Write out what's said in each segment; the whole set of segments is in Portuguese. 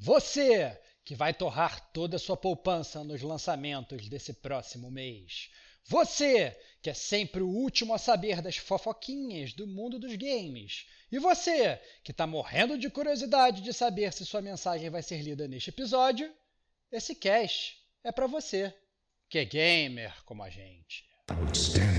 Você que vai torrar toda a sua poupança nos lançamentos desse próximo mês. Você que é sempre o último a saber das fofoquinhas do mundo dos games. E você que está morrendo de curiosidade de saber se sua mensagem vai ser lida neste episódio, esse cast é para você, que é gamer como a gente. Outstanding.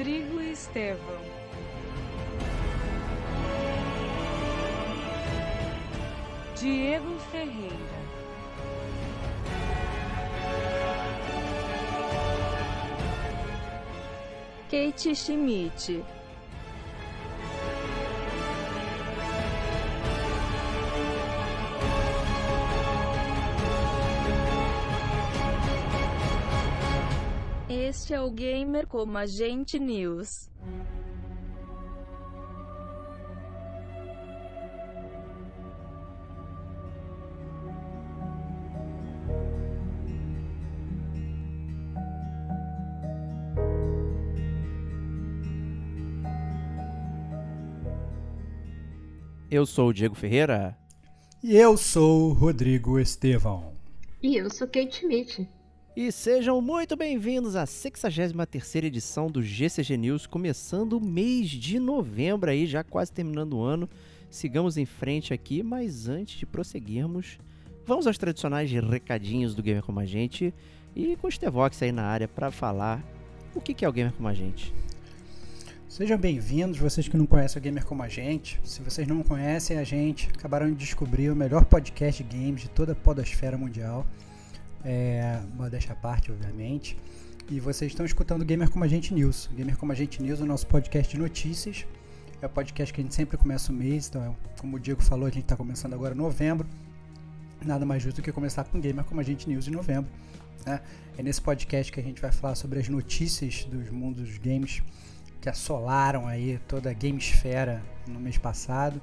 Rodrigo Estevão. Diego Ferreira. Kate Schmidt. Este é o Gamer como Agente News. Eu sou o Diego Ferreira. E eu sou o Rodrigo Estevão. E eu sou Kate Schmidt. E sejam muito bem-vindos à 63 edição do GCG News, começando o mês de novembro aí, já quase terminando o ano. Sigamos em frente aqui, mas antes de prosseguirmos, vamos aos tradicionais recadinhos do Gamer Como a Gente e com o Stevox aí na área para falar o que é o Gamer Como a Gente. Sejam bem-vindos, vocês que não conhecem o Gamer Como a Gente. Se vocês não conhecem a gente, acabaram de descobrir o melhor podcast de games de toda a podosfera mundial é, modéstia à parte, obviamente. E vocês estão escutando Gamer Como a Gente News. Gamer Como a Gente News é o nosso podcast de notícias. É o podcast que a gente sempre começa o mês. Então, como o Diego falou, a gente está começando agora em novembro. Nada mais justo do que começar com Gamer Como a Gente News em novembro. Né? É nesse podcast que a gente vai falar sobre as notícias dos mundos dos games que assolaram aí toda a gamesfera no mês passado.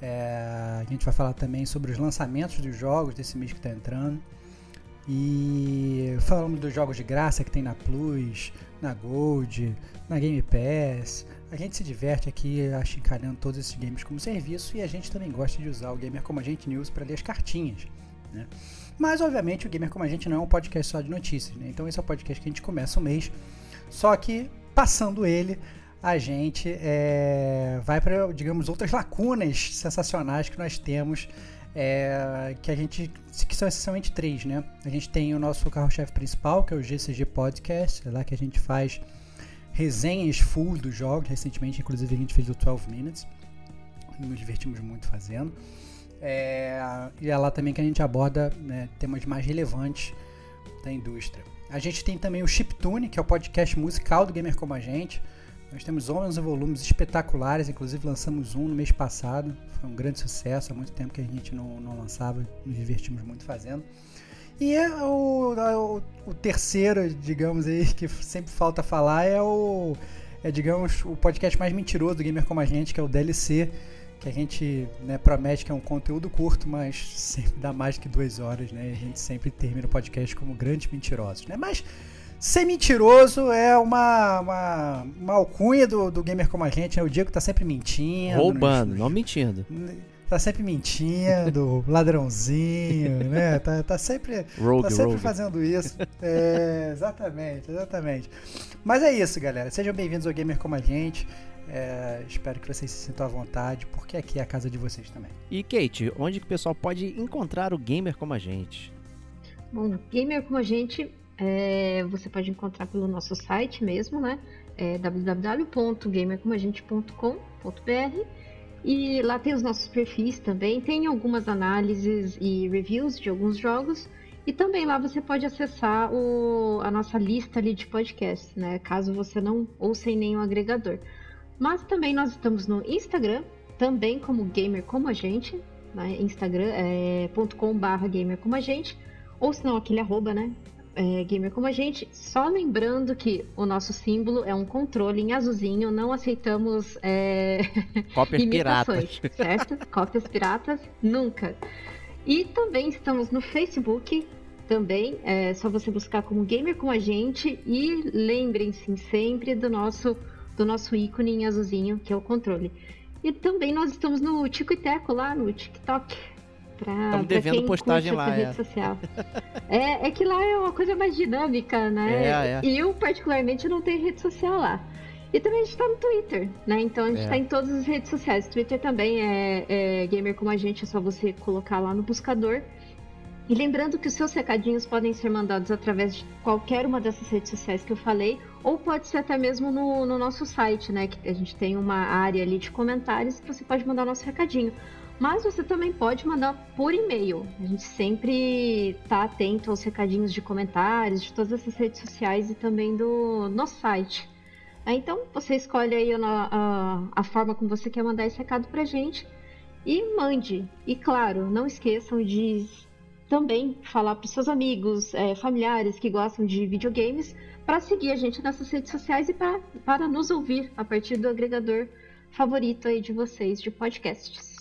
É, a gente vai falar também sobre os lançamentos dos jogos desse mês que está entrando. E falamos dos jogos de graça que tem na Plus, na Gold, na Game Pass. A gente se diverte aqui achincalhando todos esses games como serviço e a gente também gosta de usar o Gamer Como a Gente News para ler as cartinhas. Né? Mas, obviamente, o Gamer Como a Gente não é um podcast só de notícias. Né? Então, esse é o podcast que a gente começa o mês. Só que, passando ele, a gente é, vai para, digamos, outras lacunas sensacionais que nós temos é, que a gente que são essencialmente três, né? A gente tem o nosso carro-chefe principal, que é o GCG Podcast, é lá que a gente faz resenhas full dos jogos. Recentemente, inclusive, a gente fez o 12 Minutes. Nos divertimos muito fazendo. É, e é lá também que a gente aborda né, temas mais relevantes da indústria. A gente tem também o Chiptune, que é o podcast musical do Gamer Como a Gente. Nós temos 11 volumes espetaculares, inclusive lançamos um no mês passado. Foi um grande sucesso, há muito tempo que a gente não, não lançava, nos divertimos muito fazendo. E é o, é o, o, terceiro, digamos aí, que sempre falta falar é o, é, digamos, o podcast mais mentiroso do Gamer Como a Gente, que é o DLC, que a gente né, promete que é um conteúdo curto, mas sempre dá mais que duas horas, né? E a gente sempre termina o podcast como grandes mentirosos, né? Mas Ser mentiroso é uma, uma, uma alcunha do, do gamer como a gente, né? O Diego tá sempre mentindo. Roubando, nos, não mentindo. Tá sempre mentindo, ladrãozinho, né? Tá, tá sempre, rogue, tá sempre rogue. fazendo isso. É, exatamente, exatamente. Mas é isso, galera. Sejam bem-vindos ao Gamer Como a Gente. É, espero que vocês se sintam à vontade, porque aqui é a casa de vocês também. E Kate, onde que o pessoal pode encontrar o Gamer Como a Gente? Bom, Gamer Como a Gente é, você pode encontrar pelo nosso site mesmo, né? É www.gamercomagente.com.br e lá tem os nossos perfis também, tem algumas análises e reviews de alguns jogos e também lá você pode acessar o, a nossa lista ali de podcasts, né? Caso você não ouça em nenhum agregador. Mas também nós estamos no Instagram, também como Gamer Como a Gente, né? Instagram é, Gamer Como a Gente, ou se não aquele arroba, né? É, gamer como a gente. Só lembrando que o nosso símbolo é um controle em azulzinho, não aceitamos é, Cópias imitações, piratas. certo? Cópias piratas, nunca. E também estamos no Facebook, também, é só você buscar como Gamer como a gente e lembrem-se sempre do nosso, do nosso ícone em azulzinho, que é o controle. E também nós estamos no Tico e Teco lá no TikTok. Pra, Estamos devendo postagem lá, é. é, é que lá é uma coisa mais dinâmica, né? É, é. Eu, particularmente, não tenho rede social lá. E também a gente tá no Twitter, né? Então a gente É. tá em todas as redes sociais. Twitter também é, é gamer como a gente, é só você colocar lá no buscador. E lembrando que os seus recadinhos podem ser mandados através de qualquer uma dessas redes sociais que eu falei, ou pode ser até mesmo no, no nosso site, né? Que a gente tem uma área ali de comentários que você pode mandar o nosso recadinho. Mas você também pode mandar por e-mail. A gente sempre tá atento aos recadinhos de comentários de todas essas redes sociais e também do nosso site. Aí, Então, você escolhe aí a, a- a forma como você quer mandar esse recado pra gente e mande. E claro, não esqueçam de também falar para seus amigos, eh, familiares que gostam de videogames para seguir a gente nessas redes sociais e para nos ouvir a partir do agregador favorito aí de vocês de podcasts.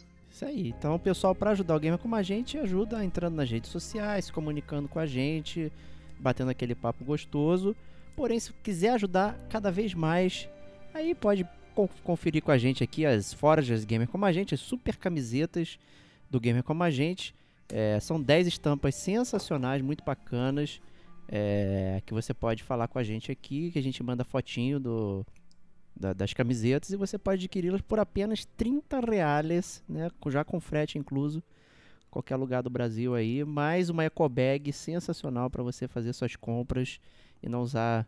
Isso aí. Então, pessoal, para ajudar o gamer como a gente, ajuda entrando nas redes sociais, se comunicando com a gente, batendo aquele papo gostoso. Porém, se quiser ajudar cada vez mais, aí pode con- conferir com a gente aqui as forages gamer como a gente, as super camisetas do gamer como a gente. É, são 10 estampas sensacionais, muito bacanas, é, que você pode falar com a gente aqui, que a gente manda fotinho do, da- das camisetas e você pode adquiri-las por apenas 30 reais, né, já com frete incluso, qualquer lugar do Brasil aí, mais uma eco bag sensacional para você fazer suas compras e não usar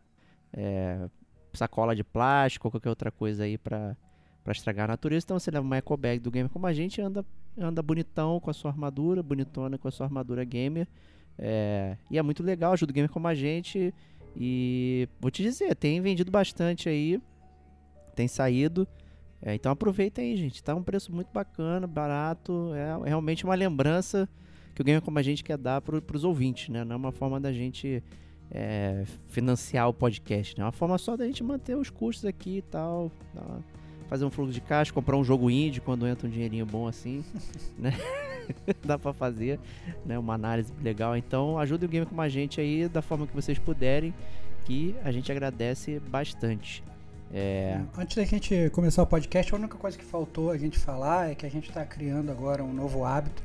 é, sacola de plástico ou qualquer outra coisa aí para para estragar a natureza. Então você leva uma eco bag do gamer como a gente anda anda bonitão com a sua armadura, bonitona com a sua armadura gamer. É, e é muito legal, ajuda o gamer como a gente. E vou te dizer, tem vendido bastante aí, tem saído. É, então aproveita aí, gente. Tá um preço muito bacana, barato. É, realmente uma lembrança que o gamer como a gente quer dar pro, pros ouvintes, né? Não é uma forma da gente é, financiar o podcast, né? É uma forma só da gente manter os custos aqui e tal. uma- fazer um fluxo de caixa, comprar um jogo indie quando entra um dinheirinho bom assim, né? Dá pra fazer, né? Uma análise legal. Então ajude o game como a gente aí da forma que vocês puderem, que a gente agradece bastante. É, Antes da gente começar o podcast, a única coisa que faltou a gente falar é que a gente está criando agora um novo hábito,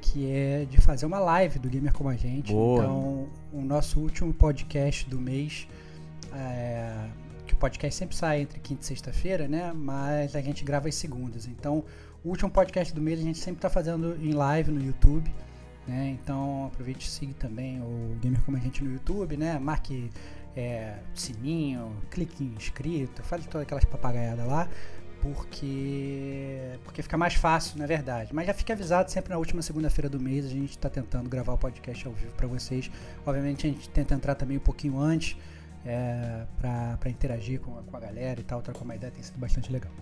que é de fazer uma live do Gamer Como a Gente. Boa. Então, o nosso último podcast do mês, é, que o podcast sempre sai entre quinta e sexta-feira, né? Mas a gente grava às segundas. Então, o último podcast do mês a gente sempre está fazendo em live no YouTube. Né? Então aproveite e siga também o Gamer Como a Gente no YouTube, né? Marque é, sininho, clique em inscrito, faz todas aquelas papagaiadas lá, porque porque fica mais fácil, na verdade. Mas já fica avisado sempre na última segunda-feira do mês a gente está tentando gravar o podcast ao vivo para vocês. Obviamente a gente tenta entrar também um pouquinho antes é, para interagir com, a- com a galera e tal, trocar uma ideia, tem sido bastante legal.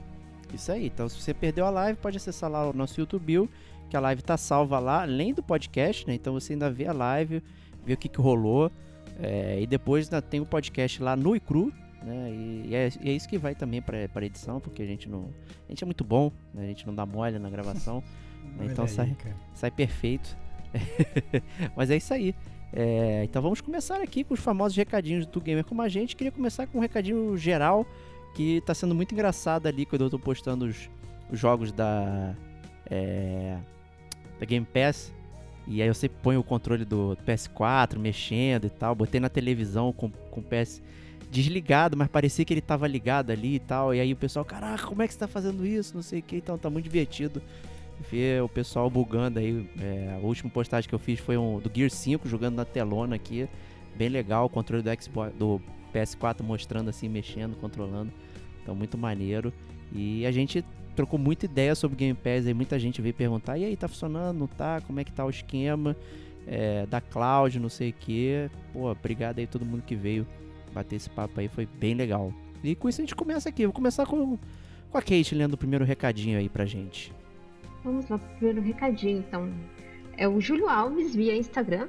Isso aí. Então, se você perdeu a live, pode acessar lá o nosso YouTube, que a live tá salva lá, além do podcast, né? Então você ainda vê a live, vê o que, que rolou. É, e depois ainda tem o podcast lá no e cru, né? E, e é, e é isso que vai também pra edição, porque a gente não. A gente é muito bom, né? A gente não dá mole na gravação, Então Olha aí, sai- cara. sai perfeito. Mas é isso aí. É, então vamos começar aqui com os famosos recadinhos do Gamer como a gente. Queria começar com um recadinho geral que tá sendo muito engraçado ali quando eu tô postando os, os jogos da, é, da Game Pass. E aí eu sempre ponho o controle do PS4 mexendo e tal. Botei na televisão com, com o PS desligado, mas parecia que ele tava ligado ali e tal. E aí o pessoal, caraca, como é que você tá fazendo isso? Não sei o que. Então tá muito divertido ver o pessoal bugando aí. É, a última postagem que eu fiz foi um do Gear 5 jogando na telona aqui. Bem legal, o controle do Xbox, do PS4 mostrando assim, mexendo, controlando. Então muito maneiro. E a gente trocou muita ideia sobre Game Pass aí, muita gente veio perguntar, e aí, tá funcionando, tá? Como é que tá o esquema? É, da cloud, não sei o que. Pô, obrigado aí todo mundo que veio bater esse papo aí, foi bem legal. E com isso a gente começa aqui. Vou começar com, com a Kate lendo o primeiro recadinho aí pra gente. Vamos lá pro primeiro recadinho, então. É o Júlio Alves via Instagram.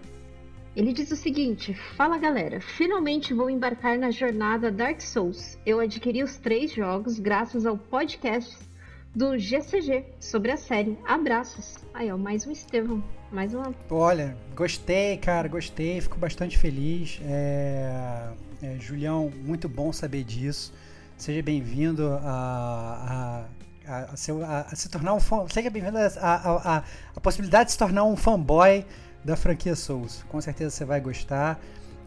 Ele diz o seguinte: Fala galera, finalmente vou embarcar na jornada Dark Souls. Eu adquiri os três jogos graças ao podcast do GCG sobre a série. Abraços. Aí, ó, mais um Estevão. Mais uma. Olha, gostei, cara, gostei, fico bastante feliz. É, é, Julião, muito bom saber disso. Seja bem-vindo a, a, a, a, se tornar um fã. Seja bem-vindo a, a possibilidade de se tornar um fanboy da franquia Souls. Com certeza você vai gostar.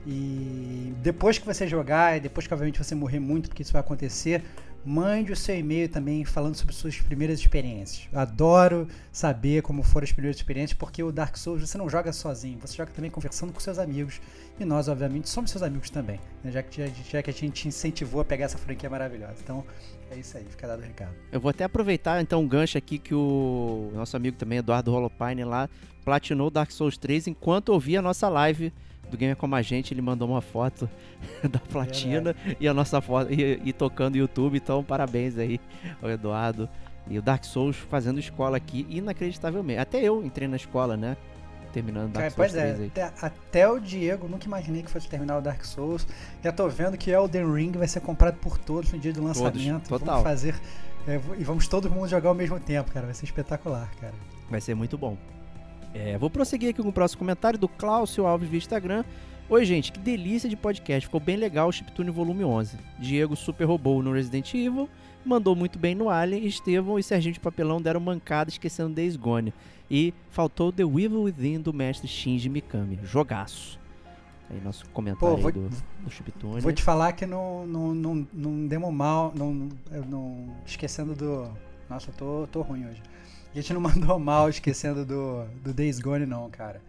E depois que você jogar, e depois que obviamente você morrer muito, porque isso vai acontecer, mande o seu e-mail também falando sobre suas primeiras experiências. Adoro saber como foram as primeiras experiências, porque o Dark Souls você não joga sozinho, você joga também conversando com seus amigos. E nós, obviamente, somos seus amigos também, né? já, que, já, que a gente te incentivou a pegar essa franquia maravilhosa. Então, é isso aí, fica dado o recado. Eu vou até aproveitar então um gancho aqui que o nosso amigo também, Eduardo Holopine, lá, platinou Dark Souls 3 enquanto ouvia a nossa live do Gamer Como a Gente. Ele mandou uma foto da platina e a nossa foto e, e tocando YouTube. Então, parabéns aí ao Eduardo. E o Dark Souls fazendo escola aqui, inacreditavelmente. Até eu entrei na escola, né? Terminando Dark Souls pois 3 é, aí. até, até o Diego, nunca imaginei que fosse terminar o Dark Souls. Já tô vendo que Elden Ring vai ser comprado por todos no dia do lançamento. total. Vamos fazer. é, e vamos todo mundo jogar ao mesmo tempo, cara. Vai ser espetacular, cara. Vai ser muito bom. É, vou prosseguir aqui com o próximo comentário do Cláudio Alves do Instagram. Oi, gente, que delícia de podcast. Ficou bem legal o Chiptune Volume 11. Diego super roubou no Resident Evil, mandou muito bem no Alien, Estevão e Serginho de Papelão deram mancada esquecendo Days Gone. E faltou The Evil Within do mestre Shinji Mikami. Jogaço. Aí nosso comentário Pô, vou- aí do, do Chiptune. Vou te falar que não, não, não, não demos mal. Não, não, esquecendo do. Nossa, eu tô, tô ruim hoje. A gente não mandou mal esquecendo do, do Days Gone, não, cara.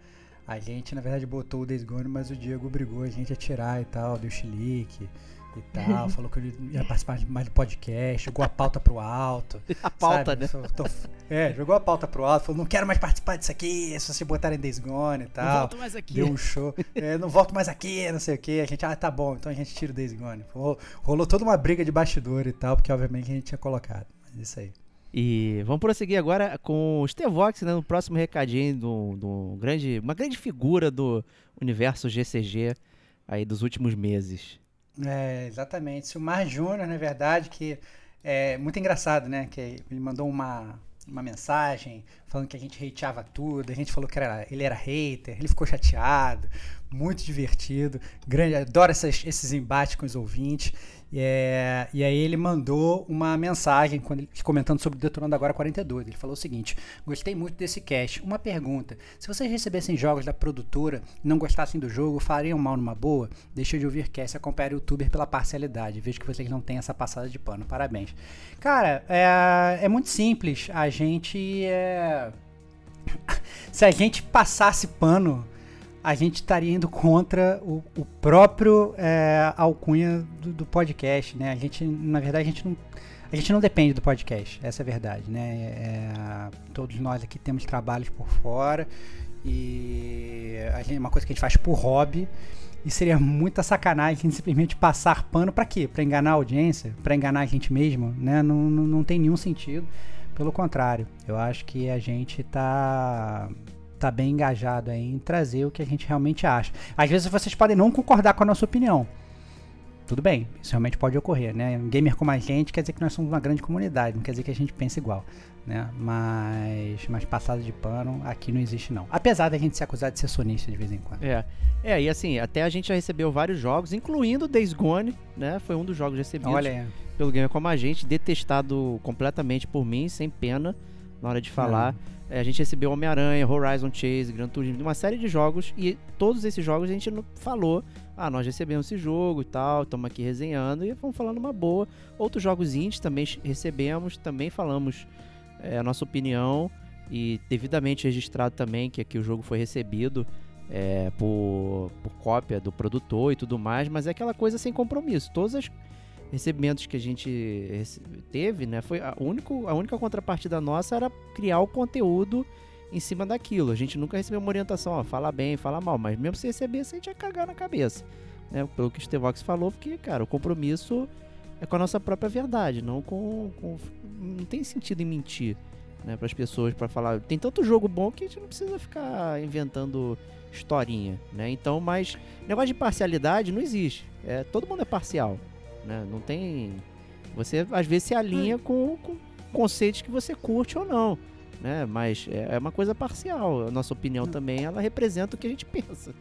A gente, na verdade, botou o Days Gone, mas o Diego obrigou a gente a tirar e tal, deu chilique e tal. falou que ele ia participar mais do podcast, jogou a pauta pro alto. a pauta, sabe? né? Tô- tô- é, jogou a pauta pro alto, falou: não quero mais participar disso aqui, se você botarem Days Gone e Não tal. volto mais aqui. Deu um show. É, não volto mais aqui, não sei o que. A gente, ah, tá bom, então a gente tira o Days Gone. Rolou, rolou toda uma briga de bastidor e tal, porque obviamente a gente tinha colocado. Mas isso aí. E vamos prosseguir agora com o Stevox, né, no próximo recadinho do, do grande, uma grande figura do universo GCG aí dos últimos meses. É, exatamente. Silmar Júnior, na verdade, que é muito engraçado, né? Que ele mandou uma, uma mensagem falando que a gente hateava tudo, a gente falou que era, ele era hater, ele ficou chateado, muito divertido, grande, adoro essas- esses embates com os ouvintes. E, é, e aí ele mandou uma mensagem ele- comentando sobre o Detonando Agora 42. Ele falou o seguinte: Gostei muito desse cast. Uma pergunta: se vocês recebessem jogos da produtora e não gostassem do jogo, fariam mal numa boa? Deixa de ouvir cast e acompanhar o youtuber pela parcialidade. Vejo que vocês não têm essa passada de pano. Parabéns. Cara, é, é muito simples. A gente é. Se a gente passasse pano, a gente estaria indo contra o, o próprio é, alcunha do, do podcast, né? A gente, na verdade, a gente não. A gente não depende do podcast, essa é a verdade, né? É, todos nós aqui temos trabalhos por fora e gente, uma coisa que a gente faz por hobby e seria muita sacanagem simplesmente passar pano pra quê? Pra enganar a audiência? Pra enganar a gente mesmo? Né? Não, não, não tem nenhum sentido. Pelo contrário, eu acho que a gente tá, tá bem engajado aí em trazer o que a gente realmente acha. Às vezes vocês podem não concordar com a nossa opinião. Tudo bem, isso realmente pode ocorrer, né? Um gamer como a gente quer dizer que nós somos uma grande comunidade, não quer dizer que a gente pense igual, né? Mas, mas passada de pano aqui não existe não. Apesar da gente ser acusado de ser sonista de vez em quando. É. É, e assim, até a gente já recebeu vários jogos, incluindo Days Gone, né? Foi um dos jogos recebidos Olha aí. pelo Gamer Como a Gente, detestado completamente por mim, sem pena na hora de falar. É, a gente recebeu Homem-Aranha, Horizon Chase, Gran Turismo, uma série de jogos e todos esses jogos a gente falou. Ah, nós recebemos esse jogo e tal, estamos aqui resenhando e vamos falando uma boa. Outros jogos indies também recebemos, também falamos é, a nossa opinião e devidamente registrado também que aqui o jogo foi recebido é, por, por cópia do produtor e tudo mais, mas é aquela coisa sem compromisso. Todos os recebimentos que a gente teve, né, foi a, único, a única contrapartida nossa era criar o conteúdo em cima daquilo. A gente nunca recebeu uma orientação, ó, fala bem, fala mal, mas mesmo se recebesse, a gente ia cagar na cabeça. Né, pelo que o Stevox falou, porque, cara, o compromisso é com a nossa própria verdade, não com. com- não tem sentido em mentir. né, para as pessoas para falar. Tem tanto jogo bom que a gente não precisa ficar inventando historinha, né? Então, mas negócio de parcialidade não existe. É, todo mundo é parcial, né? Não tem você às vezes se alinha com, com conceitos que você curte ou não, né? Mas é, é uma coisa parcial. A nossa opinião também ela representa o que a gente pensa.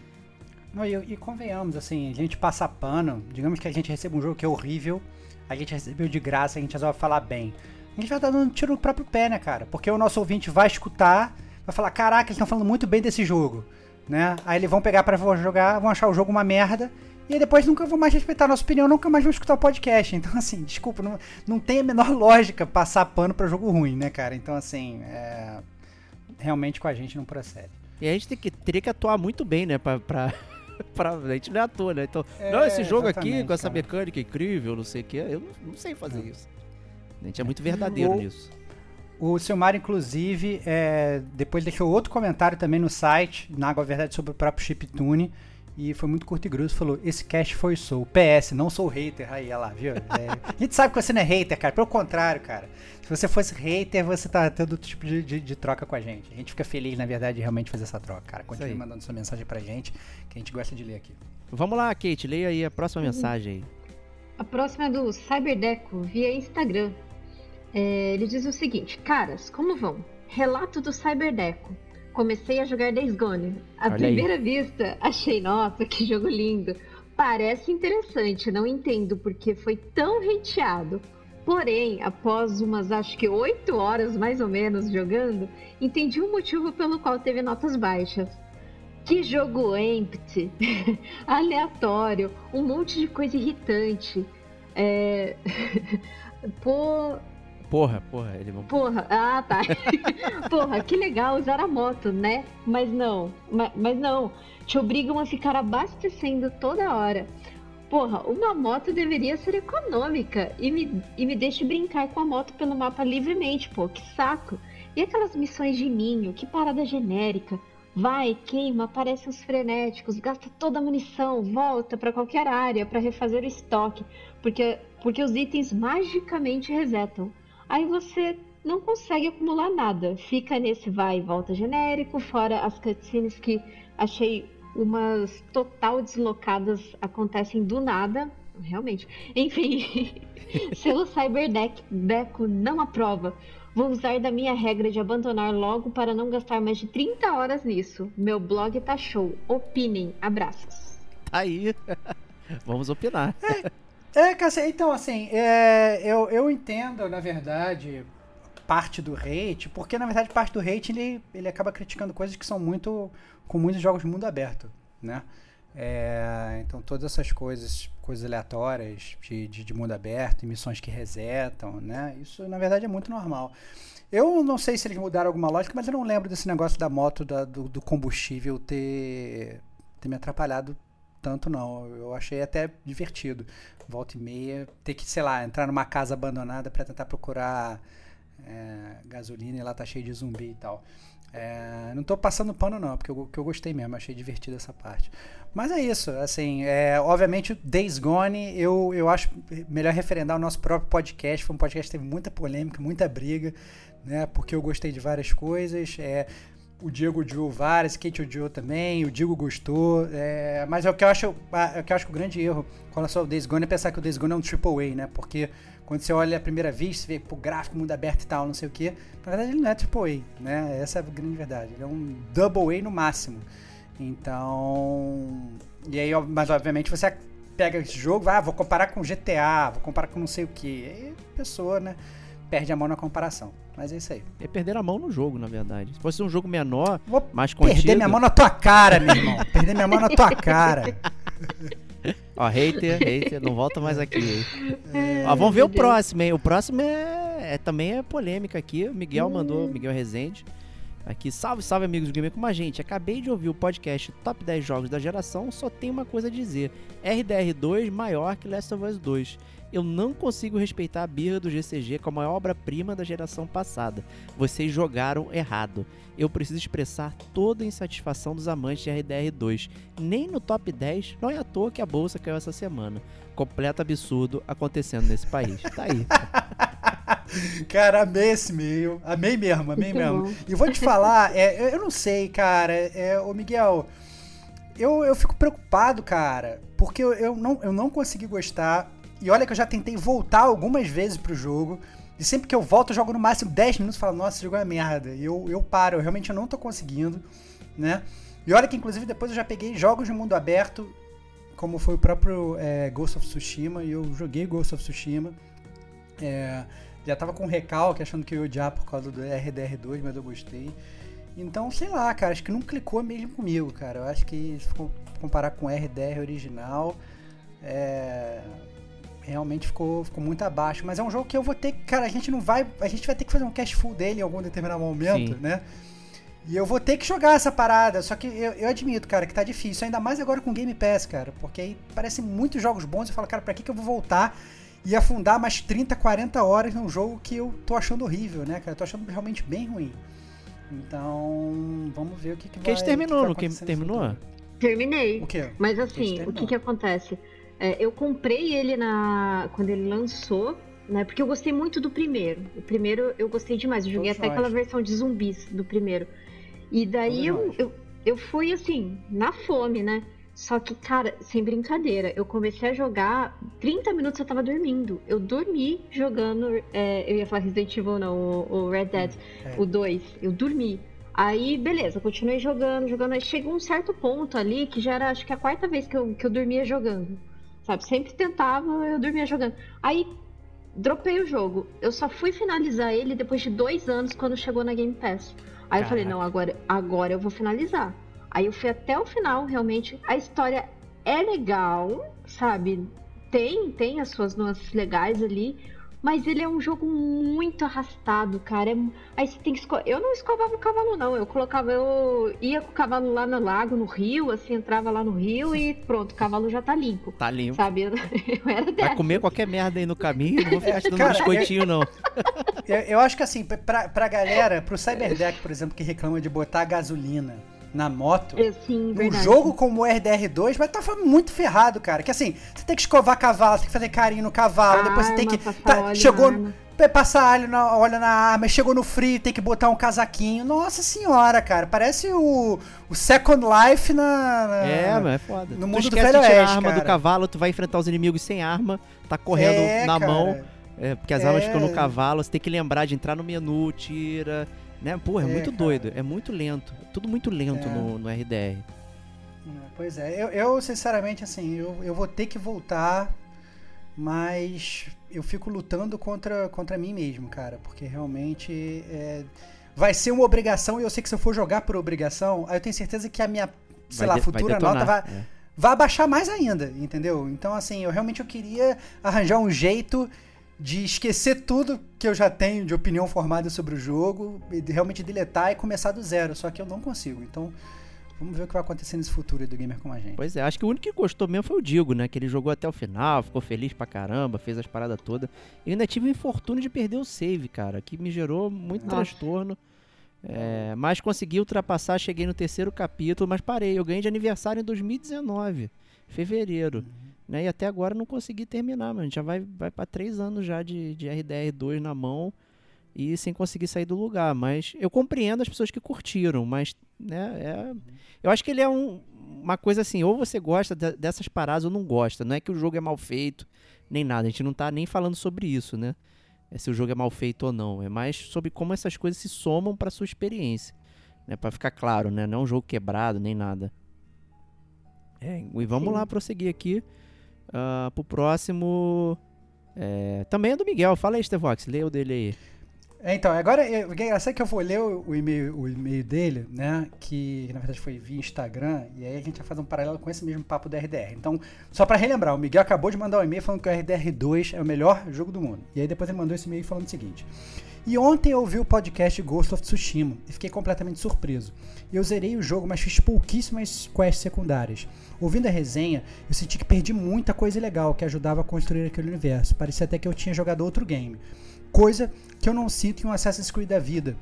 Não, e, e convenhamos, assim, a gente passa pano, digamos que a gente recebe um jogo que é horrível, a gente recebeu de graça, a gente resolve falar bem. A gente vai estar dando um tiro no próprio pé, né, cara? Porque o nosso ouvinte vai escutar, vai falar, caraca, eles estão falando muito bem desse jogo, né? Aí eles vão pegar para jogar, vão achar o jogo uma merda, e aí depois nunca vão mais respeitar a nossa opinião, nunca mais vão escutar o podcast. Então, assim, desculpa, não, não tem a menor lógica passar pano para jogo ruim, né, cara? Então, assim, é... realmente com a gente não procede. E a gente tem que, teria que atuar muito bem, né, pra, pra, pra, a gente não é ator, né? Então, É, não, esse jogo aqui com essa cara. mecânica incrível, não sei o que, eu não, não sei fazer Não. isso. A gente é muito verdadeiro O- nisso. O Silmar, inclusive, é, depois deixou outro comentário também no site, na Água Verdade, sobre o próprio chiptune. E foi muito curto e grosso. Falou: Esse cast foi sou. PS, não sou hater. Aí, olha lá, viu? É, a gente sabe que você não é hater, cara. Pelo contrário, cara. Se você fosse hater, você tá tendo outro tipo de, de- de troca com a gente. A gente fica feliz, na verdade, de realmente fazer essa troca, cara. Continue mandando sua mensagem pra gente, que a gente gosta de ler aqui. Vamos lá, Kate, leia aí a próxima Uhum. mensagem aí. A próxima é do Cyberdeco, via Instagram. É, ele diz o seguinte: Caras, como vão? Relato do Cyberdeco. Comecei a jogar Days Gone. À Olha aí. primeira vista, achei, nossa, que jogo lindo. Parece interessante, não entendo porque foi tão hateado. Porém, após umas acho que 8 horas mais ou menos jogando, entendi o motivo pelo qual teve notas baixas. Que jogo empty, aleatório, um monte de coisa irritante. É... Pô, Porra, porra, ele vão. porra, ah tá. porra, que legal usar a moto, né? Mas não, ma- mas, não. Te obrigam a ficar abastecendo toda hora. Porra, uma moto deveria ser econômica e me, e me deixe brincar com a moto pelo mapa livremente, pô, que saco. E aquelas missões de ninho, que parada genérica. Vai, queima, aparece uns frenéticos, gasta toda a munição, volta pra qualquer área pra refazer o estoque, porque, porque os itens magicamente resetam. Aí você não consegue acumular nada. Fica nesse vai e volta genérico, fora as cutscenes que achei umas total deslocadas acontecem do nada. Realmente. Enfim, selo Cyberdeco não aprova. Vou usar da minha regra de abandonar logo para não gastar mais de 30 horas nisso. Meu blog tá show. Opinem. Abraços. Aí. Vamos opinar. É, Cassia, então, assim, é, eu, eu entendo, na verdade, parte do hate, porque, na verdade, parte do hate, ele, ele acaba criticando coisas que são muito com muitos jogos de mundo aberto, né? É, então, todas essas coisas, coisas aleatórias de, de, de mundo aberto, missões que resetam, né? Isso, na verdade, é muito normal. Eu não sei se eles mudaram alguma lógica, mas eu não lembro desse negócio da moto, da- do, do combustível ter, ter me atrapalhado tanto, não. Eu achei até divertido. Volta e meia, ter que, sei lá, entrar numa casa abandonada para tentar procurar é, gasolina e lá tá cheio de zumbi e tal. É, não tô passando pano não, porque eu, que eu gostei mesmo, achei divertido essa parte. Mas é isso, assim, é, obviamente Days Gone, eu, eu acho melhor referendar o nosso próprio podcast, foi um podcast que teve muita polêmica, muita briga, né, porque eu gostei de várias coisas, é, o Diego odiou várias, Kate odiou também, o Diego gostou, é, mas é o que eu acho, é o que eu acho o grande erro quando só o Days Gone é pensar que o Days Gone é um AAA, né, porque quando você olha a primeira vez, você vê pô, gráfico, mundo aberto e tal, não sei o que. Na verdade, ele não é AAA, né? Essa é a grande verdade. Ele é um Double A no máximo. Então. E aí, mas obviamente você pega esse jogo, vai, ah, vou comparar com GTA, vou comparar com não sei o que. Aí a pessoa, né, perde a mão na comparação. Mas é isso aí. É perder a mão no jogo, na verdade. Se fosse um jogo menor, Vou mais contido. perder minha mão na tua cara, meu irmão. perder minha mão na tua cara. Ó, hater, hater, não volta mais aqui. É, Ó, vamos ver o próximo, hein? O próximo é, é- também é polêmica aqui. O Miguel mandou, Miguel Rezende. Aqui, salve, salve amigos do Gamer com a gente. Acabei de ouvir o podcast Top 10 Jogos da Geração, só tem uma coisa a dizer. RDR2 maior que Last of Us 2. Eu não consigo respeitar a birra do GCG como a obra-prima da geração passada. Vocês jogaram errado. Eu preciso expressar toda a insatisfação dos amantes de RDR2. Nem no top 10, não é à toa que a bolsa caiu essa semana. Completo absurdo acontecendo nesse país. Tá aí. cara, amei esse e-mail. Amei mesmo, amei Muito mesmo. bom. E vou te falar, é, eu- eu não sei, cara. É, ô Miguel, eu, eu fico preocupado, cara, porque eu, eu não, eu não consegui gostar. E olha que eu já tentei voltar algumas vezes pro jogo. E sempre que eu volto, eu jogo no máximo 10 minutos e falo, nossa, esse jogo é merda. E eu, eu paro, eu realmente não tô conseguindo, né? E olha que, inclusive, depois eu já peguei jogos de mundo aberto, como foi o próprio é, Ghost of Tsushima, e eu joguei Ghost of Tsushima. É, já tava com recalque, achando que eu ia odiar por causa do RDR2, mas eu gostei. Então, sei lá, cara, acho que não clicou mesmo comigo, cara. Eu acho que se comparar com o RDR original, é, realmente ficou, ficou muito abaixo. Mas é um jogo que eu vou ter que, cara, a gente não vai, a gente vai ter que fazer um cast full dele em algum determinado momento, Sim. né? E eu vou ter que jogar essa parada, só que eu, eu admito, cara, que tá difícil, ainda mais agora com Game Pass, cara, porque aí parecem muitos jogos bons e eu falo, cara, pra que, que eu vou voltar e afundar mais 30, 40 horas num jogo que eu tô achando horrível, né, cara? Eu tô achando realmente bem ruim. Então, vamos ver o que, que Porque vai a gente terminou, no que no terminou? Terminei. O quê? Mas assim, o que que acontece? É, eu comprei ele na quando ele lançou, né? Porque eu gostei muito do primeiro. O primeiro eu gostei demais. Eu joguei Todos até nós. aquela versão de zumbis do primeiro. E daí eu, eu, eu fui assim, na fome, né? Só que, cara, sem brincadeira, eu comecei a jogar, 30 minutos eu tava dormindo. Eu dormi jogando, é, eu ia falar Resident Evil não, o, o Red Dead, É. o 2. Eu dormi. Aí, beleza, continuei jogando, jogando. Aí chegou um certo ponto ali que já era, acho que a quarta vez que eu, que eu dormia jogando. Sabe? Sempre tentava, eu dormia jogando. Aí, dropei o jogo. Eu só fui finalizar ele depois de dois anos, quando chegou na Game Pass. Aí eu falei, Caraca. não, agora, agora eu vou finalizar. Aí eu fui até o final, realmente. A história é legal, sabe? Tem, tem as suas nuances legais ali. Mas ele é um jogo muito arrastado, cara. É Aí você tem que esco... Eu não escovava o cavalo, não. Eu colocava, eu ia com o cavalo lá no lago, no rio, assim, entrava lá no rio e pronto, o cavalo já tá limpo. Tá limpo. Sabe? Eu, eu era Vai dessa. comer qualquer merda aí no caminho, não vou ficar te dando Cara, biscoitinho, não. Eu, eu acho que assim, pra, pra galera, pro Cyberdeck, por exemplo, que reclama de botar gasolina na moto, É, Sim, um jogo como o RDR2 vai estar muito ferrado, cara. Que assim, você tem que escovar cavalo, tem que fazer carinho no cavalo, depois você tem que. Arma, passar tá, óleo chegou. na arma. Passar óleo na, óleo na arma, chegou no frio, tem que botar um casaquinho. Nossa senhora, cara. Parece o, o Second Life na. na- É, mas é foda. no tu mundo do esquece Velho de tirar a Oeste, arma do cara. cavalo, tu vai enfrentar os inimigos sem arma, tá correndo É, na cara. mão, é, porque as armas É. ficam no cavalo, você tem que lembrar de entrar no menu, tira, né? Pô, é, É, muito cara. doido, é muito lento, tudo muito lento É. no, no RDR. Pois é, eu, eu, sinceramente, assim, eu, eu vou ter que voltar, mas eu fico lutando contra, contra mim mesmo, cara, porque realmente é, vai ser uma obrigação e eu sei que se eu for jogar por obrigação, aí eu tenho certeza que a minha, sei Vai lá, de- vai futura detonar, nota vai, é. vai abaixar mais ainda, entendeu? Então, assim, eu realmente eu queria arranjar um jeito de esquecer tudo que eu já tenho de opinião formada sobre o jogo, e de realmente deletar e começar do zero, só que eu não consigo. Então, vamos ver o que vai acontecer nesse futuro aí do gamer como a gente. Pois é, acho que o único que gostou mesmo foi o Digo, né? Que ele jogou até o final, ficou feliz pra caramba, fez as paradas todas. E ainda tive o infortúnio de perder o save, cara, que me gerou muito Nossa. transtorno. É, mas consegui ultrapassar, cheguei no terceiro capítulo, mas parei. Eu ganhei de aniversário em 2019, fevereiro. Né? E até agora não consegui terminar, mano. Já vai, vai pra três anos já de, de RDR2 na mão e sem conseguir sair do lugar. Mas eu compreendo as pessoas que curtiram, mas né, é, eu acho que ele é um- uma coisa assim, ou você gosta de- dessas paradas ou não gosta. Não é que o jogo é mal feito, nem nada. A gente não tá nem falando sobre isso, né? É se o jogo é mal feito ou não. É mais sobre como essas coisas se somam pra sua experiência. Né? Pra ficar claro, né? Não é um jogo quebrado, nem nada. É, e vamos Sim. lá prosseguir aqui ah, pro próximo. é, também é do Miguel. Fala aí, Stevox. Lê o dele aí. É, então, agora, é engraçado é que eu vou ler o, e-mail, o e-mail dele, né, que na verdade foi via Instagram, e aí a gente vai fazer um paralelo com esse mesmo papo do RDR. Então, só pra relembrar, o Miguel acabou de mandar um e-mail falando que o RDR2 é o melhor jogo do mundo. E aí depois ele mandou esse e-mail falando o seguinte... E ontem eu ouvi o podcast Ghost of Tsushima e fiquei completamente surpreso. Eu zerei o jogo, mas fiz pouquíssimas quests secundárias. Ouvindo a resenha, eu senti que perdi muita coisa legal que ajudava a construir aquele universo. Parecia até que eu tinha jogado outro game. Coisa que eu não sinto em um Assassin's Creed da vida,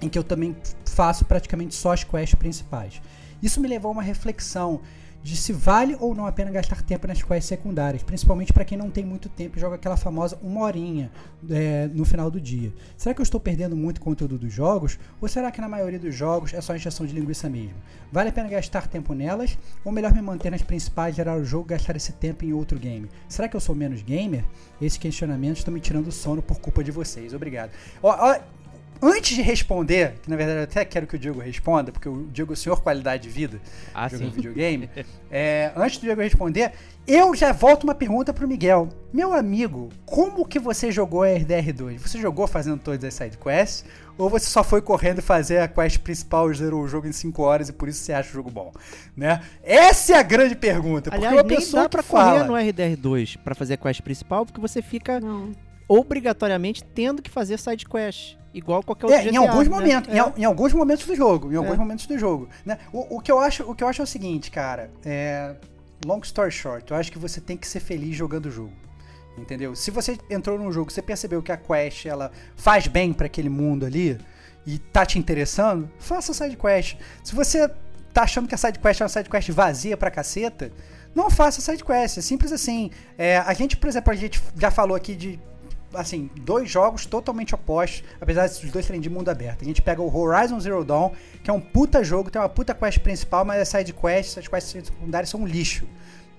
em que eu também faço praticamente só as quests principais. Isso me levou a uma reflexão de se vale ou não a pena gastar tempo nas quests secundárias, principalmente para quem não tem muito tempo e joga aquela famosa uma horinha é, no final do dia. Será que eu estou perdendo muito conteúdo dos jogos ou será que na maioria dos jogos é só injeção de linguiça mesmo? Vale a pena gastar tempo nelas ou melhor me manter nas principais, gerar o jogo gastar esse tempo em outro game? Será que eu sou menos gamer? Esses questionamentos estão me tirando o sono por culpa de vocês. Obrigado. Ó, ó, antes de responder, que na verdade eu até quero que o Diego responda, porque o Diego é o senhor qualidade de vida Ah, jogando sim. videogame. é, antes do Diego responder, eu já volto uma pergunta pro Miguel. Meu amigo, como que você jogou a RDR2? Você jogou fazendo todas as sidequests? Ou você só foi correndo fazer a quest principal e zerou o jogo em 5 horas e por isso você acha o jogo bom? Né? Essa é a grande pergunta. Porque Aliás, uma nem dá pra fala... correr no RDR2 pra fazer a quest principal, porque você fica Não. obrigatoriamente tendo que fazer side quest. Igual qualquer outro É, em GTA, alguns né? momentos, em, É. al- em alguns momentos do jogo, em alguns É. momentos do jogo, né? O, o que eu acho, o que eu acho é o seguinte, cara, é, long story short, eu acho que você tem que ser feliz jogando o jogo. Entendeu? Se você entrou num jogo, você percebeu que a quest ela faz bem pra aquele mundo ali e tá te interessando, faça a side quest. Se você tá achando que a side quest é uma side quest vazia pra caceta, não faça a side quest. É simples assim. É, a gente, por exemplo, a gente já falou aqui de assim, dois jogos totalmente opostos, apesar dos dois serem de mundo aberto. A gente pega o Horizon Zero Dawn, que é um puta jogo, tem uma puta quest principal, mas as side quests, as quests secundárias são um lixo.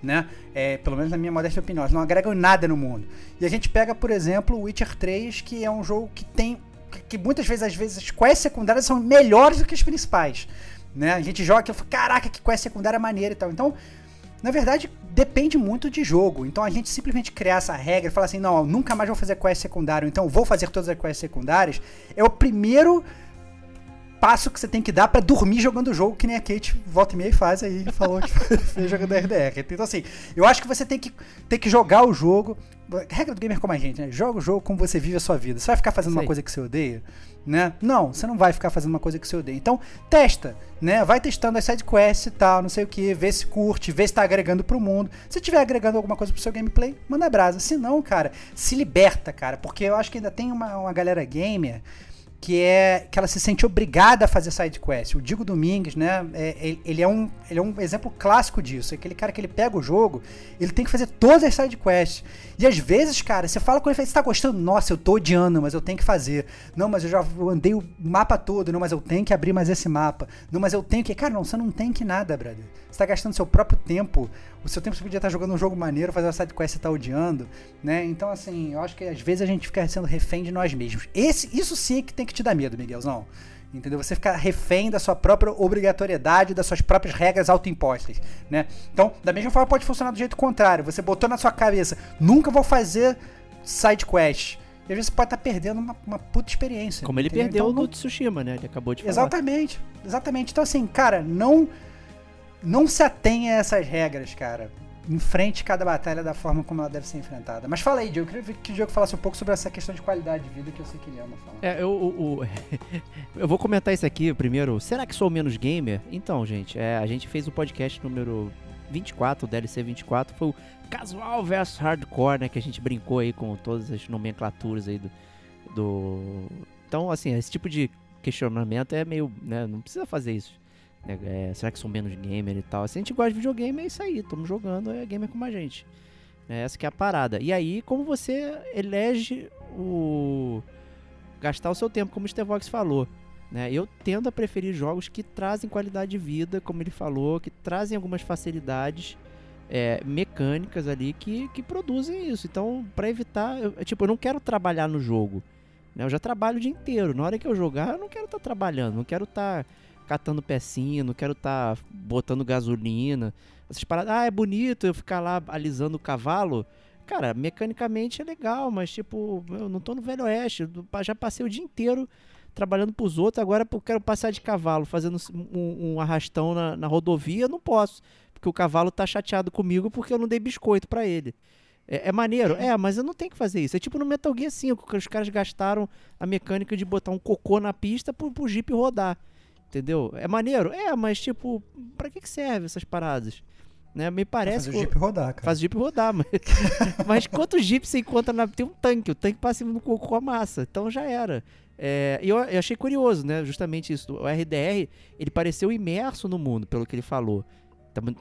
Né? É, pelo menos na minha modesta opinião, elas não agregam nada no mundo. E a gente pega, por exemplo, o Witcher 3, que é um jogo que tem. que, que muitas vezes, às vezes, as quests secundárias são melhores do que as principais. Né? A gente joga e fala, caraca, que quest secundária maneira e tal. Então, na verdade, depende muito de jogo. Então a gente simplesmente criar essa regra e falar assim, não, nunca mais vou fazer quest secundário, então vou fazer todas as quests secundárias, é o primeiro passo que você tem que dar pra dormir jogando o jogo, que nem a Kate volta e meia faz aí, falou que fez jogando RDR. Então assim, eu acho que você tem que, tem que jogar o jogo, regra do gamer como a gente, né? Joga o jogo como você vive a sua vida. Você vai ficar fazendo Isso uma coisa que você odeia? Né? Não, você não vai ficar fazendo uma coisa que você odeia. Então, testa, né? Vai testando as sidequests e tal, não sei o que, vê se curte, vê se tá agregando pro mundo. Se tiver agregando alguma coisa pro seu gameplay, manda brasa. Se não, cara, se liberta, cara, porque eu acho que ainda tem uma, uma galera gamer que é que ela se sente obrigada a fazer side quest. O Digo Domingues, né? é- ele, é um, ele é um exemplo clássico disso. É aquele cara que ele pega o jogo, ele tem que fazer todas as side quests. E às vezes, cara, você fala com ele, você tá gostando? Nossa, eu tô odiando, mas eu tenho que fazer. Não, mas eu já andei o mapa todo, não, mas eu tenho que abrir mais esse mapa. Não, mas eu tenho que. Cara, não, você não tem que nada, brother. Você tá gastando seu próprio tempo. O seu tempo você podia estar jogando um jogo maneiro, fazer uma side quest você tá odiando, né? Então, assim, eu acho que às vezes a gente fica sendo refém de nós mesmos. Esse, isso sim é que tem que te dar medo, Miguelzão. Entendeu? Você ficar refém da sua própria obrigatoriedade, das suas próprias regras autoimpostas, né? Então, da mesma forma pode funcionar do jeito contrário. Você botou na sua cabeça, nunca vou fazer side quest. E às vezes você pode estar perdendo uma, uma puta experiência. Como ele entendeu? perdeu Então, no Tsushima, né? Ele acabou de falar. Exatamente, exatamente. Então, assim, cara, não não se atenha a essas regras, cara. Enfrente cada batalha da forma como ela deve ser enfrentada. Mas fala aí, Diogo. Eu queria que o Diogo falasse um pouco sobre essa questão de qualidade de vida que eu sei que ele ama falar. É, eu, o- eu vou comentar isso aqui primeiro. Será que sou menos gamer? Então, gente, é, a gente fez o podcast número 24, o DLC 24, foi o casual versus hardcore, né? Que a gente brincou aí com todas as nomenclaturas aí do. do... Então, assim, esse tipo de questionamento é meio. Né, não precisa fazer isso. Né, é, será que sou menos gamer e tal? Se a gente gosta de videogame, é isso aí. Estamos jogando, é gamer como a gente. É, essa que é a parada. E aí, como você elege o gastar o seu tempo, como o Stevox falou. Né? Eu tendo a preferir jogos que trazem qualidade de vida, como ele falou, que trazem algumas facilidades é, mecânicas ali que, que produzem isso. Então, para evitar, eu, tipo, eu não quero trabalhar no jogo. né? Eu já trabalho o dia inteiro. Na hora que eu jogar, eu não quero estar trabalhando, não quero estar catando pecinha, não quero estar botando gasolina. Essas paradas, ah, é bonito eu ficar lá alisando o cavalo. Cara, mecanicamente é legal, mas tipo, eu não tô no Velho Oeste, já passei o dia inteiro trabalhando pros outros, agora eu quero passar de cavalo, fazendo um, um arrastão na, na, rodovia, não posso, porque o cavalo tá chateado comigo porque eu não dei biscoito para ele. É, é, maneiro? É, mas eu não tenho que fazer isso. É tipo no Metal Gear 5, que os caras gastaram a mecânica de botar um cocô na pista pro, pro Jeep rodar. Entendeu? É maneiro? É, mas tipo, pra que, que serve essas paradas? Né? Me parece. Faz o Jeep rodar, cara. Faz o Jeep rodar, mas. mas quantos Jeep você encontra na. Tem um tanque, o tanque passa no cocô a massa. Então já era. É, eu, eu achei curioso, né? Justamente isso. O RDR, ele pareceu imerso no mundo, pelo que ele falou.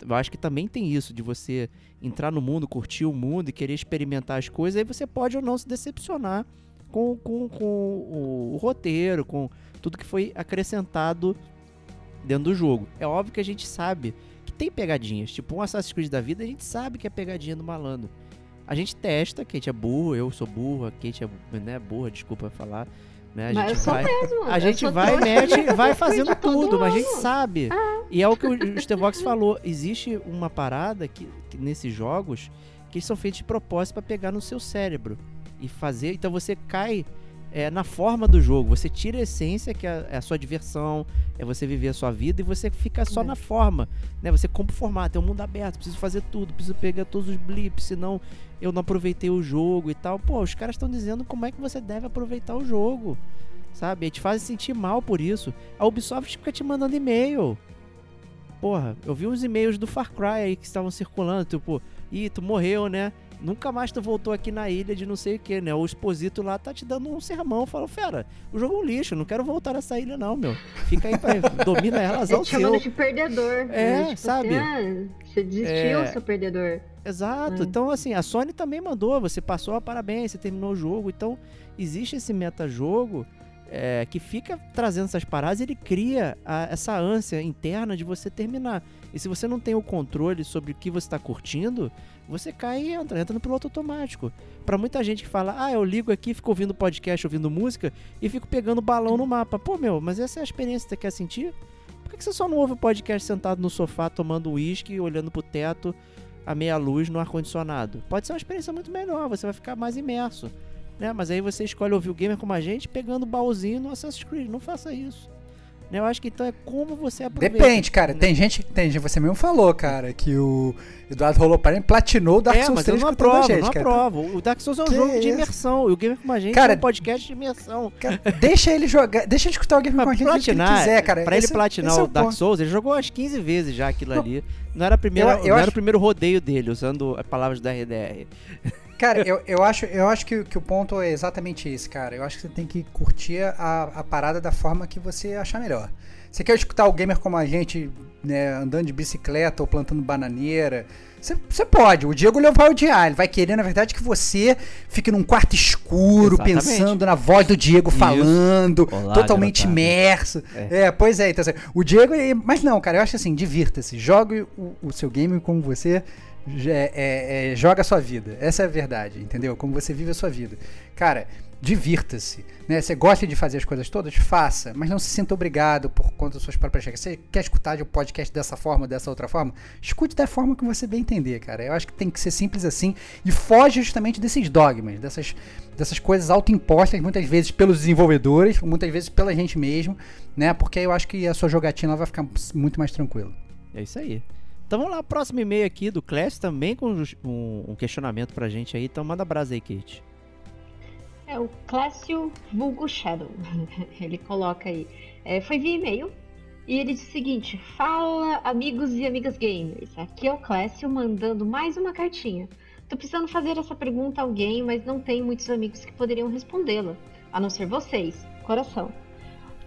Eu acho que também tem isso, de você entrar no mundo, curtir o mundo e querer experimentar as coisas, aí você pode ou não se decepcionar com, com, com o, o roteiro, com tudo que foi acrescentado dentro do jogo. É óbvio que a gente sabe que tem pegadinhas, tipo um Assassin's Creed da vida, a gente sabe que é pegadinha do malandro. A gente testa, Kate é burro, eu sou burro, a Kate é né, burra, desculpa falar. Né? A Mas gente vai, mesmo. a gente vai, mete, vai fazendo tudo, mas a gente sabe. E é o que o Stevox falou. Existe uma parada que, que nesses jogos que são feitos de propósito para pegar no seu cérebro e fazer. Então você cai é, na forma do jogo. Você tira a essência, que é a, é a sua diversão, é você viver a sua vida, e você fica só É. na forma. Né? Você compra o formato, é um mundo aberto, preciso fazer tudo, preciso pegar todos os blips, senão eu não aproveitei o jogo e tal. Pô, os caras estão dizendo como é que você deve aproveitar o jogo. Sabe? E te fazem sentir mal por isso. A Ubisoft fica te mandando e-mail. Porra, eu vi uns e-mails do Far Cry aí que estavam circulando, tipo, ih, tu morreu, né? Nunca mais tu voltou aqui na ilha de não sei o que, né? O Exposito lá tá te dando um sermão, falou, fera, o jogo é um lixo, não quero voltar nessa ilha não, meu. Fica aí, pra, domina ela, azar Ele o te chamando seu. de perdedor. É, Tipo sabe? assim, ah, você desistiu, É. seu perdedor. Exato. É. Então, assim, a Sony também mandou, você passou a parabéns, você terminou o jogo. Então, existe esse metajogo é, que fica trazendo essas paradas ele cria a- essa ânsia interna de você terminar. E se você não tem o controle sobre o que você está curtindo, você cai e entra, entra no piloto automático. Pra muita gente que fala, ah, eu ligo aqui, fico ouvindo podcast, ouvindo música e fico pegando balão no mapa. Pô, meu, mas essa é a experiência que você quer sentir? Por que você só não ouve o podcast sentado no sofá, tomando uísque, olhando pro teto, a meia luz no ar-condicionado? Pode ser uma experiência muito melhor, você vai ficar mais imerso. Né? Mas aí você escolhe ouvir o gamer como a gente, pegando o baúzinho no Assassin's Creed. Não faça isso. Né? Eu acho que então é como você aproveita. Depende, cara. né? Tem gente, tem gente, você mesmo falou, cara, que o Eduardo Roloparem platinou o Dark é, Souls mas eu 3 não escutando a aprovo, gente, não cara. aprovo. O Dark Souls é um Que jogo de isso? imersão. E o Gamer Como a Gente Cara, é um podcast de imersão. Cara, deixa ele jogar, deixa ele escutar o game com a Mas gente jeito que platinar, quiser, cara. pra ele Esse- platinar esse é o Dark ponto. Souls, ele jogou umas 15 vezes já aquilo Não. ali. Não era, a primeira, Eu- eu não era acho- o primeiro rodeio dele, usando as palavras da RDR. Cara, eu, eu acho, eu acho que, que o ponto é exatamente esse, cara. Eu acho que você tem que curtir a, a parada da forma que você achar melhor. Você quer escutar o gamer como a gente, né, andando de bicicleta ou plantando bananeira? Você, pode. O Diego vai odiar. Ele vai querer, na verdade, que você fique num quarto escuro, Exatamente. pensando na voz do Diego Isso. falando, Olá, totalmente garotada. imerso. É. pois é. Então, assim, o Diego. Mas não, cara, eu acho assim, divirta-se. Jogue o, o seu game como você é, é, é, joga a sua vida. Essa é a verdade, entendeu? Como você vive a sua vida. Cara, divirta-se. Né? Você gosta de fazer as coisas todas? Faça, mas não se sinta obrigado por conta das suas próprias regras. Você quer escutar de um podcast dessa forma, dessa outra forma? Escute da forma que você bem entender, cara. Eu acho que tem que ser simples assim e foge justamente desses dogmas, dessas, dessas coisas autoimpostas, muitas vezes pelos desenvolvedores, muitas vezes pela gente mesmo, né? Porque eu acho que a sua jogatina vai ficar muito mais tranquila. É isso aí. Então vamos lá, próximo e-mail aqui do Clash também com um, um questionamento pra gente aí. Então manda brasa aí, Kate. É o Clécio Vulgo Shadow. ele coloca aí. É, foi via e-mail. E ele diz o seguinte: Fala, amigos e amigas gamers. Aqui é o Clécio mandando mais uma cartinha. Tô precisando fazer essa pergunta a alguém, mas não tenho muitos amigos que poderiam respondê-la. A não ser vocês. Coração.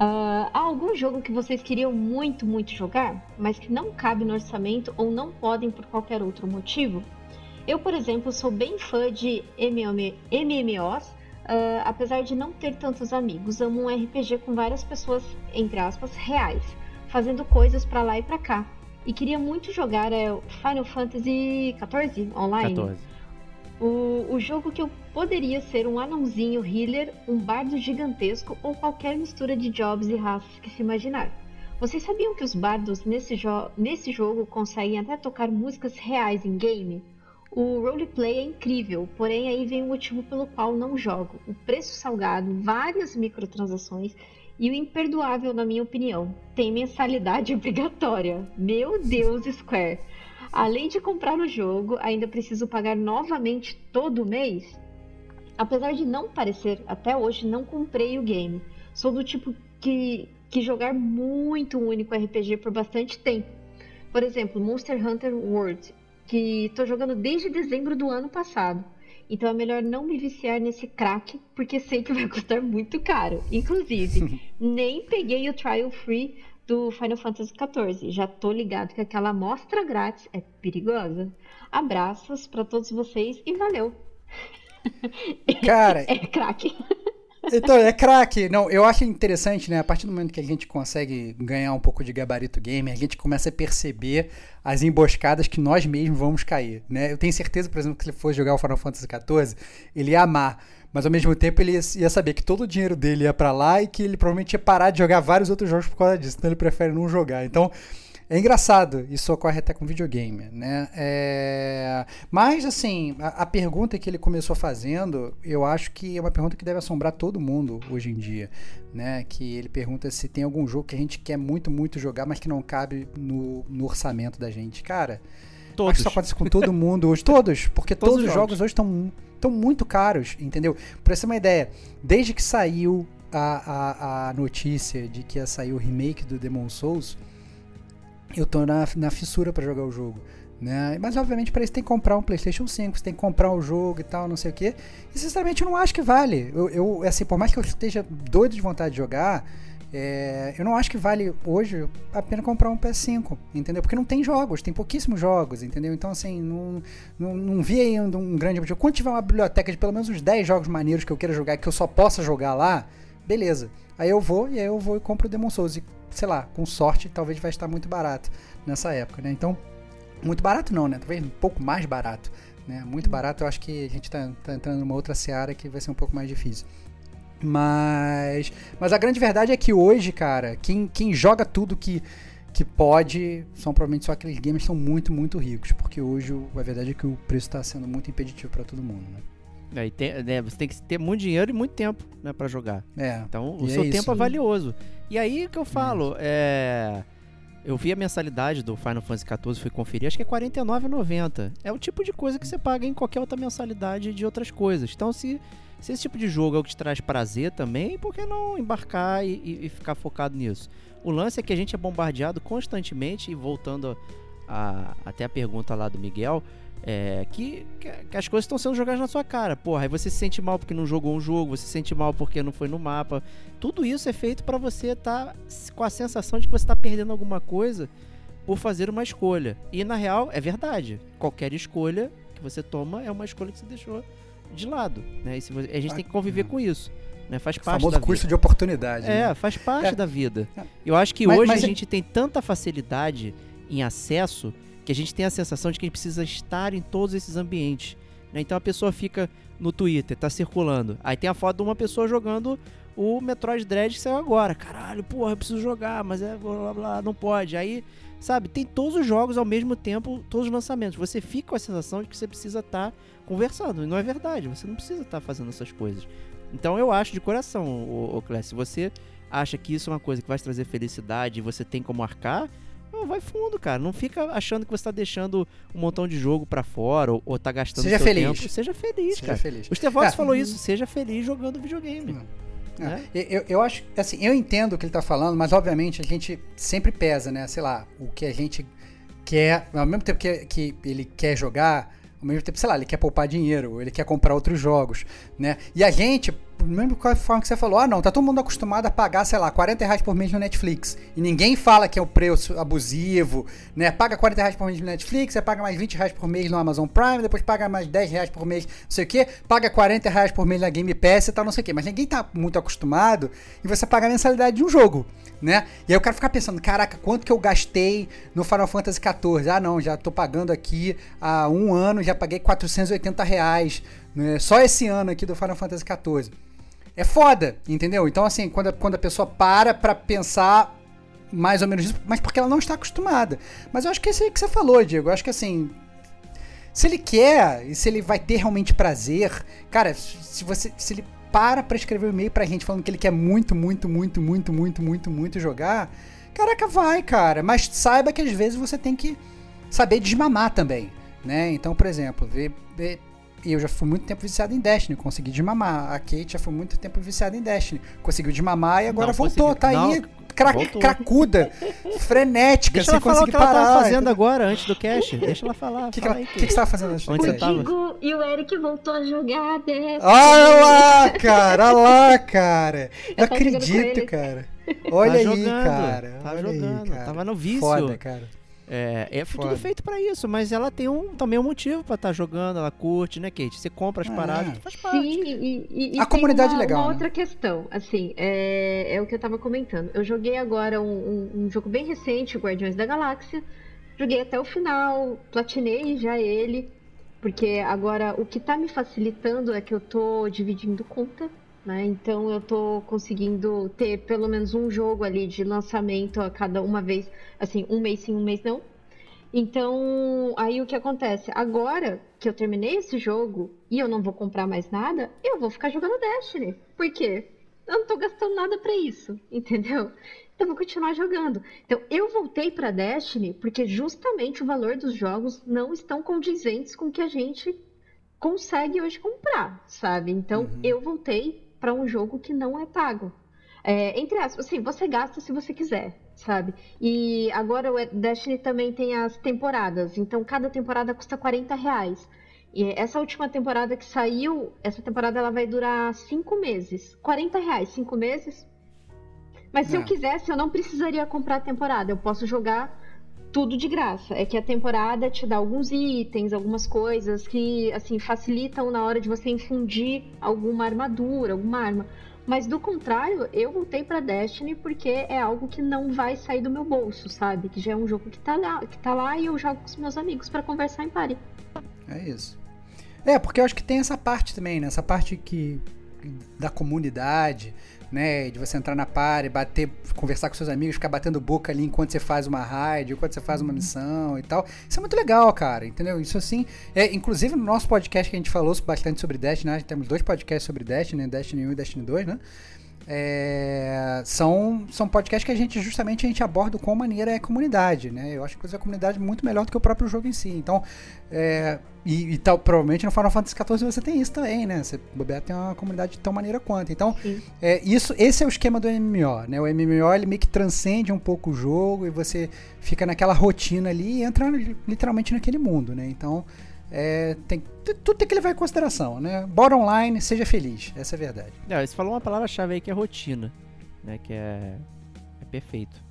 Ah, há algum jogo que vocês queriam muito, muito jogar, mas que não cabe no orçamento ou não podem por qualquer outro motivo? Eu, por exemplo, sou bem fã de MM MMOs, ah, apesar de não ter tantos amigos. Amo um RPG com várias pessoas, entre aspas, reais, fazendo coisas pra lá e pra cá. E queria muito jogar é, Final Fantasy XIV online. 14. O, o jogo que eu poderia ser um anãozinho healer, um bardo gigantesco ou qualquer mistura de jobs e raças que se imaginar. Vocês sabiam que os bardos nesse, jo nesse jogo conseguem até tocar músicas reais em game? O roleplay é incrível, porém aí vem o motivo pelo qual não jogo. O preço salgado, várias microtransações e o imperdoável, na minha opinião, tem mensalidade obrigatória. Meu Deus, Square! Além de comprar o jogo, ainda preciso pagar novamente todo mês? Apesar de não parecer, até hoje não comprei o game. Sou do tipo que, que jogar muito um único RPG por bastante tempo. Por exemplo, Monster Hunter World, que estou jogando desde dezembro do ano passado. Então é melhor não me viciar nesse crack, porque sei que vai custar muito caro. Inclusive, nem peguei o trial free do Final Fantasy XIV. Já tô ligado que aquela amostra grátis é perigosa. Abraços pra todos vocês e valeu. Cara, É craque. Então, é craque. Não, eu acho interessante, né? A partir do momento que a gente consegue ganhar um pouco de gabarito game, a gente começa a perceber as emboscadas que nós mesmos vamos cair, né? Eu tenho certeza, por exemplo, que se ele fosse jogar o Final Fantasy XIV, ele ia amar. Mas ao mesmo tempo ele ia, saber que todo o dinheiro dele ia pra lá e que ele provavelmente ia parar de jogar vários outros jogos por causa disso. Então ele prefere não jogar. Então é engraçado, isso ocorre até com videogame, né? É... Mas, assim, a, a, pergunta que ele começou fazendo, eu acho que é uma pergunta que deve assombrar todo mundo hoje em dia, né? Que ele pergunta se tem algum jogo que a gente quer muito, muito jogar, mas que não cabe no, no orçamento da gente. Cara, todos. acho que isso acontece com todo mundo hoje. Todos, porque todos, todos os jogos, jogos hoje estão estão muito caros, entendeu? Pra você ter uma ideia, desde que saiu a, a, a notícia de que ia sair o remake do Demon Souls eu tô na, na fissura para jogar o jogo. Né? Mas obviamente para isso tem que comprar um PlayStation 5, você tem que comprar o jogo e tal, não sei o que. E sinceramente eu não acho que vale. Eu, eu, assim, por mais que eu esteja doido de vontade de jogar, é, eu não acho que vale hoje a pena comprar um PS5, entendeu? Porque não tem jogos, tem pouquíssimos jogos, entendeu? Então, assim, não, não, não vi ainda um grande objetivo. Quando tiver uma biblioteca de pelo menos uns 10 jogos maneiros que eu queira jogar, que eu só possa jogar lá, beleza. Aí eu vou e aí eu vou e compro o Demon Souls. E sei lá, com sorte, talvez vai estar muito barato nessa época, né? Então, muito barato não, né? Talvez um pouco mais barato, né? Muito barato, eu acho que a gente tá, tá entrando numa outra seara que vai ser um pouco mais difícil. Mas, mas a grande verdade é que hoje, cara, quem, quem joga tudo que, que pode são provavelmente só aqueles gamers que são muito, muito ricos, porque hoje a verdade é que o preço está sendo muito impeditivo para todo mundo, né? É, tem, né, você tem que ter muito dinheiro e muito tempo né, para jogar. É. Então o seu é tempo é valioso. E aí que eu falo, é. Eu vi a mensalidade do Final Fantasy XIV, fui conferir, acho que é R$ 49,90. É o tipo de coisa que você paga em qualquer outra mensalidade de outras coisas. Então, se, se esse tipo de jogo é o que te traz prazer também, por que não embarcar e, e, e ficar focado nisso? O lance é que a gente é bombardeado constantemente, e voltando a, até a pergunta lá do Miguel, é, que, que, as coisas estão sendo jogadas na sua cara. Porra, aí você se sente mal porque não jogou um jogo, você se sente mal porque não foi no mapa. Tudo isso é feito para você estar tá com a sensação de que você está perdendo alguma coisa por fazer uma escolha. E na real, é verdade. Qualquer escolha que você toma é uma escolha que você deixou de lado. Né? E você, a gente tem que conviver com isso. Né? Faz parte famoso da custo vida. de oportunidade. É, né? faz parte É. da vida. Eu acho que Mas- hoje mas a é- gente tem tanta facilidade em acesso que a gente tem a sensação de que a gente precisa estar em todos esses ambientes. né? Então a pessoa fica no Twitter, tá circulando. Aí tem a foto de uma pessoa jogando o Metroid Dread que saiu agora. Caralho, porra, eu preciso jogar, mas é blá blá blá, não pode. Aí, sabe, tem todos os jogos ao mesmo tempo, todos os lançamentos. Você fica com a sensação de que você precisa estar conversando. E não é verdade, você não precisa estar fazendo essas coisas. Então eu acho de coração, o, o se você acha que isso é uma coisa que vai te trazer felicidade e você tem como arcar, não, vai fundo, cara. Não fica achando que você tá deixando um montão de jogo pra fora ou, ou tá gastando Seja feliz. tempo. Seja feliz, Seja cara. feliz. O Stevox É. falou isso, seja feliz jogando videogame. É. né? Eu, eu acho, assim, eu entendo o que ele tá falando, mas obviamente a gente sempre pesa, né? Sei lá, o que a gente quer, ao mesmo tempo que, que ele quer jogar, ao mesmo tempo, sei lá, ele quer poupar dinheiro, ou ele quer comprar outros jogos, né? E a gente, mesmo forma que você falou, ah não, tá todo mundo acostumado a pagar, sei lá, 40 reais por mês no Netflix. E ninguém fala que é o preço abusivo, né? Paga 40 reais por mês no Netflix, você paga mais 20 reais por mês no Amazon Prime, depois paga mais 10 reais por mês, não sei o quê, paga 40 reais por mês na Game Pass e tal, não sei o quê. Mas ninguém tá muito acostumado e você paga a mensalidade de um jogo, né? E aí eu quero ficar pensando, caraca, quanto que eu gastei no Final Fantasy XIV? Ah não, já tô pagando aqui há um ano, já paguei 480 reais, né? Só esse ano aqui do Final Fantasy XIV. É foda, entendeu? Então, assim, quando a, quando a pessoa para pra pensar mais ou menos isso, mas porque ela não está acostumada. Mas eu acho que é isso aí que você falou, Diego. Eu acho que, assim, se ele quer e se ele vai ter realmente prazer, cara, se você se ele para pra escrever um e-mail pra gente falando que ele quer muito, muito, muito, muito, muito, muito, muito jogar, caraca, vai, cara. Mas saiba que às vezes você tem que saber desmamar também, né? Então, por exemplo, ver, ver- eu já fui muito tempo viciado em Destiny, consegui desmamar. A Kate já foi muito tempo viciada em Destiny, conseguiu desmamar e agora Não voltou, conseguiu. tá aí Não, cra- voltou. cracuda, frenética, Deixa sem ela falar o que ela parar. tava fazendo agora, antes do cast. Deixa ela falar. O que, que, fala ela- aí, que, que você tava fazendo antes do Onde você cast? tava? Digo, e o Eric voltou a jogar Destiny. Olha lá, cara, olha lá, cara. Não Eu tava acredito, cara. Olha tá aí, jogando, cara. Tá olha aí, jogando. cara. Tava no vício. Foda, cara. É, é Foda. tudo feito pra isso, mas ela tem um, também um motivo pra estar jogando, ela curte, né, Kate? Você compra as É. paradas, faz parte. Sim, e, e- e A tem comunidade uma, é legal, Uma né? outra questão, assim, é, é o que eu tava comentando. Eu joguei agora um, um- um jogo bem recente, Guardiões da Galáxia. Joguei até o final, platinei já ele. Porque agora o que tá me facilitando é que eu tô dividindo conta, né? Então eu tô conseguindo ter pelo menos um jogo ali de lançamento a cada uma vez, assim, um mês sim, um mês não. Então, aí o que acontece? Agora que eu terminei esse jogo e eu não vou comprar mais nada, eu vou ficar jogando Destiny. Por quê? Eu não tô gastando nada pra isso, entendeu? Então eu vou continuar jogando. Então eu voltei pra Destiny porque justamente o valor dos jogos não estão condizentes com o que a gente consegue hoje comprar, sabe? Então Uhum. eu voltei pra um jogo que não é pago. É, entre aspas, assim, você gasta se você quiser, sabe? E agora o Destiny também tem as temporadas, então cada temporada custa 40 reais. E essa última temporada que saiu, essa temporada ela vai durar cinco meses. 40 reais, cinco meses. Mas se É. eu quisesse, eu não precisaria comprar a temporada. Eu posso jogar tudo de graça. É que a temporada te dá alguns itens, algumas coisas que assim facilitam na hora de você infundir alguma armadura, alguma arma. Mas do contrário, eu voltei pra Destiny porque é algo que não vai sair do meu bolso, sabe? Que já é um jogo que tá lá, que tá lá e eu jogo com os meus amigos pra conversar em party. É isso. É, porque eu acho que tem essa parte também, né? Essa parte que da comunidade, né? De você entrar na party, bater, conversar com seus amigos, ficar batendo boca ali enquanto você faz uma raid, enquanto você faz uma missão e tal. Isso é muito legal, cara, entendeu? Isso assim, é, inclusive no nosso podcast que a gente falou bastante sobre Destiny, né? Temos dois podcasts sobre Destiny, né? Destiny 1 e Destiny 2, né? É, são, são podcasts que a gente justamente a gente aborda com maneira é a comunidade, né? Eu acho que a comunidade é muito melhor do que o próprio jogo em si. Então, é, e, e tal, provavelmente no Final Fantasy XIV você tem isso também, né? Você bobear tem uma comunidade de tão maneira quanto. Então, é, isso, esse é o esquema do MMO, né? O MMO ele meio que transcende um pouco o jogo e você fica naquela rotina ali e entra literalmente naquele mundo, né? Então, é, tem, tudo tem que levar em consideração, né? Bora online, seja feliz. Essa é a verdade. Não, você falou uma palavra-chave aí que é rotina, né? Que é, é perfeito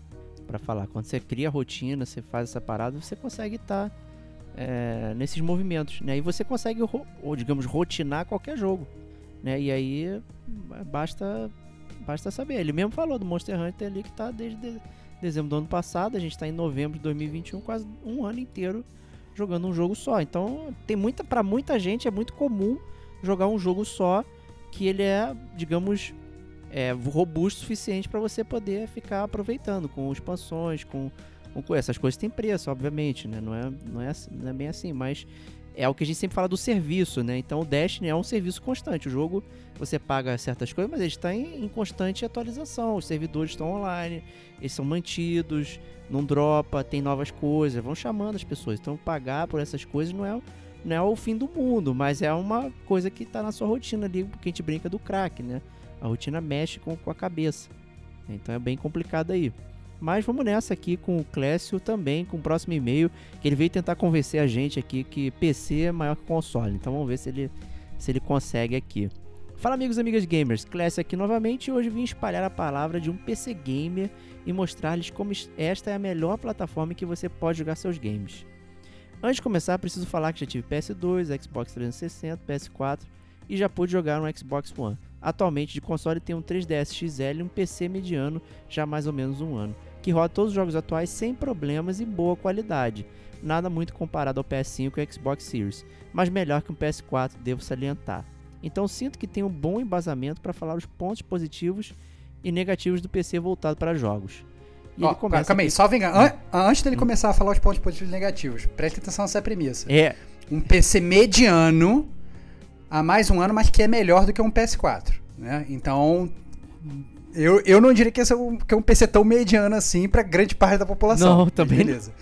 pra falar. Quando você cria rotina, você faz essa parada, você consegue estar nesses movimentos, né? E você consegue, ou digamos, rotinar qualquer jogo, né? E aí é, basta, basta saber. Ele mesmo falou do Monster Hunter ali que tá desde de- dezembro do ano passado, a gente tá em novembro de 2021, quase um ano inteiro jogando um jogo só. Então, tem muita para muita gente é muito comum jogar um jogo só que ele é, digamos, é, robusto o suficiente para você poder ficar aproveitando com expansões, com, com co- essas coisas têm preço, obviamente, né? Não é, não é, assim- não é bem assim, mas é o que a gente sempre fala do serviço, né? Então o Destiny é um serviço constante. O jogo você paga certas coisas, mas ele está em, em constante atualização. Os servidores estão online, eles são mantidos, não dropa, tem novas coisas, vão chamando as pessoas. Então pagar por essas coisas não é, não é o fim do mundo, mas é uma coisa que está na sua rotina ali, porque a gente brinca do crack, né? A rotina mexe com, com a cabeça. Então é bem complicado aí. Mas vamos nessa aqui com o Clécio também, com o próximo e-mail, que ele veio tentar convencer a gente aqui que PC é maior que console. Então vamos ver se ele, se ele consegue aqui. Fala amigos e amigas gamers, Clécio aqui novamente e hoje vim espalhar a palavra de um PC gamer e mostrar-lhes como es- esta é a melhor plataforma em que você pode jogar seus games. Antes de começar, preciso falar que já tive PS2, Xbox 360, PS4 e já pude jogar no Xbox One. Atualmente de console tem um 3DS XL e um PC mediano já há mais ou menos um ano, que roda todos os jogos atuais sem problemas e boa qualidade. Nada muito comparado ao PS5 e ao Xbox Series, mas melhor que um PS4, devo salientar. Então sinto que tenho um bom embasamento para falar os pontos positivos e negativos do PC voltado para jogos. E Ó, começa calma aí, só vem. an- antes dele começar a falar os pontos positivos e negativos, preste atenção nessa premissa. É, Um PC mediano há mais um ano, mas que é melhor do que um PS4. Né? Então, eu, eu não diria que esse é um, que é um PC tão mediano assim para grande parte da população. Não, também. Beleza.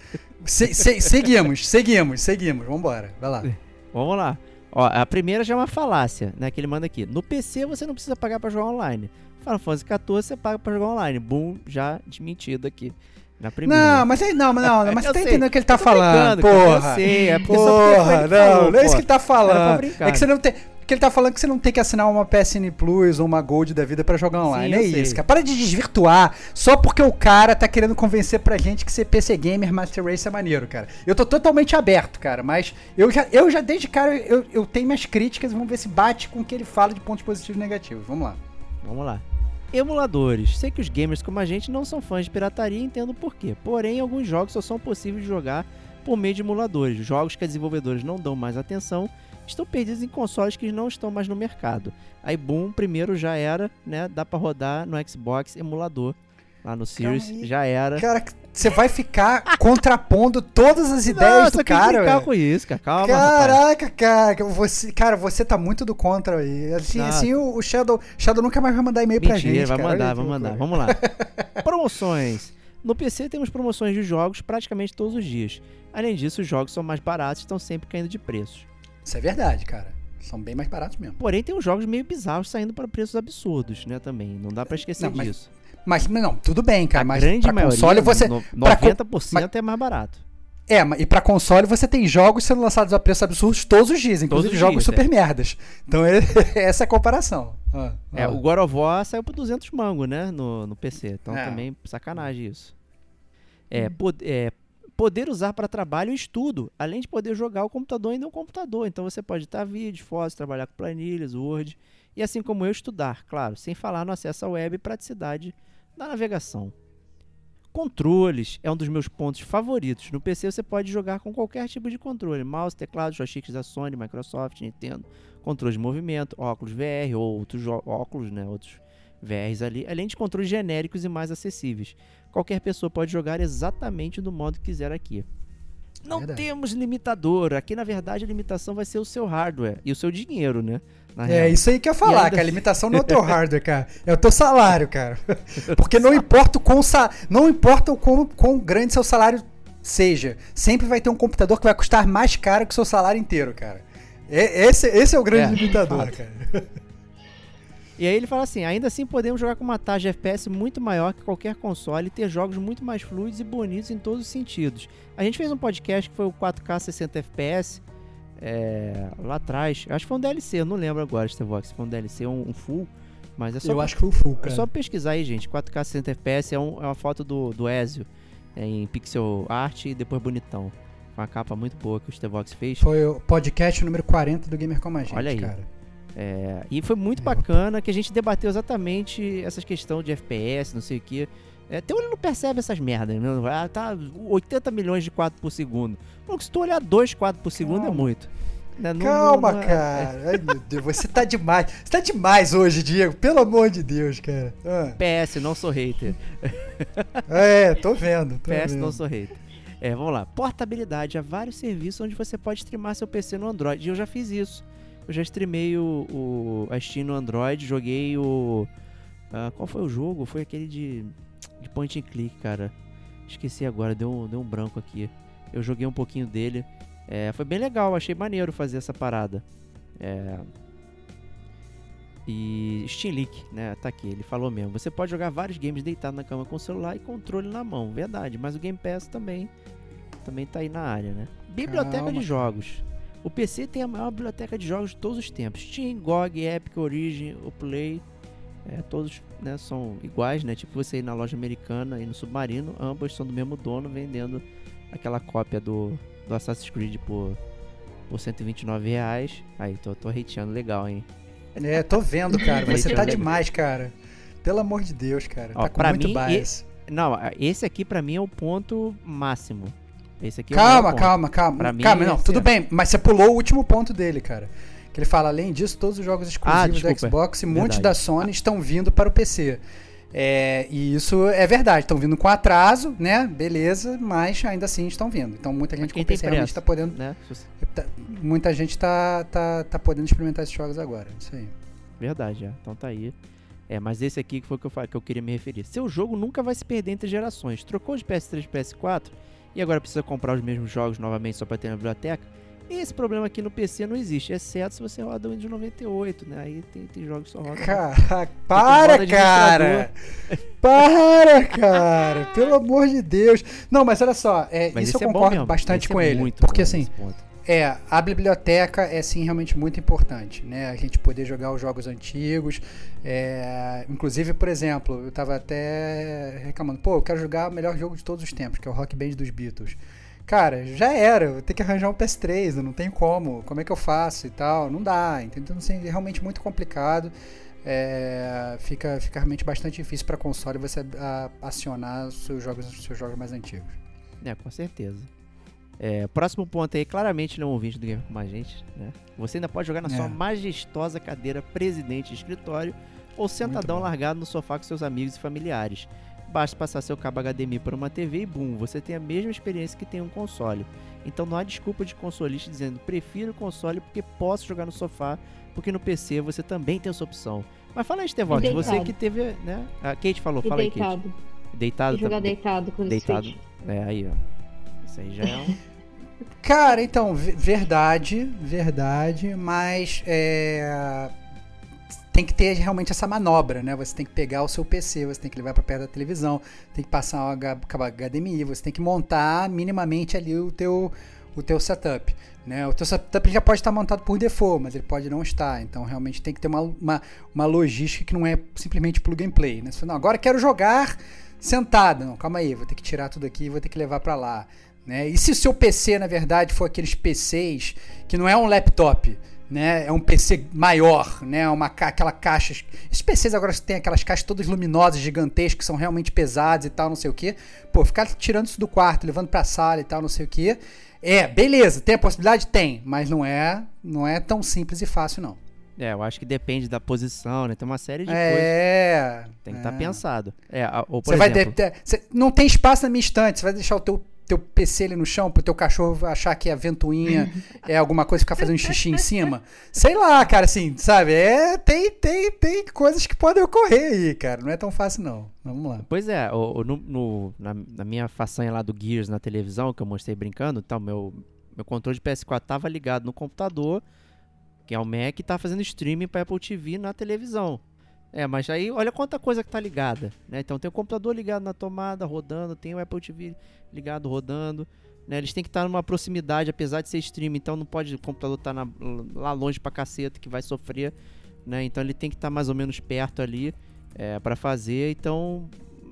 Se- se- seguimos, seguimos, seguimos. Vambora, vai lá. Vamos lá. Ó, a primeira já é uma falácia, né? Que ele manda aqui. No PC você não precisa pagar pra jogar online. Final Fantasy XIV você paga pra jogar online. Boom, já desmentido aqui. Na primeira. Não, mas aí, não, não, mas você tá sei. entendendo o que ele tá falando, porra. Eu sei, é Porra, não, falou, não é isso que ele tá falando. É que você não tem. Que ele tá falando que você não tem que assinar uma PSN Plus ou uma Gold da vida pra jogar online. Sim, é sei. isso, cara. Para de desvirtuar só porque o cara tá querendo convencer pra gente que ser PC Gamer Master Race é maneiro, cara. Eu tô totalmente aberto, cara, mas eu já, eu já desde cara, eu, eu tenho minhas críticas, vamos ver se bate com o que ele fala de pontos positivos e negativos. Vamos lá. Vamos lá. Emuladores. Sei que os gamers como a gente não são fãs de pirataria e entendo por quê. Porém, alguns jogos só são possíveis de jogar por meio de emuladores. Jogos que as desenvolvedores não dão mais atenção estão perdidos em consoles que não estão mais no mercado. Aí, boom, primeiro já era, né? Dá pra rodar no Xbox emulador. Lá no Series já era. Cara, você vai ficar contrapondo todas as ideias do cara, velho. com isso, cara. Calma, rapaz. Caraca, cara, você, cara, você tá muito do contra aí. Assim, Não. assim o, Shadow, Shadow nunca mais vai mandar e-mail pra Mentira, gente. vai cara. mandar, vai mandar. Vamos lá. Promoções. No PC temos promoções de jogos praticamente todos os dias. Além disso, os jogos são mais baratos e estão sempre caindo de preços. Isso é verdade, cara. São bem mais baratos mesmo. Porém, tem uns jogos meio bizarros saindo para preços absurdos, né, também. Não dá pra esquecer Não, mas disso. Mas não, tudo bem, cara. A mas grande pra maioria, console você. no- pra co- 90% é mais barato. É, mas- e pra console você tem jogos sendo lançados a preços absurdos todos os dias, inclusive Todos os jogos dias, super merdas. Então é- essa é a comparação. Ah, É, ah. o God of War saiu por 200 mango, né, no, no PC. Então É. também sacanagem isso. É, pod- é, poder usar para trabalho e estudo, além de poder jogar o computador ainda um computador. Então você pode editar vídeos, fotos, trabalhar com planilhas, Word, e assim como eu estudar, claro, sem falar no acesso à web e praticidade da navegação. Controles é um dos meus pontos favoritos. No PC você pode jogar com qualquer tipo de controle: mouse, teclado, joysticks da Sony, Microsoft, Nintendo, controles de movimento, óculos VR ou outros óculos, né, outros VRs ali, além de controles genéricos e mais acessíveis. Qualquer pessoa pode jogar exatamente do modo que quiser aqui. Não Verdade. temos limitador. Aqui, na verdade, a limitação vai ser o seu hardware e o seu dinheiro, né? Na É real. isso aí que eu ia falar, ainda- que a limitação não é o teu hardware, cara. É o teu salário, cara. Porque não importa o quão, sa- não importa o quão, quão grande seu salário seja, sempre vai ter um computador que vai custar mais caro que o seu salário inteiro, cara. É- esse, esse é o grande É, limitador, cara. E aí ele fala assim: ainda assim podemos jogar com uma taxa de FPS muito maior que qualquer console e ter jogos muito mais fluidos e bonitos em todos os sentidos. A gente fez um podcast que foi o 4K 60 FPS é, lá atrás. Acho que foi um DLC, eu não lembro agora, Stevox, se foi um DLC ou um, um full. Mas é só, Eu acho que foi o full, é cara. só pesquisar aí, gente. 4K 60 FPS é, um- é uma foto do, do Ezio é, em pixel art e depois bonitão. Uma capa muito boa que o Stevox fez. Foi o podcast número 40 do Gamer Como a Gente, Olha aí. cara. É, e foi muito É, bacana que a gente debateu exatamente essas questões de FPS, não sei o que. É, até ele não percebe essas merdas, né? Ah, tá 80 milhões de quadros por segundo. Mano, se tu olhar 2 quadros por segundo é Calma. muito. Né? Não- Calma, não- não é- cara. Ai, meu Deus, você tá demais. Você tá demais hoje, Diego. Pelo amor de Deus, cara. Ah, PS, não sou hater. é, tô vendo. Tô PS, vendo. não sou hater. É, vamos lá. Portabilidade. Há vários serviços onde você pode streamar seu PC no Android. E eu já fiz isso. Eu já streamei o, o, a Steam no Android, joguei o. ah, qual foi o jogo? Foi aquele de, de point and click, cara. Esqueci agora, deu, um- deu um branco aqui. Eu joguei um pouquinho dele. É, foi bem legal, achei maneiro fazer essa parada. É, e Steam Leak, né? Tá aqui, ele falou mesmo. Você pode jogar vários games deitado na cama com o celular e controle na mão, verdade. Mas o Game Pass também, também tá aí na área, né? Biblioteca Calma, de jogos. O PC tem a maior biblioteca de jogos de todos os tempos. Steam, GOG, Epic, Origin, o Play, é, todos né, são iguais, né? Tipo você ir na loja americana e no Submarino, ambos são do mesmo dono vendendo aquela cópia do, do Assassin's Creed por, por 129 reais. Aí, tô, tô hateando legal, hein? É, tô vendo, cara. Mas Você tá demais, cara. Pelo amor de Deus, cara. Ó, tá com muito mim, bias. Não, a- esse aqui pra mim é o ponto máximo. Esse aqui é o Calma, calma, calma. Pra mim, calma, não, tudo é. bem. Mas você pulou o último ponto dele, cara. Que ele fala, além disso, todos os jogos exclusivos do Ah, desculpa. Xbox e muitos da Sony estão vindo para o PC. É, e isso é verdade, estão vindo com atraso, né? Beleza, mas ainda assim estão vindo. Então muita gente com PC realmente está podendo. Né? Tá- muita gente tá, tá, tá podendo experimentar esses jogos agora. Isso aí. Verdade, é. Então tá aí. É, mas esse aqui que foi o que eu, que eu queria me referir. Seu jogo nunca vai se perder entre gerações. Trocou de PS3 e PS4 e agora precisa comprar os mesmos jogos novamente só pra ter na biblioteca. Esse problema aqui no PC não existe, exceto se você roda o Windows 98, né? Aí tem, tem jogos que só rodam. Caraca, para, cara! Para, cara! Pelo amor de Deus! Não, mas olha só, é, isso eu é concordo bastante Esse com é ele. muito Porque assim. É, a biblioteca é sim realmente muito importante, né? A gente poder jogar os jogos antigos. É, inclusive, por exemplo, eu tava até reclamando, pô, eu quero jogar o melhor jogo de todos os tempos, que é o Rock Band dos Beatles. Cara, já era, eu ter que arranjar um PS3, não tem como, como é que eu faço e tal, não dá, entendeu? Então, assim, é realmente muito complicado. É, fica, fica realmente bastante difícil para console você a, acionar seus jogos, seus jogos mais antigos. É, com certeza. É, próximo ponto aí, claramente não é um ouvinte do Game com a gente, né? Você ainda pode jogar na É. sua majestosa cadeira presidente de escritório ou sentadão largado no sofá com seus amigos e familiares. Basta passar seu cabo HDMI por uma TV e boom, você tem a mesma experiência que tem um console. Então não há desculpa de consolista dizendo prefiro o console porque posso jogar no sofá, porque no PC você também tem essa opção. Mas fala aí, Estevox, E você deitado. que teve, né? A Kate falou, E fala aí, Kate. deitado. Deitado jogar também. deitado com o Deitado. Switch. É, aí, ó. Isso aí já é um. Cara, então, ve- verdade, verdade, mas é, tem que ter realmente essa manobra, né? Você tem que pegar o seu PC, você tem que levar para perto da televisão, tem que passar cabo HDMI, você tem que montar minimamente ali o teu, o teu setup. Né? O teu setup já pode estar montado por default, mas ele pode não estar. Então realmente tem que ter uma, uma, uma logística que não é simplesmente plug and play. Né? Você fala, não, agora quero jogar sentado. Não, calma aí, vou ter que tirar tudo aqui e vou ter que levar para lá. Né? E se o seu PC, na verdade, for aqueles PCs que não é um laptop, né? É um PC maior, né? Uma ca aquela caixa. Esses PCs agora têm aquelas caixas todas luminosas, gigantescas, que são realmente pesadas e tal, não sei o que. Pô, ficar tirando isso do quarto, levando pra sala e tal, não sei o que. É, beleza, tem a possibilidade? Tem, mas não é, não é tão simples e fácil, não. É, eu acho que depende da posição, né? Tem uma série de coisas. É. Tem que estar é. pensado. É, ou por Você vai exemplo, de- de- você- não tem espaço na minha estante, você vai deixar o teu, teu PC ali no chão pro teu cachorro achar que a ventoinha é alguma coisa ficar fazendo xixi em cima? Sei lá, cara, assim, sabe? É, tem, tem, tem coisas que podem ocorrer aí, cara. Não é tão fácil, não. Vamos lá. Pois é, o- o- no, no- na, na minha façanha lá do Gears na televisão, que eu mostrei brincando, então, meu, meu controle de PS4 tava ligado no computador, que é o Mac, e tava fazendo streaming pra Apple TV na televisão. É, mas aí olha quanta coisa que tá ligada, né? Então tem o computador ligado na tomada, rodando, tem o Apple TV ligado, rodando, né? Eles têm que estar numa proximidade, apesar de ser streaming, então não pode o computador estar lá longe pra caceta, que vai sofrer, né? Então ele tem que estar mais ou menos perto ali é, para fazer, então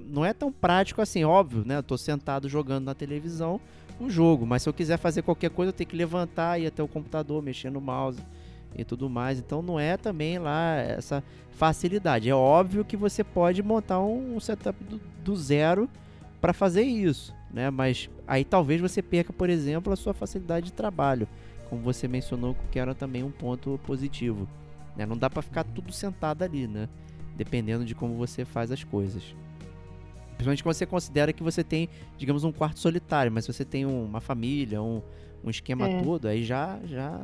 não é tão prático assim, óbvio, né? Eu tô sentado jogando na televisão um jogo, mas se eu quiser fazer qualquer coisa, eu tenho que levantar, ir até o computador, mexer no mouse e tudo mais. Então não é também lá essa facilidade. É óbvio que você pode montar um setup do, do zero para fazer isso, né? Mas aí talvez você perca, por exemplo, a sua facilidade de trabalho, como você mencionou que era também um ponto positivo. Né? Não dá para ficar tudo sentado ali, né? Dependendo de como você faz as coisas. Principalmente quando você considera que você tem, digamos, um quarto solitário, mas se você tem um- uma família, um, um esquema É. todo, aí já, já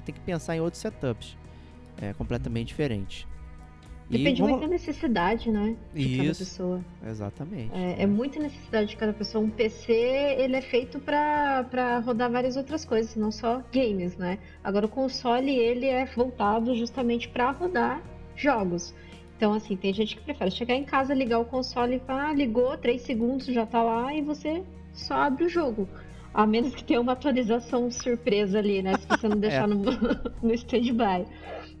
tem que pensar em outros setups é, completamente diferentes. E Depende vamos- muito da necessidade, né? De cada Isso. pessoa. Exatamente. É, é muita necessidade de cada pessoa. Um PC, ele é feito pra rodar várias outras coisas, não só games, né? Agora, o console, ele é voltado justamente pra rodar jogos. Então, assim, tem gente que prefere chegar em casa, ligar o console e falar, ah, ligou, 3 segundos, já tá lá, e você só abre o jogo. A menos que tenha uma atualização surpresa ali, né? Se você não deixar no, no stand-by.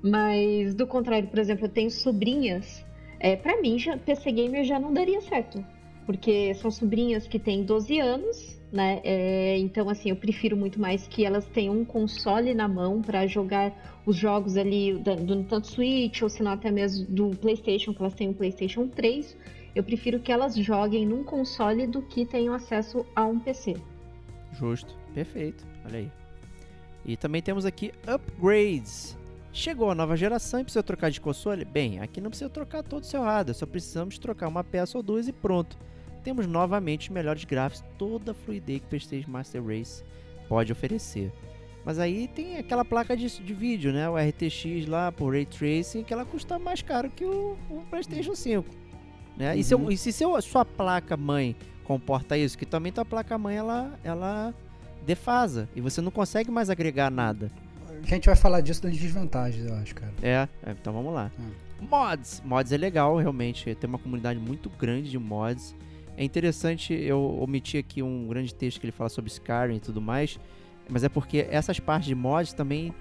Mas, do contrário, por exemplo, eu tenho sobrinhas. É, para mim, já, PC Gamer já não daria certo. Porque são sobrinhas que têm 12 anos, né? É, então, assim, eu prefiro muito mais que elas tenham um console na mão para jogar os jogos ali da- do tanto Switch ou se não até mesmo do PlayStation, que elas têm um PlayStation 3. Eu prefiro que elas joguem num console do que tenham acesso a um PC. Justo. Perfeito. Olha aí. E também temos aqui upgrades. Chegou a nova geração e precisa trocar de console? Bem, aqui não precisa trocar todo o seu hardware, só precisamos trocar uma peça ou duas e pronto. Temos novamente os melhores gráficos, toda a fluidez que o PlayStation Master Race pode oferecer. Mas aí tem aquela placa de, de vídeo, né? O RTX lá por Ray Tracing, que ela custa mais caro que o, o PlayStation 5. Né? E, se, Uhum. e se seu, sua placa mãe comporta isso, que também tua placa mãe ela, ela defasa e você não consegue mais agregar nada. A gente vai falar disso das desvantagens, eu acho, cara. É, é, então vamos lá. Hum. Mods. Mods é legal, realmente. Tem uma comunidade muito grande de mods. É interessante, eu omiti aqui um grande texto que ele fala sobre Skyrim e tudo mais. Mas é porque essas partes de mods também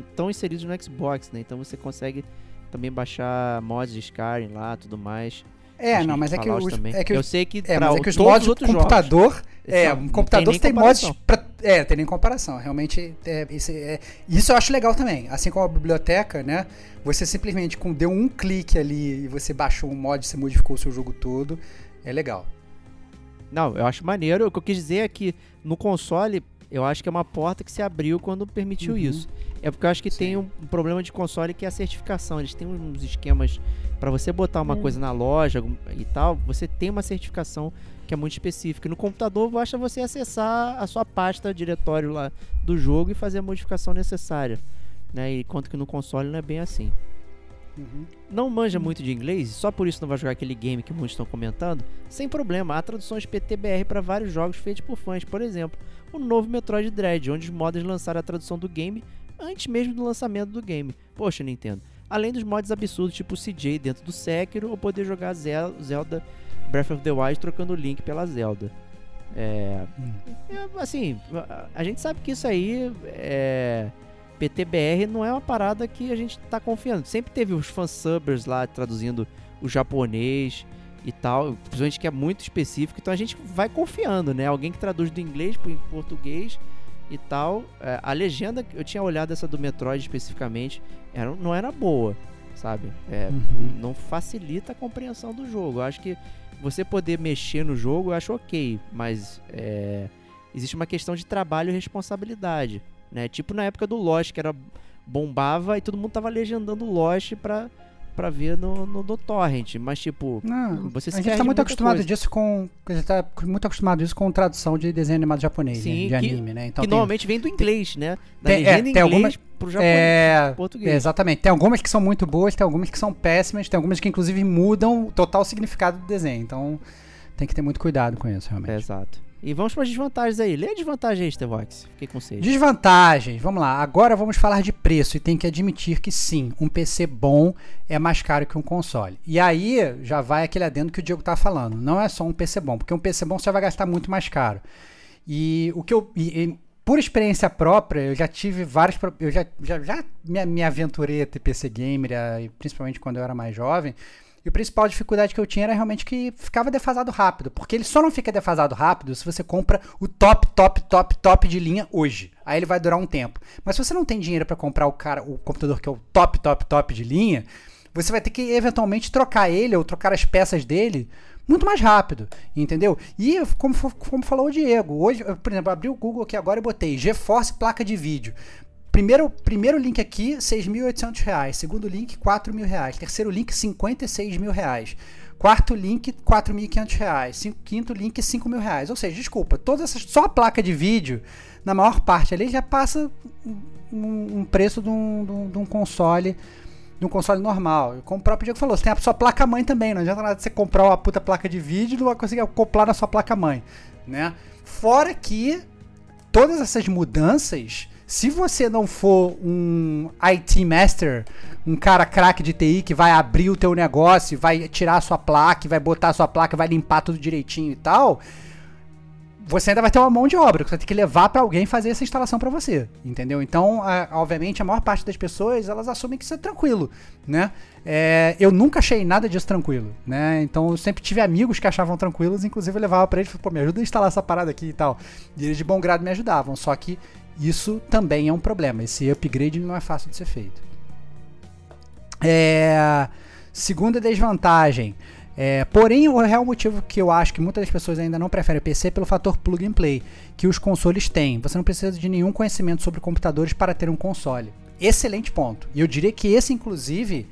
estão inseridos no Xbox, né? Então você consegue também baixar mods de Skyrim lá, tudo mais. É, Acho não, mas é que, os, também. é que eu sei que é, mas é que os mods outros computador. jogos, É, um computador tem tem, mods. Pra, é, tem nem comparação. Realmente, é, isso, é- isso eu acho legal também. Assim como a biblioteca, né? Você simplesmente com, deu um clique ali e você baixou um mod, você modificou o seu jogo todo. É legal. Não, eu acho maneiro. O que eu quis dizer é que no console, eu acho que é uma porta que se abriu quando permitiu Uhum. isso. É porque eu acho que Sim. tem um problema de console que é a certificação. Eles têm uns esquemas para você botar uma Hum. coisa na loja e tal, você tem uma certificação que é muito específica. No computador basta você acessar a sua pasta diretório lá do jogo e fazer a modificação necessária. Né? Enquanto que no console não é bem assim. Uhum. Não manja muito de inglês, só por isso não vai jogar aquele game que muitos estão comentando, sem problema, há traduções PTBR para vários jogos feitos por fãs. Por exemplo, o novo Metroid Dread, onde os modders lançaram a tradução do game antes mesmo do lançamento do game. Poxa, Nintendo. Além dos mods absurdos tipo CJ dentro do Sekiro ou poder jogar Zel- Zelda Breath of the Wild trocando o Link pela Zelda. É, é, assim, a, a gente sabe que isso aí é PTBR não é uma parada que a gente tá confiando. Sempre teve os fansubbers lá traduzindo o japonês e tal, principalmente que é muito específico, então a gente vai confiando, né? Alguém que traduz do inglês pro português e tal. É, a legenda, eu tinha olhado essa do Metroid especificamente, era, não era boa, sabe? É, Uhum. não facilita a compreensão do jogo. Eu acho que você poder mexer no jogo, eu acho ok, mas é, existe uma questão de trabalho e responsabilidade, né? Tipo na época do Lost, que era bombava e todo mundo tava legendando Lost pra, pra ver no, no, no torrent, mas tipo, Não, Você se a gente tá muito acostumado coisa. disso com. A gente tá muito acostumado isso com tradução de desenho animado japonês, Sim, né? De que- anime, né? Então que tem- normalmente vem do inglês, né? Da tem- é, legenda tem inglês algumas- pro japonês, É, português. é, exatamente. Tem algumas que são muito boas, tem algumas que são péssimas, tem algumas que inclusive mudam o total significado do desenho. Então tem que ter muito cuidado com isso, realmente. É, exato. E vamos para desvantagens aí. Lê a desvantagem aí, Stevox. Fiquei com vocês. Desvantagens, vamos lá. Agora vamos falar de preço e tem que admitir que sim, um PC bom é mais caro que um console. E aí já vai aquele adendo que o Diego tá falando. Não é só um PC bom, porque um PC bom você vai gastar muito mais caro. E o que eu. e- e por experiência própria, eu já tive vários. Eu já, já, já me, me aventurei a ter PC gamer, principalmente quando eu era mais jovem. E a principal dificuldade que eu tinha era realmente que ficava defasado rápido. Porque ele só não fica defasado rápido se você compra o top, top, top, top de linha hoje. Aí ele vai durar um tempo. Mas se você não tem dinheiro para comprar o cara, o computador que é o top, top, top de linha, você vai ter que eventualmente trocar ele ou trocar as peças dele muito mais rápido, entendeu? E como, como falou o Diego, hoje, por exemplo, abri o Google aqui agora e botei GeForce placa de vídeo. Primeiro, primeiro link aqui, 6.800 reais. Segundo link, 4 mil reais. Terceiro link, 56 mil reais. Quarto link, 4.500 reais. Cinco- Quinto link, 5 mil reais. Ou seja, desculpa, todas essas, só a placa de vídeo, na maior parte ali, já passa um, um preço de um, de um- de um console de um console normal. Como o próprio Diego falou, você tem a sua placa-mãe também. Não adianta nada você comprar uma puta placa de vídeo e não vai conseguir acoplar na sua placa-mãe, né? Fora que todas essas mudanças, se você não for um IT master, um cara craque de TI que vai abrir o teu negócio, vai tirar a sua placa, vai botar a sua placa, vai limpar tudo direitinho e tal, você ainda vai ter uma mão de obra que você vai ter que levar para alguém fazer essa instalação para você, entendeu? Então, a- obviamente, a maior parte das pessoas elas assumem que isso é tranquilo, né? É, eu nunca achei nada disso tranquilo, né? Então, eu sempre tive amigos que achavam tranquilos, inclusive eu levava para eles, pô, me ajuda a instalar essa parada aqui e tal. E eles de bom grado me ajudavam, só que isso também é um problema. Esse upgrade não é fácil de ser feito. É, segunda desvantagem. É, porém, o real motivo que eu acho que muitas pessoas ainda não preferem PC é pelo fator plug and play, que os consoles têm. Você não precisa de nenhum conhecimento sobre computadores para ter um console. Excelente ponto. E eu diria que esse, inclusive,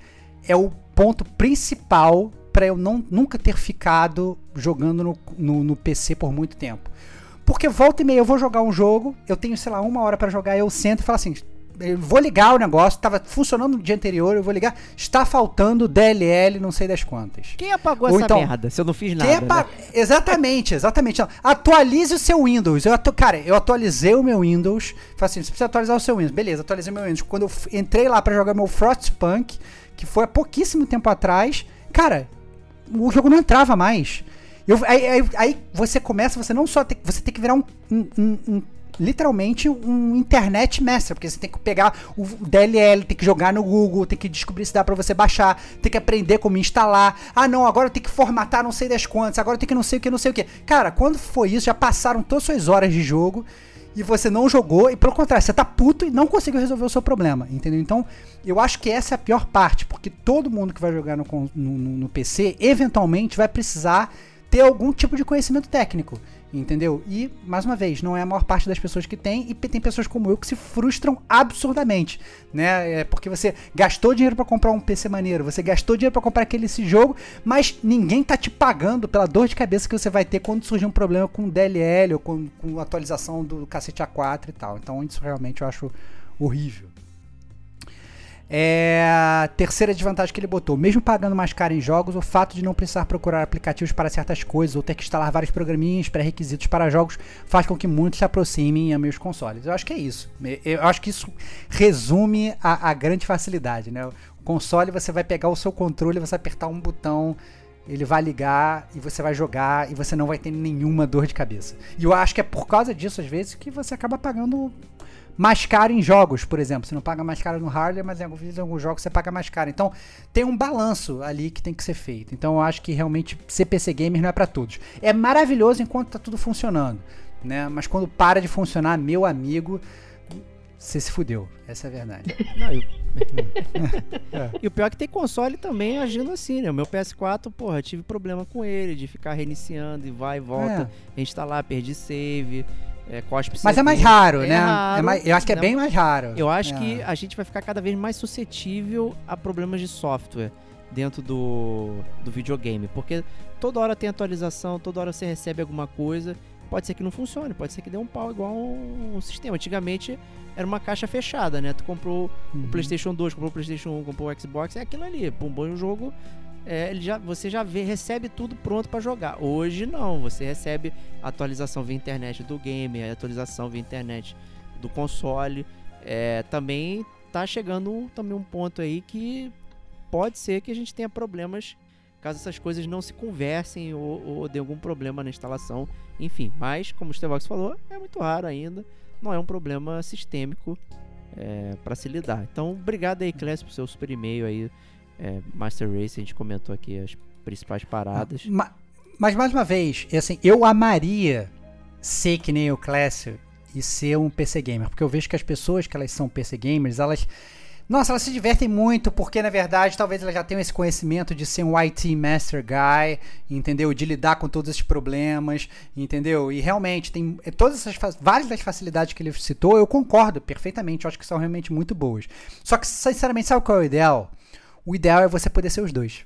é o ponto principal para eu não, nunca ter ficado jogando no, no, no PC por muito tempo. Porque volta e meia eu vou jogar um jogo, eu tenho, sei lá, uma hora para jogar, eu sento e falo assim: eu vou ligar o negócio, tava funcionando no dia anterior, eu vou ligar, está faltando DLL, não sei das quantas. Quem apagou Ou essa então, merda se eu não fiz nada? Quem é pa- né? Exatamente, exatamente. Não, Atualize o seu Windows. Eu atu... Cara, eu atualizei o meu Windows. Falei assim, você precisa atualizar o seu Windows. Beleza, atualizei o meu Windows. Quando eu entrei lá pra jogar meu Frostpunk, que foi há pouquíssimo tempo atrás, cara, o jogo não entrava mais. Eu, aí, aí- aí você começa, você não só tem, você tem que virar um, um- um- um literalmente um internet mestre, porque você tem que pegar o DLL, tem que jogar no Google, tem que descobrir se dá para você baixar, tem que aprender como instalar. Ah, não, agora tem que formatar não sei das quantas, agora tem que não sei o que, não sei o que. Cara, quando foi isso, já passaram todas as suas horas de jogo e você não jogou, e pelo contrário, você tá puto e não conseguiu resolver o seu problema, entendeu? Então, eu acho que essa é a pior parte, porque todo mundo que vai jogar no, no, no PC, eventualmente vai precisar ter algum tipo de conhecimento técnico. Entendeu? E, mais uma vez, não é a maior parte das pessoas que tem, e tem pessoas como eu que se frustram absurdamente, né? É porque você gastou dinheiro para comprar um PC maneiro, você gastou dinheiro para comprar aquele esse jogo, mas ninguém tá te pagando pela dor de cabeça que você vai ter quando surgir um problema com DLL ou com, com atualização do cacete A4 e tal. Então, isso realmente eu acho horrível. É, a terceira desvantagem que ele botou: mesmo pagando mais caro em jogos, o fato de não precisar procurar aplicativos para certas coisas ou ter que instalar vários programinhas pré-requisitos para jogos faz com que muitos se aproximem amem os consoles. Eu acho que é isso. Eu acho que isso resume a, a grande facilidade. Né? O console você vai pegar o seu controle, você apertar um botão ele vai ligar e você vai jogar e você não vai ter nenhuma dor de cabeça. E eu acho que é por causa disso, às vezes, que você acaba pagando mais caro em jogos, por exemplo. Você não paga mais caro no hardware, mas em alguns, em alguns jogos você paga mais caro. Então tem um balanço ali que tem que ser feito. Então eu acho que realmente ser PC gamer não é para todos. É maravilhoso enquanto tá tudo funcionando, né? Mas quando para de funcionar, meu amigo, você se fudeu. Essa é a verdade. Não, eu... é. E o pior é que tem console também agindo assim, né? O meu PS4, porra, tive problema com ele, de ficar reiniciando e vai e volta, é. instalar, perdi save. É, cospe Mas é mais raro, é né? Raro, é mais, eu acho que é bem mais raro. Eu acho é. que a gente vai ficar cada vez mais suscetível a problemas de software dentro do, do videogame. Porque toda hora tem atualização, toda hora você recebe alguma coisa. Pode ser que não funcione, pode ser que dê um pau igual um, um sistema. Antigamente era uma caixa fechada, né? Tu comprou uhum. o PlayStation 2, comprou o PlayStation 1, comprou o Xbox, é aquilo ali. Pum, bom jogo é, ele já, você já vê, recebe tudo pronto para jogar. Hoje não, você recebe atualização via internet do game, atualização via internet do console. É, também tá chegando também um ponto aí que pode ser que a gente tenha problemas caso essas coisas não se conversem ou, ou dê algum problema na instalação. Enfim, mas como o Stevox falou, é muito raro ainda. Não é um problema sistêmico é, para se lidar. Então, obrigado aí, Clécio, por seu super e-mail aí é, Master Race, a gente comentou aqui as principais paradas. mas, mas mais uma vez, assim, eu amaria ser que nem o Clécio e ser um PC gamer, porque eu vejo que as pessoas que elas são PC gamers, elas nossa, elas se divertem muito, porque na verdade talvez elas já tenham esse conhecimento de ser um IT Master Guy, entendeu? De lidar com todos esses problemas, entendeu? E realmente tem é, todas essas várias das facilidades que ele citou, eu concordo perfeitamente, eu acho que são realmente muito boas. Só que, sinceramente, sabe qual é o ideal? O ideal é você poder ser os dois.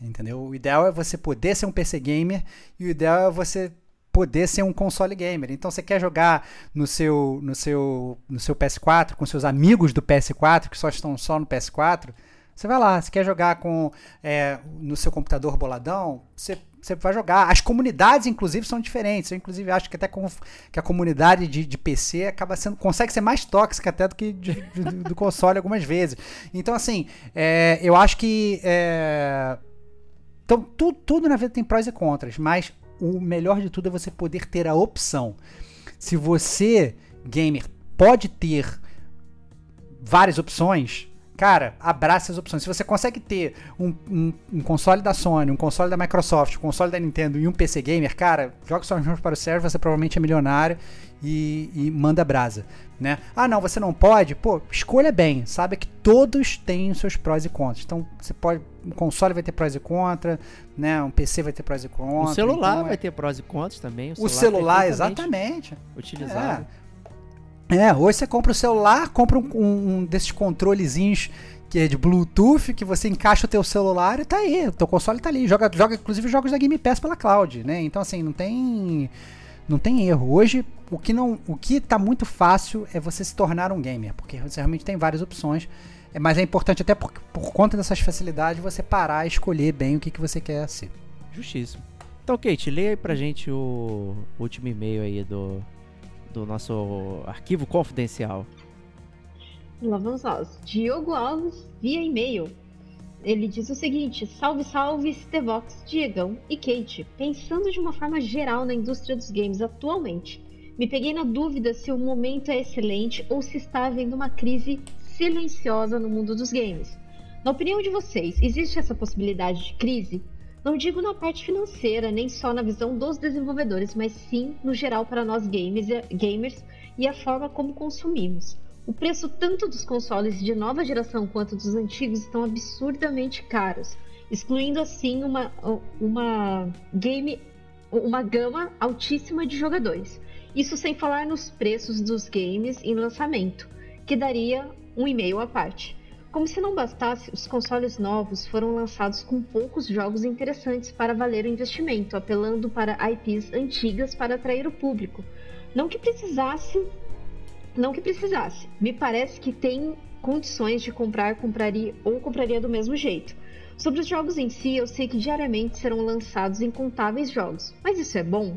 Entendeu? O ideal é você poder ser um PC gamer e o ideal é você poder ser um console gamer. Então você quer jogar no seu no seu no seu PS4 com seus amigos do PS4 que só estão só no PS4, você vai lá. Você quer jogar com é, no seu computador boladão, você você vai jogar. As comunidades, inclusive, são diferentes. Eu, inclusive, acho que até que a comunidade de, de, PC acaba sendo. consegue ser mais tóxica até do que de, do console algumas vezes. Então, assim, é, eu acho que. É, então, tu, tudo na vida tem prós e contras, mas o melhor de tudo é você poder ter a opção. Se você, gamer, pode ter várias opções, cara, abraça as opções. Se você consegue ter um, um, um, console da Sony, um console da Microsoft, um console da Nintendo e um PC Gamer, cara, joga seus jogos para o server, você provavelmente é milionário e, e, manda brasa, né? Ah, não, você não pode? Pô, escolha bem. Sabe que todos têm os seus prós e contras. Então, você pode... Um console vai ter prós e contras, né? Um PC vai ter prós e contras. O celular então vai é... ter prós e contras também. O celular, o celular exatamente. Utilizado. É. É, hoje você compra o celular, compra um, um, desses controlezinhos que é de Bluetooth, que você encaixa o teu celular e tá aí, o teu console tá ali, joga, joga inclusive jogos da Game Pass pela cloud, né? Então assim, não tem não tem erro. Hoje o que não, o que tá muito fácil é você se tornar um gamer, porque você realmente tem várias opções. É, mas é importante até por, por conta dessas facilidades você parar e escolher bem o que, que você quer ser. Justíssimo. Então, Kate, leia aí pra gente o último e-mail aí do, do nosso arquivo confidencial. Lá vamos lá. Diogo Alves, via e-mail. Ele diz o seguinte: Salve, salve, Stevox, Diegão e Kate. Pensando de uma forma geral na indústria dos games atualmente, Me peguei na dúvida se o momento é excelente ou se está havendo uma crise silenciosa no mundo dos games. Na opinião de vocês, existe essa possibilidade de crise? Não digo na parte financeira, nem só na visão dos desenvolvedores, mas sim no geral para nós gamers, e a forma como consumimos. O preço tanto dos consoles de nova geração quanto dos antigos estão absurdamente caros, excluindo assim uma, uma game uma gama altíssima de jogadores. Isso sem falar nos preços dos games em lançamento, que daria um e-mail à parte. Como se não bastasse, os consoles novos foram lançados com poucos jogos interessantes para valer o investimento, apelando para IPs antigas para atrair o público. Não que precisasse, não que precisasse. Me parece que tem condições de comprar, compraria ou compraria do mesmo jeito. Sobre os jogos em si, eu sei que diariamente serão lançados incontáveis jogos, mas isso é bom?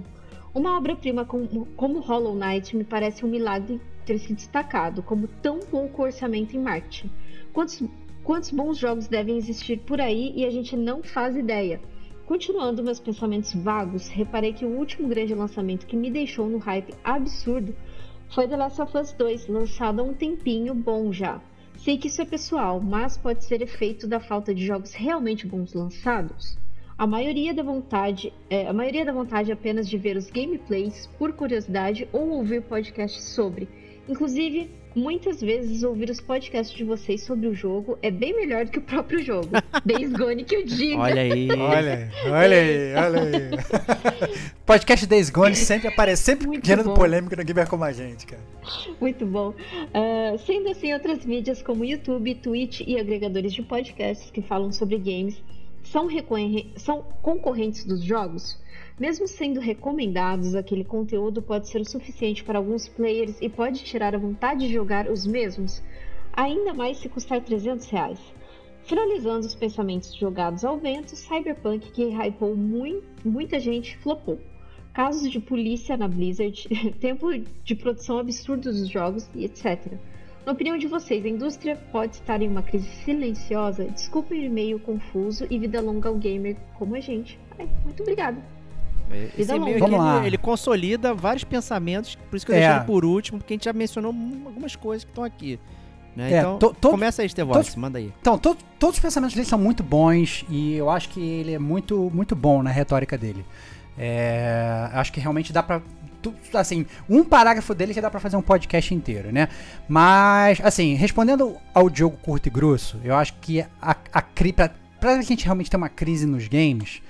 Uma obra-prima como, como Hollow Knight me parece um milagre ter se destacado, como tão pouco orçamento em marketing. Quantos, quantos bons jogos devem existir por aí e a gente não faz ideia? Continuando meus pensamentos vagos, reparei que o último grande lançamento que me deixou no hype absurdo foi The Last of Us 2, lançado há um tempinho bom já. Sei que isso é pessoal, mas pode ser efeito da falta de jogos realmente bons lançados. A maioria da vontade, é, a maioria da vontade apenas de ver os gameplays por curiosidade ou ouvir podcasts sobre. Inclusive, muitas vezes ouvir os podcasts de vocês sobre o jogo é bem melhor do que o próprio jogo. Days Gone que eu digo. Olha aí. olha, olha aí, olha aí. Podcast Days Gone sempre aparece, sempre Muito gerando bom. polêmica no Gamer como a gente, cara. Muito bom. Ah, sendo assim, outras mídias como YouTube, Twitch e agregadores de podcasts que falam sobre games são, são concorrentes dos jogos? Mesmo sendo recomendados, aquele conteúdo pode ser o suficiente para alguns players e pode tirar a vontade de jogar os mesmos, ainda mais se custar 300 reais. Finalizando os pensamentos jogados ao vento, Cyberpunk, que hypou mui- muita gente, flopou. Casos de polícia na Blizzard, tempo de produção absurdo dos jogos e etc. Na opinião de vocês, a indústria pode estar em uma crise silenciosa? Desculpem o e-mail confuso e vida longa ao gamer como a gente. Ai, muito obrigada. Esse Vida e-mail aqui, Vamos lá. ele, ele consolida vários pensamentos, por isso que eu É. deixei ele por último, porque a gente já mencionou algumas coisas que estão aqui. Né? É, então, to- todo- começa aí, Estevox, todos- manda aí. Então, to- todos os pensamentos dele são muito bons e eu acho que ele é muito, muito bom na retórica dele. É, acho que realmente dá pra. Assim, um parágrafo dele já dá pra fazer um podcast inteiro, né? Mas, assim, respondendo ao Diogo curto e grosso, eu acho que a, a pra, pra gente realmente ter uma crise nos games,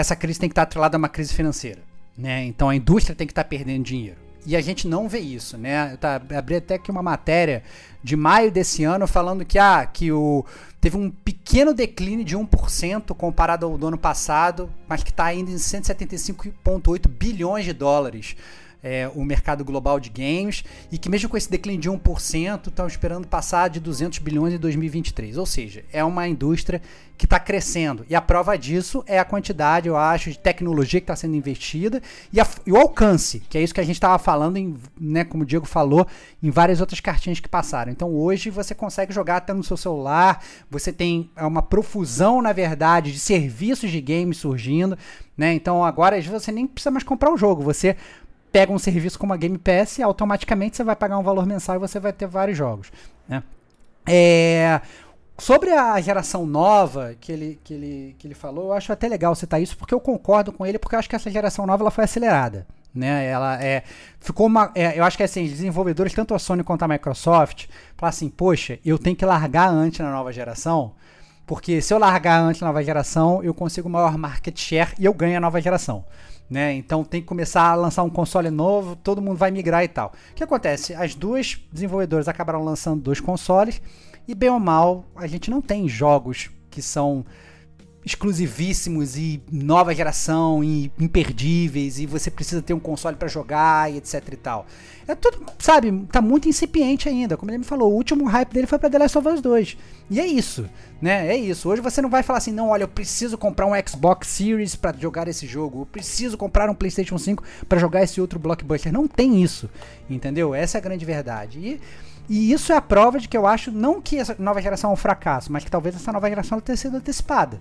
essa crise tem que estar atrelada a uma crise financeira, né? Então a indústria tem que estar perdendo dinheiro. E a gente não vê isso, né? Eu tá, abri até aqui uma matéria de maio desse ano falando que, ah, que o, teve um pequeno declínio de 1% comparado ao do ano passado, mas que está ainda em 175,8 bilhões de dólares. É, o mercado global de games e que mesmo com esse declínio de 1% estão esperando passar de 200 bilhões em 2023. Ou seja, é uma indústria que está crescendo e a prova disso é a quantidade, eu acho, de tecnologia que está sendo investida e, a- e o alcance, que é isso que a gente estava falando, em, né, como o Diego falou, em várias outras cartinhas que passaram. Então hoje você consegue jogar até no seu celular, você tem é, uma profusão, na verdade, de serviços de games surgindo, né? Então agora às vezes, você nem precisa mais comprar o jogo, você pega um serviço como a Game Pass automaticamente você vai pagar um valor mensal e você vai ter vários jogos, né? É, sobre a geração nova que ele, que, ele, que ele falou, eu acho até legal citar isso, porque eu concordo com ele, porque eu acho que essa geração nova ela foi acelerada. Né? Ela é, ficou uma. é, eu acho que assim, desenvolvedores, tanto a Sony quanto a Microsoft, falaram assim, poxa, eu tenho que largar antes na nova geração, porque se eu largar antes na nova geração, eu consigo maior market share e eu ganho a nova geração. Né? Então tem que começar a lançar um console novo, todo mundo vai migrar e tal. O que acontece? As duas desenvolvedoras acabaram lançando dois consoles e bem ou mal, a gente não tem jogos que são exclusivíssimos e nova geração e imperdíveis e você precisa ter um console para jogar e etc e tal. É tudo, sabe, tá muito incipiente ainda. Como ele me falou, o último hype dele foi para The Last of Us 2. E é isso, né? É isso. Hoje você não vai falar assim, não, olha, eu preciso comprar um Xbox Series para jogar esse jogo, eu preciso comprar um PlayStation 5 para jogar esse outro blockbuster. Não tem isso, entendeu? Essa é a grande verdade. E e isso é a prova de que eu acho não que essa nova geração é um fracasso, mas que talvez essa nova geração tenha sido antecipada.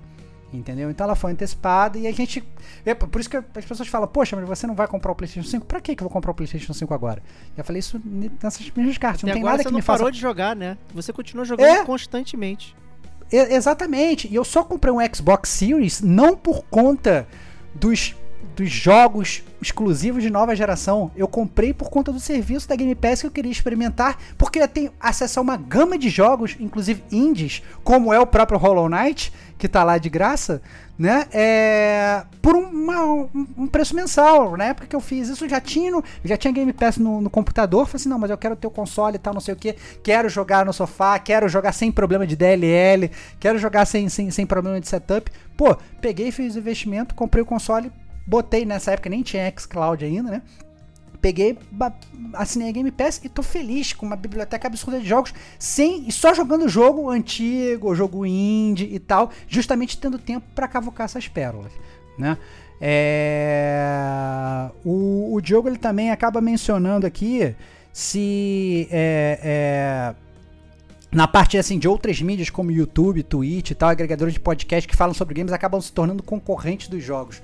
Entendeu? Então ela foi antecipada e a gente. É por isso que as pessoas falam, poxa, mas você não vai comprar o PlayStation 5? Pra que, eu vou comprar o PlayStation 5 agora? Já falei isso nessas minhas cartas. Não Até tem nada que não me faça. parou de jogar, né? Você continua jogando É. constantemente. Exatamente. E eu só comprei um Xbox Series não por conta dos, dos jogos exclusivos de nova geração. Eu comprei por conta do serviço da Game Pass que eu queria experimentar, porque eu tenho acesso a uma gama de jogos, inclusive indies, como é o próprio Hollow Knight, que tá lá de graça, né? É, por uma- um, um preço mensal. Na época que eu fiz isso, já tinha, já tinha Game Pass no, no computador. Falei assim, não, mas eu quero ter o console e tal, não sei o que. Quero jogar no sofá, quero jogar sem problema de DLL, quero jogar sem, sem, sem problema de setup. Pô, peguei, fiz o investimento, comprei o console, botei nessa época, nem tinha xCloud ainda, né? Peguei, assinei a Game Pass e tô feliz com uma biblioteca absurda de jogos, sem e só jogando jogo antigo, jogo indie e tal, justamente tendo tempo pra cavucar essas pérolas, né? É, o, o Diogo ele também acaba mencionando aqui se é, é, na parte assim de outras mídias como YouTube, Twitch e tal, agregadores de podcast que falam sobre games acabam se tornando concorrentes dos jogos.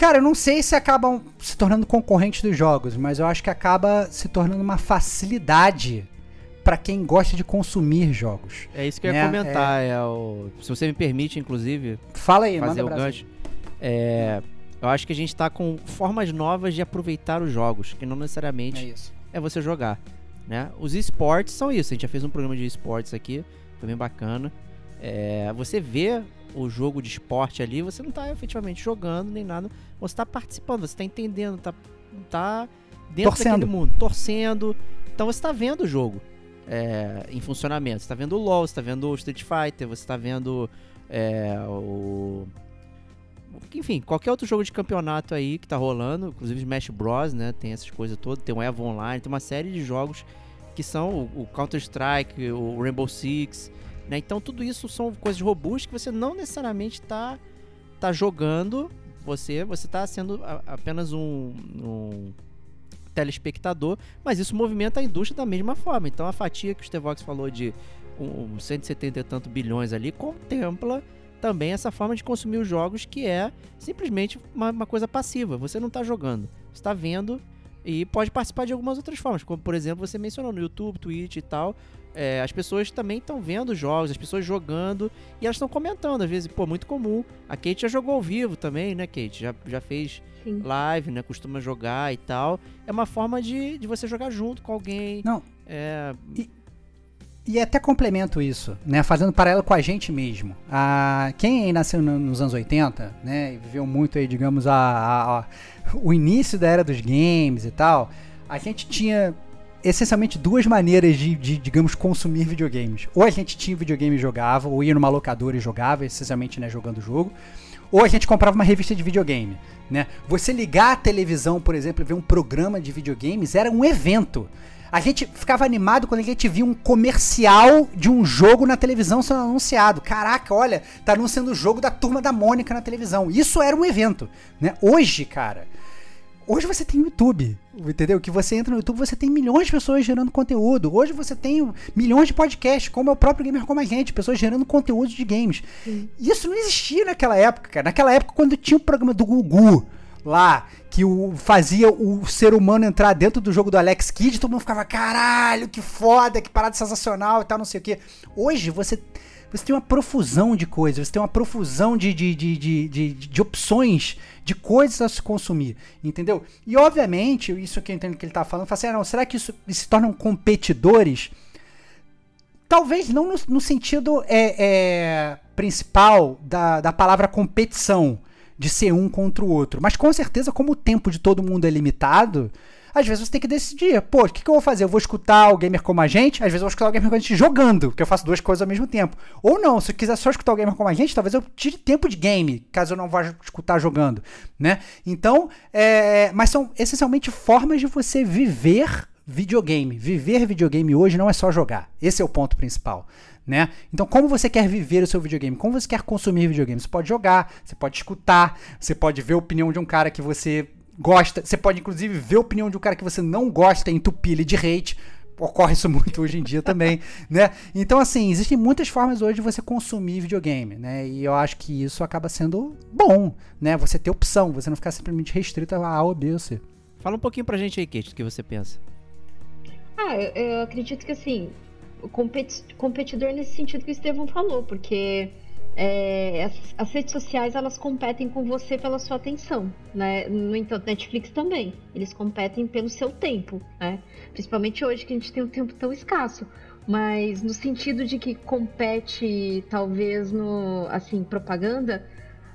Cara, eu não sei se acabam se tornando concorrentes dos jogos, mas eu acho que acaba se tornando uma facilidade pra quem gosta de consumir jogos. É isso que eu Né, ia comentar. É... o... Se você me permite, inclusive, Fala aí, fazer manda o gancho. É, eu acho que a gente tá com formas novas de aproveitar os jogos, que não É necessariamente isso. é você jogar. Né? Os esportes são isso. A gente já fez um programa de esportes aqui, foi bem bacana. É, você vê o jogo de esporte ali, você não tá efetivamente jogando nem nada. Você tá participando, você tá entendendo, tá, tá dentro Torcendo. daquele mundo, torcendo. Então você tá vendo o jogo é, em funcionamento. Você tá vendo o LoL, você tá vendo o Street Fighter, você tá vendo é, o. Enfim, qualquer outro jogo de campeonato aí que tá rolando, inclusive Smash Bros, né? Tem essas coisas todas, tem o EVO Online, tem uma série de jogos que são o, o Counter-Strike, o Rainbow Six, né? Então tudo isso são coisas robustas que você não necessariamente tá, tá jogando, você você tá sendo apenas um, um telespectador, mas isso movimenta a indústria da mesma forma. Então a fatia que o Stevox falou de um, 170 e tanto bilhões ali contempla também essa forma de consumir os jogos que é simplesmente uma, uma coisa passiva. Você não está jogando, está vendo e pode participar de algumas outras formas, como por exemplo você mencionou no YouTube, Twitch e tal. É, as pessoas também estão vendo os jogos, as pessoas jogando e elas estão comentando, às vezes, pô, muito comum. A Kate já jogou ao vivo também, né, Kate? Já, já fez Sim. live, né? Costuma jogar e tal. É uma forma de, de você jogar junto com alguém. Não. É, E até complemento isso, né? Fazendo paralelo com a gente mesmo. Ah, quem aí nasceu no- nos anos 80, né? E viveu muito aí, digamos, a, a- a- o início da era dos games e tal. A gente tinha essencialmente duas maneiras de, de, digamos, consumir videogames. Ou a gente tinha videogame e jogava, ou ia numa locadora e jogava, essencialmente, né, jogando o jogo. Ou a gente comprava uma revista de videogame, né? Você ligar a televisão, por exemplo, e ver um programa de videogames era um evento. A gente ficava animado quando a gente via um comercial de um jogo na televisão sendo anunciado. Caraca, olha, tá anunciando o jogo da Turma da Mônica na televisão. Isso era um evento, né? Hoje, cara, hoje você tem o YouTube, entendeu? Que você entra no YouTube, você tem milhões de pessoas gerando conteúdo. Hoje você tem milhões de podcasts, como é o próprio Gamer Como a Gente, pessoas gerando conteúdo de games. Isso não existia naquela época, cara. Naquela época, quando tinha o programa do Gugu lá, que o, fazia o ser humano entrar dentro do jogo do Alex Kidd, todo mundo ficava, caralho, que foda, que parada sensacional e tal, não sei o quê. Hoje você. Você tem uma profusão de coisas, você tem uma profusão de, de, de, de, de, opções de coisas a se consumir, entendeu? E obviamente, isso que eu entendo que ele tá falando, fala assim, ah, não, será que isso se tornam competidores? Talvez não no, no sentido é, é, principal da, da palavra competição, de ser um contra o outro. Mas com certeza, como o tempo de todo mundo é limitado, às vezes você tem que decidir, pô, o que, que eu vou fazer? Eu vou escutar o gamer como a gente? Às vezes eu vou escutar o gamer como a gente jogando, porque eu faço duas coisas ao mesmo tempo. Ou não, se eu quiser só escutar o gamer como a gente, talvez eu tire tempo de game, caso eu não vá escutar jogando, né? Então, é, mas são essencialmente formas de você viver videogame. Viver videogame hoje não é só jogar. Esse é o ponto principal. Né? Então, como você quer viver o seu videogame? Como você quer consumir videogame? Você pode jogar, você pode escutar, você pode ver a opinião de um cara que você gosta, você pode inclusive ver a opinião de um cara que você não gosta e entupir ele de hate. ocorre isso muito hoje em dia também, né? Então, assim, existem muitas formas hoje de você consumir videogame, né? E eu acho que isso acaba sendo bom, né? Você ter opção, você não ficar simplesmente restrito a A ou B ou C. Fala um pouquinho pra gente aí, Kate, do que você pensa. Ah, eu, eu acredito que assim, o competi competidor nesse sentido que o Estevão falou, porque é, as, as, redes sociais elas competem com você pela sua atenção, né? No entanto, Netflix também, eles competem pelo seu tempo, né? Principalmente hoje que a gente tem um tempo tão escasso, mas no sentido de que compete talvez no assim propaganda,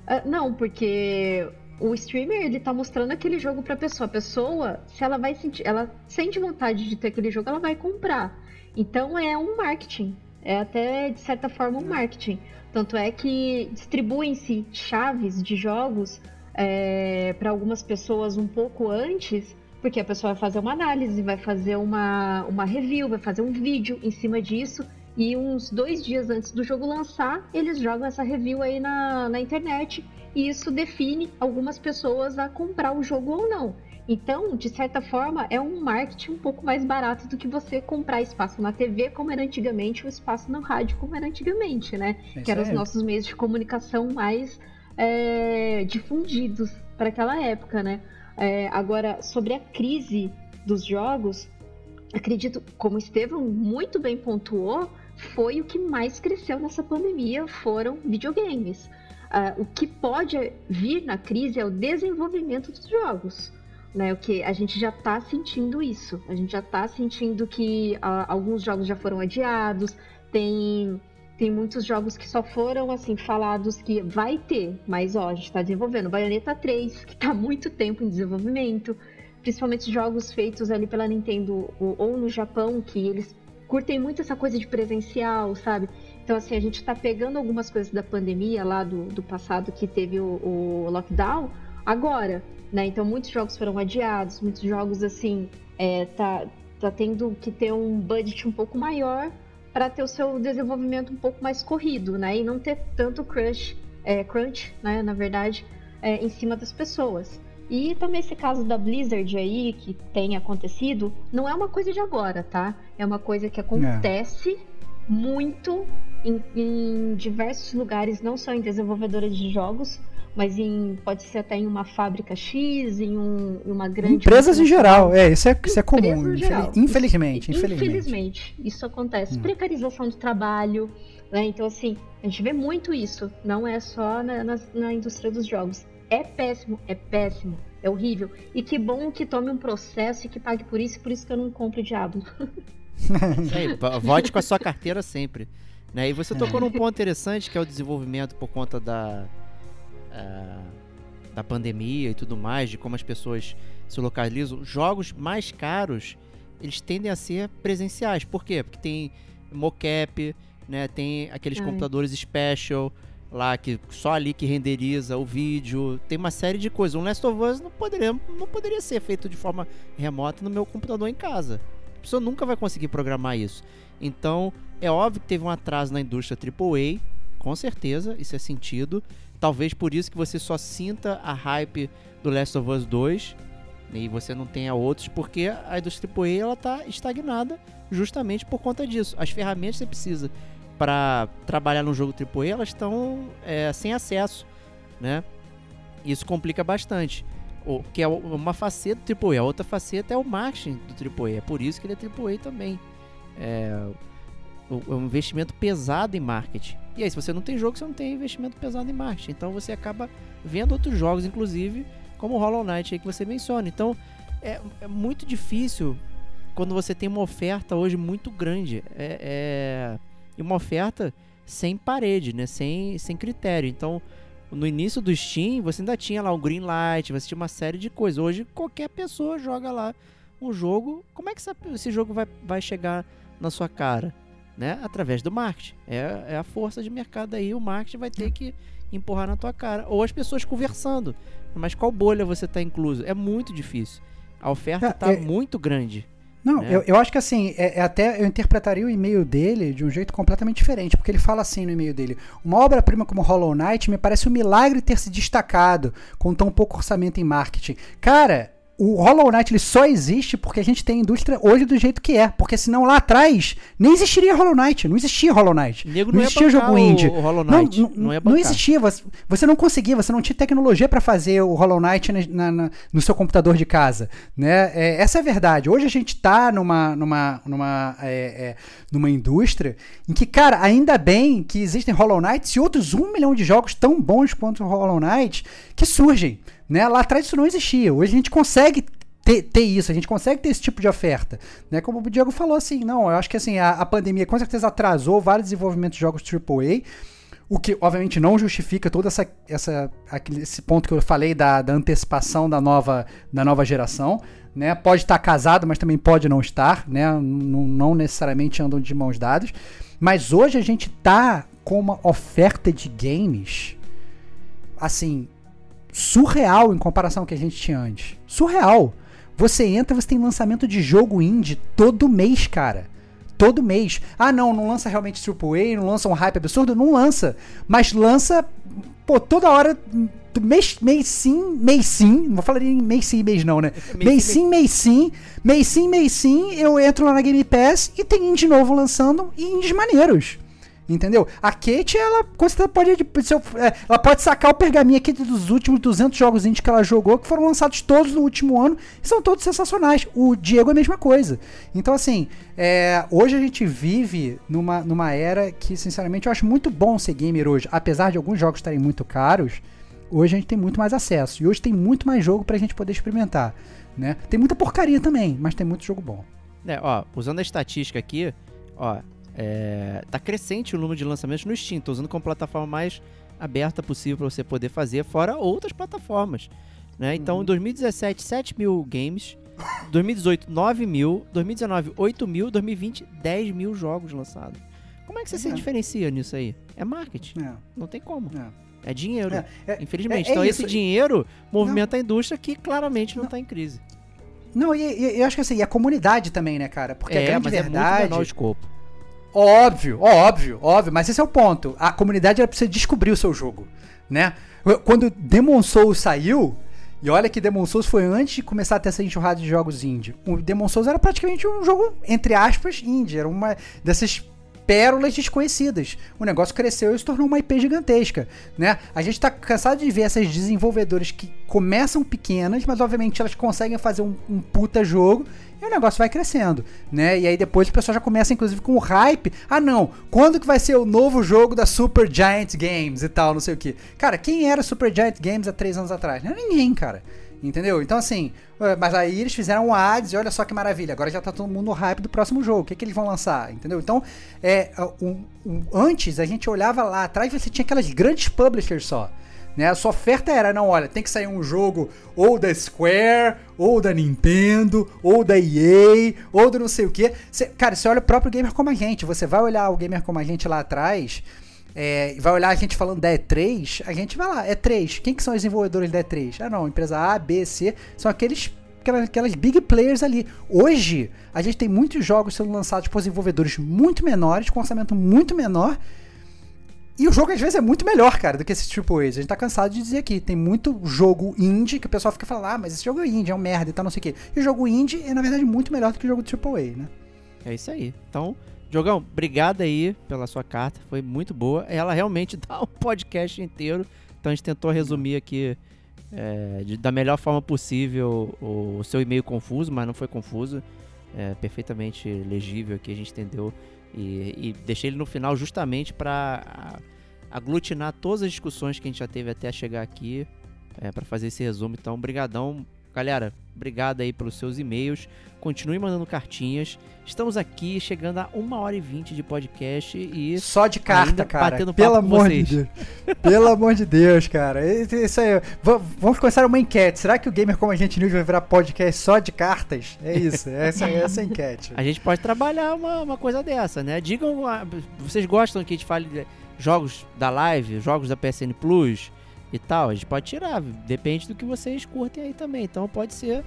uh, não, porque o streamer ele tá mostrando aquele jogo para a pessoa. A pessoa, se ela vai sentir, ela sente vontade de ter aquele jogo, ela vai comprar. Então é um marketing, é até de certa forma um marketing. Tanto é que distribuem-se chaves de jogos é, para algumas pessoas um pouco antes, porque a pessoa vai fazer uma análise, vai fazer uma, uma review, vai fazer um vídeo em cima disso. E uns dois dias antes do jogo lançar, eles jogam essa review aí na, na internet e isso define algumas pessoas a comprar o jogo ou não. Então, de certa forma, é um marketing um pouco mais barato do que você comprar espaço na TV, como era antigamente, ou espaço na rádio, como era antigamente, né? É que eram os nossos meios de comunicação mais é, difundidos para aquela época, né? É, agora, sobre a crise dos jogos, acredito, como o Estevam muito bem pontuou, foi o que mais cresceu nessa pandemia, foram videogames. Uh, o que pode vir na crise é o desenvolvimento dos jogos. Né, o que a gente já está sentindo isso. A gente já está sentindo que uh, alguns jogos já foram adiados. Tem, tem muitos jogos que só foram assim falados que vai ter, mas ó, a gente está desenvolvendo. Bayonetta 3, que está muito tempo em desenvolvimento. Principalmente jogos feitos ali pela Nintendo ou, ou no Japão, que eles curtem muito essa coisa de presencial, sabe? Então, assim, a gente está pegando algumas coisas da pandemia lá do, do passado que teve o, o lockdown agora, né? Então, muitos jogos foram adiados, muitos jogos, assim, é, tá, tá tendo que ter um budget um pouco maior para ter o seu desenvolvimento um pouco mais corrido, né? E não ter tanto crush, é, crunch, né? Na verdade, é, em cima das pessoas. E também esse caso da Blizzard aí, que tem acontecido, não é uma coisa de agora, tá? É uma coisa que acontece é. muito em, em, diversos lugares, não só em desenvolvedoras de jogos, mas em pode ser até em uma fábrica X, em, um, em uma grande empresas em geral, é isso é, isso é comum, infelizmente, isso, infelizmente, infelizmente, isso acontece. Hum. Precarização do trabalho, né? Então assim, a gente vê muito isso. Não é só na, na, na indústria dos jogos. É péssimo, é péssimo, é horrível. E que bom que tome um processo e que pague por isso, por isso que eu não compro o Diablo. vote com a sua carteira sempre. Né? E você tocou num ponto interessante que é o desenvolvimento por conta da, uh, da pandemia e tudo mais, de como as pessoas se localizam. Jogos mais caros, eles tendem a ser presenciais. Por quê? Porque tem mocap, né? tem aqueles computadores special lá que só ali que renderiza o vídeo, tem uma série de coisas. Um Last of Us não poderia, não poderia ser feito de forma remota no meu computador em casa. A pessoa nunca vai conseguir programar isso. Então, é óbvio que teve um atraso na indústria AAA, com certeza, isso é sentido. Talvez por isso que você só sinta a hype do Last of Us 2 né, e você não tenha outros, porque a indústria AAA ela tá estagnada justamente por conta disso. As ferramentas que você precisa para trabalhar no jogo AAA, elas estão é, sem acesso, né? Isso complica bastante. O, que é uma faceta do AAA. A outra faceta é o marketing do AAA. É por isso que ele é AAA também. É, o, um investimento pesado em marketing. E aí, se você não tem jogo, você não tem investimento pesado em marketing. Então você acaba vendo outros jogos, inclusive, como Hollow Knight aí que você menciona. Então é, é muito difícil quando você tem uma oferta hoje muito grande. É, é, uma oferta sem parede, né? Sem, sem critério. Então, no início do Steam, você ainda tinha lá o green light, você tinha uma série de coisas. Hoje, qualquer pessoa joga lá um jogo. Como é que esse jogo vai, vai chegar na sua cara? Né? Através do marketing. É, é a força de mercado aí. O marketing vai ter que empurrar na tua cara. Ou as pessoas conversando. Mas qual bolha você está incluso? É muito difícil. A oferta está é, é, muito grande. Não, é. eu, eu acho que assim, é, é, até eu interpretaria o e-mail dele de um jeito completamente diferente, porque ele fala assim no e-mail dele: uma obra-prima como Hollow Knight me parece um milagre ter se destacado com tão pouco orçamento em marketing. Cara, o Hollow Knight ele só existe porque a gente tem a indústria hoje do jeito que é. Porque senão lá atrás nem existiria Hollow Knight. Não existia Hollow Knight. Nego não, não ia existia jogo indie. Hollow Não, Knight. não, Não não bancar. existia. Você, você não conseguia, você não tinha tecnologia para fazer o Hollow Knight na- na- no seu computador de casa. Né? É, essa é a verdade. Hoje a gente tá numa, numa, numa, é, é, numa indústria em que, cara, ainda bem que existem Hollow Knights e outros um milhão de jogos tão bons quanto o Hollow Knight que surgem. Né? Lá atrás isso não existia. Hoje a gente consegue ter, ter isso, a gente consegue ter esse tipo de oferta. Né? Como o Diego falou, assim, não, eu acho que assim, a, a pandemia com certeza atrasou vários desenvolvimentos de jogos AAA, o que obviamente não justifica todo essa, essa, aquele, esse ponto que eu falei da, da antecipação da nova, da nova geração. Né? Pode estar casado, mas também pode não estar, né? não, não necessariamente andam de mãos dadas. Mas hoje a gente tá com uma oferta de games assim, surreal em comparação ao que a gente tinha antes. Surreal. Você entra, você tem lançamento de jogo indie todo mês, cara. Todo mês. Ah, não, não lança realmente AAA, não lança um hype absurdo? Não lança. Mas lança, pô, toda hora, mês, mês sim, mês sim. Não vou falar em mês sim, mês não, né? mês sim, mês sim. Mês sim, mês sim. Eu entro lá na Game Pass e tem indie novo lançando e indies maneiros. Entendeu? A Kate, ela, pode, é, ela pode sacar o pergaminho aqui dos últimos 200 jogos indie que ela jogou, que foram lançados todos no último ano, e são todos sensacionais. O Diego é a mesma coisa. Então, assim, é, hoje a gente vive numa, numa era que, sinceramente, eu acho muito bom ser gamer hoje. Apesar de alguns jogos estarem muito caros, hoje a gente tem muito mais acesso. E hoje tem muito mais jogo pra gente poder experimentar. Né? Tem muita porcaria também, mas tem muito jogo bom. É, ó, usando a estatística aqui, ó, é, tá crescente o número de lançamentos no Steam. Tô usando como plataforma mais aberta possível para você poder fazer, fora outras plataformas. Né? Então, em 2017, 7 mil games. 2018, 9 mil. 2019, 8 mil. 2020, 10 mil jogos lançados. Como é que você se É. diferencia nisso aí? É marketing. É, Não tem como. é. É dinheiro. É, é, Infelizmente. então, esse dinheiro movimenta a indústria que claramente não, tá em crise. Não, e, e- eu acho que assim, e a comunidade também, né, cara? Porque a é, grande mas verdade. é muito menor o escopo. Óbvio, óbvio, óbvio, mas esse é o ponto. A comunidade ela precisa descobrir o seu jogo, né? Quando Demon Souls saiu, e olha que Demon Souls foi antes de começar a ter essa enxurrada de jogos indie. O Demon Souls era praticamente um jogo, entre aspas, indie. Era uma dessas pérolas desconhecidas. O negócio cresceu e se tornou uma IP gigantesca, né? A gente tá cansado de ver essas desenvolvedoras que começam pequenas, mas obviamente elas conseguem fazer um, um puta jogo o negócio vai crescendo, né? E aí depois o pessoal já começa, inclusive, com o hype. Ah, não, quando que vai ser o novo jogo da Super Giant Games e tal, não sei o que. Cara, quem era Super Giant Games há três anos atrás? Não era ninguém, cara. Entendeu? Então, assim, mas aí eles fizeram um ads e olha só que maravilha, agora já tá todo mundo no hype do próximo jogo. O que, que eles vão lançar? Entendeu? Então, é, um- um- antes a gente olhava lá atrás e você tinha aquelas grandes publishers só. Né? A sua oferta era, não, olha, tem que sair um jogo ou da Square, ou da Nintendo, ou da EA, ou do não sei o que. Cara, você olha o próprio gamer como a gente. Você vai olhar o gamer como a gente lá atrás, é, vai olhar a gente falando da E3, a gente vai lá, E3. Quem que são os desenvolvedores da E3? Ah, não, empresa A, B, C, são aqueles aquelas, aquelas big players ali. Hoje, a gente tem muitos jogos sendo lançados por desenvolvedores muito menores, com orçamento muito menor, e o jogo às vezes é muito melhor, cara, do que esses AAAs. A gente tá cansado de dizer aqui. Tem muito jogo indie que o pessoal fica falando, ah, mas esse jogo é indie, é um merda e tal, não sei o quê. E o jogo indie é, na verdade, muito melhor do que o jogo AAA, né? É isso aí. Então, Diogão, obrigado aí pela sua carta. Foi muito boa. Ela realmente dá um podcast inteiro. Então a gente tentou resumir aqui é, de- da melhor forma possível o, o seu e-mail confuso, mas não foi confuso. É perfeitamente legível aqui, a gente entendeu. E, e deixei ele no final justamente para aglutinar todas as discussões que a gente já teve até chegar aqui é, para fazer esse resumo. Então, brigadão. Galera, obrigado aí pelos seus e-mails. Continue mandando cartinhas. Estamos aqui chegando a 1 hora e 20 de podcast e Só de carta, cara. batendo Pelo papo com amor vocês. de Deus. Pelo amor de Deus, cara. Isso aí. Va- Vamos começar uma enquete. Será que o Gamer Como a Gente News vai virar podcast só de cartas? É isso. Essa, essa é a enquete. a gente pode trabalhar uma, uma coisa dessa, né? Digam, ah, vocês gostam que a gente fale de jogos da live, jogos da PSN Plus e tal? A gente pode tirar, depende do que vocês curtem aí também. Então pode ser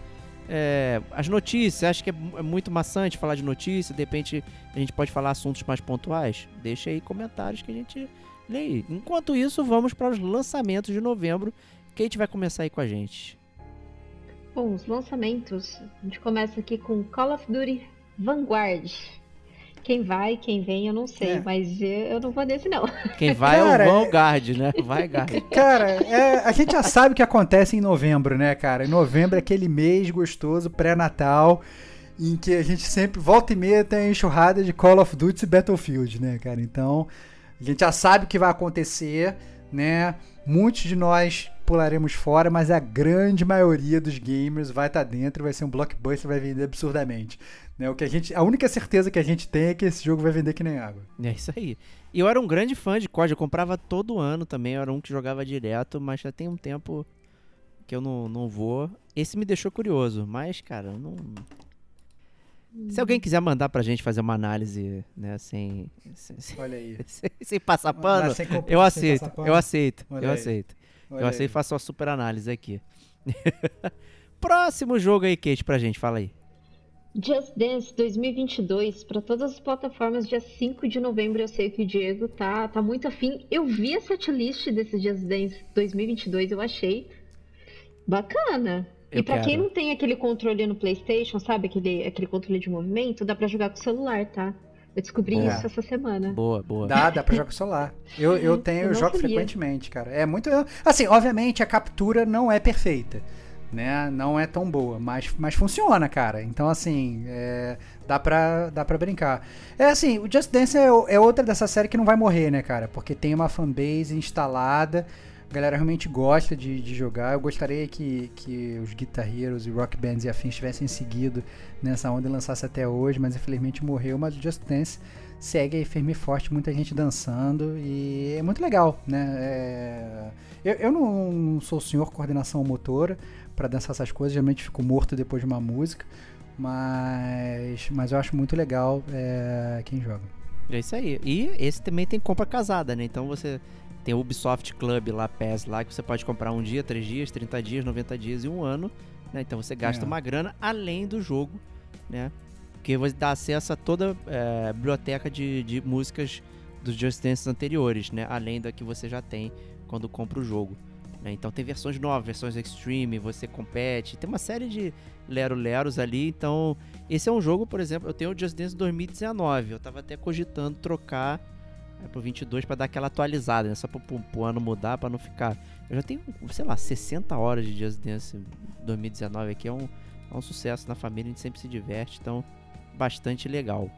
é, as notícias. Acho que é é muito maçante falar de notícia. De repente a gente pode falar assuntos mais pontuais. Deixa aí comentários que a gente lê. Enquanto isso, vamos para os lançamentos de novembro. Kate vai começar aí com a gente. Bom, os lançamentos. A gente começa aqui com Call of Duty Vanguard. Quem vai, quem vem, eu não sei, É. mas eu, eu não vou nesse não. Quem vai Cara, é o Vanguard, né? Vanguard. Cara, é, a gente já sabe o que acontece em novembro, né, cara? Em novembro é aquele mês gostoso, pré-natal, em que a gente sempre, volta e meia, tem a enxurrada de Call of Duty e Battlefield, né, cara? Então, a gente já sabe o que vai acontecer, né? Muitos de nós pularemos fora, mas a grande maioria dos gamers vai estar dentro, vai ser um blockbuster, vai vender absurdamente. Né? O que a, gente, a única certeza que a gente tem é que esse jogo vai vender que nem água. É isso aí. E eu era um grande fã de COD, eu comprava todo ano também, eu era um que jogava direto, mas já tem um tempo que eu não, não vou. Esse me deixou curioso, mas, cara, eu não. Se alguém quiser mandar pra gente fazer uma análise, né, sem. sem, sem, Olha aí. sem passar pano, sem eu sem aceito, passar pano. eu aceito, Olha eu aí. aceito. Olha eu aceito e faço uma super análise aqui. Próximo jogo aí, Kate, pra gente, fala aí. Just Dance 2022 para todas as plataformas dia 5 de novembro. Eu sei que o Diego tá, tá muito afim. Eu vi a setlist desse Just Dance 2022, eu achei bacana. Eu e pra quem não tem aquele controle no PlayStation, sabe? Aquele, aquele controle de movimento, dá pra jogar com o celular, tá? Eu descobri Boa. isso essa semana. Boa, boa. Dá, dá pra jogar com o celular. Eu, eu tenho, Eu eu jogo sabia. frequentemente, cara. É muito. Assim, obviamente a captura não é perfeita. Né? Não é tão boa, mas, mas funciona, cara. Então, assim, é, dá, pra, dá pra brincar. É assim, o Just Dance é, é outra dessa série que não vai morrer, né, cara? Porque tem uma fanbase instalada, a galera realmente gosta de, de jogar. Eu gostaria que, que os Guitar Heroes e Rock Bands e afins tivessem seguido nessa onda e lançasse até hoje, mas infelizmente morreu. Mas o Just Dance segue aí firme e forte, muita gente dançando e é muito legal, né? É, Eu, eu não sou o senhor coordenação motora para dançar essas coisas, geralmente fico morto depois de uma música, mas, mas eu acho muito legal é, quem joga. É isso aí. E esse também tem compra casada, né? Então você tem o Ubisoft Club lá, PES lá, que você pode comprar um dia, três dias, 30 dias, 90 dias e um ano. Né? Então você gasta É. uma grana além do jogo, né? Porque você dá acesso a toda a biblioteca de, de músicas dos Just Dance anteriores, né? Além da que você já tem quando compra o jogo. Né? Então tem versões novas, versões extreme, você compete, tem uma série de lero-leros ali, então esse é um jogo, por exemplo, eu tenho o Just Dance 2019, eu tava até cogitando trocar é, pro 22 pra dar aquela atualizada, né? Só pro, pro, pro ano mudar, pra não ficar... Eu já tenho, sei lá, 60 horas de Just Dance 2019 aqui, é um, é um sucesso na família, a gente sempre se diverte, então bastante legal.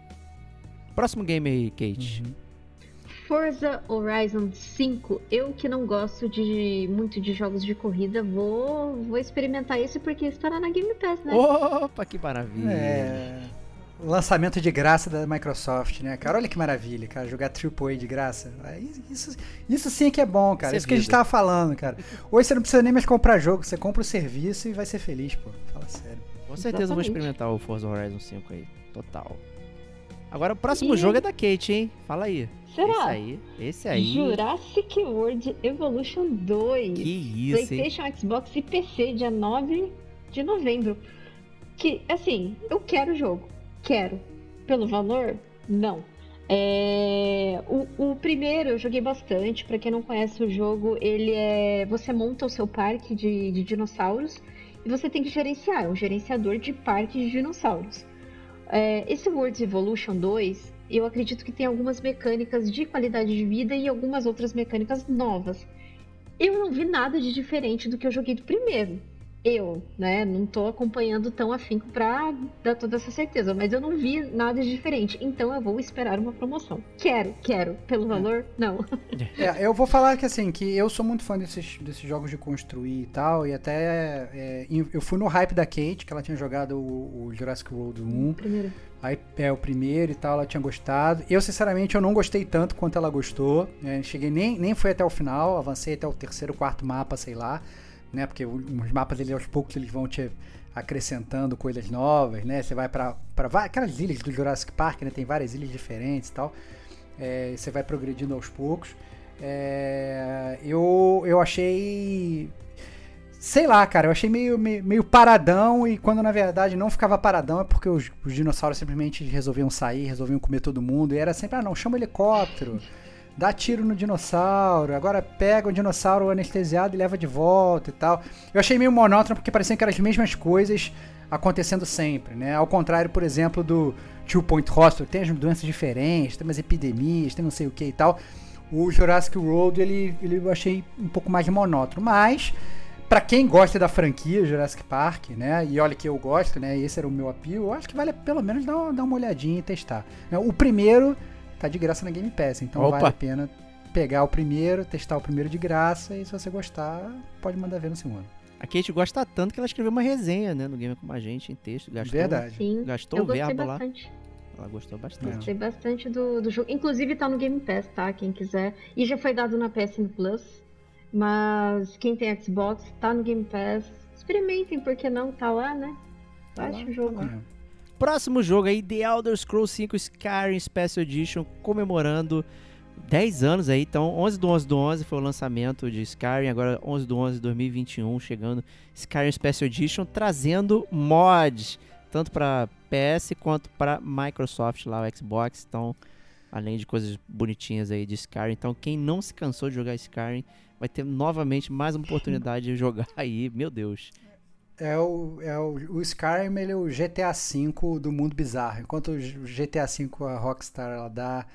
Próximo game aí, Kate. Uhum. Forza Horizon 5. Eu que não gosto de muito de jogos de corrida, vou, vou experimentar esse porque estará na Game Pass, né? Opa, que maravilha! É, lançamento de graça da Microsoft, né, cara? Olha que maravilha, cara, jogar AAA de graça. Aí, Isso, isso sim é que é bom, cara. Isso é Isso que a gente tava falando, cara. Hoje você não precisa nem mais comprar jogo, você compra o serviço e vai ser feliz, pô. Fala sério. Com certeza eu vou Exatamente. experimentar o Forza Horizon 5 aí, total. Agora o próximo E- jogo é da Kate, hein? Fala aí. Esse Será? aí, esse aí. Jurassic World Evolution 2. Que isso, hein? PlayStation, Xbox e PC, dia 9 de novembro. Que, assim, eu quero o jogo. Quero. Pelo valor? Não. É, o, o primeiro eu joguei bastante. Pra quem não conhece o jogo, ele é. Você monta o seu parque de, de dinossauros e você tem que gerenciar. É um gerenciador de parques de dinossauros. É, esse World Evolution 2, eu acredito que tem algumas mecânicas de qualidade de vida e algumas outras mecânicas novas. Eu não vi nada de diferente do que eu joguei do primeiro. Eu, né, não tô acompanhando tão afinco pra dar toda essa certeza, mas eu não vi nada de diferente. Então eu vou esperar uma promoção. Quero, quero. Pelo valor, não. É, eu vou falar que assim, que eu sou muito fã desses, desses jogos de construir e tal, e até é, eu fui no hype da Kate, que ela tinha jogado o, o Jurassic World 1, Primeiro. Aí é o primeiro e tal, ela tinha gostado. Eu, sinceramente, eu não gostei tanto quanto ela gostou, né? cheguei nem, nem fui até o final, avancei até o terceiro, quarto mapa, sei lá, né, porque os mapas, eles, aos poucos, eles vão te acrescentando coisas novas, né, você vai va- aquelas ilhas do Jurassic Park, né, tem várias ilhas diferentes e tal, é, você vai progredindo aos poucos. É, eu, eu achei. Sei lá, cara, eu achei meio, meio, meio paradão e quando na verdade não ficava paradão é porque os, os dinossauros simplesmente resolviam sair, resolviam comer todo mundo e era sempre, ah não, chama o helicóptero, dá tiro no dinossauro, agora pega o dinossauro anestesiado e leva de volta e tal. Eu achei meio monótono porque parecia que eram as mesmas coisas acontecendo sempre, né? Ao contrário, por exemplo, do Two Point Hospital, tem as doenças diferentes, tem umas epidemias, tem não sei o que e tal. O Jurassic World, ele, ele eu achei um pouco mais monótono, mas para quem gosta da franquia Jurassic Park, né? E olha que eu gosto, né? Esse era o meu apelo. Eu acho que vale pelo menos dar uma, dar uma olhadinha e testar. O primeiro tá de graça na Game Pass, então Opa. vale a pena pegar o primeiro, testar o primeiro de graça e se você gostar, pode mandar ver no segundo. A Kate gosta tanto que ela escreveu uma resenha, né, no Game com a gente em texto. Gastou, Verdade. Sim, Gastou eu o verbo lá. bastante. Ela gostou bastante. Gostei bastante do, do jogo. Inclusive tá no Game Pass, tá? Quem quiser. E já foi dado na PSN Plus. Mas quem tem Xbox tá no Game Pass. Experimentem, porque não tá lá, né? Baixa o jogo. É. Próximo jogo aí, The Elder Scrolls 5 Skyrim Special Edition, comemorando 10 anos aí. Então, 11 do 11 do 11 foi o lançamento de Skyrim, agora 11 do 11 de 2021, chegando Skyrim Special Edition, trazendo mods, tanto para PS quanto para Microsoft lá, o Xbox. Então, além de coisas bonitinhas aí de Skyrim. Então, quem não se cansou de jogar Skyrim, vai ter novamente mais uma oportunidade de jogar aí. Meu Deus. É o, é o, o Skyrim ele é o GTA V do mundo bizarro. Enquanto o GTA V a Rockstar ela dá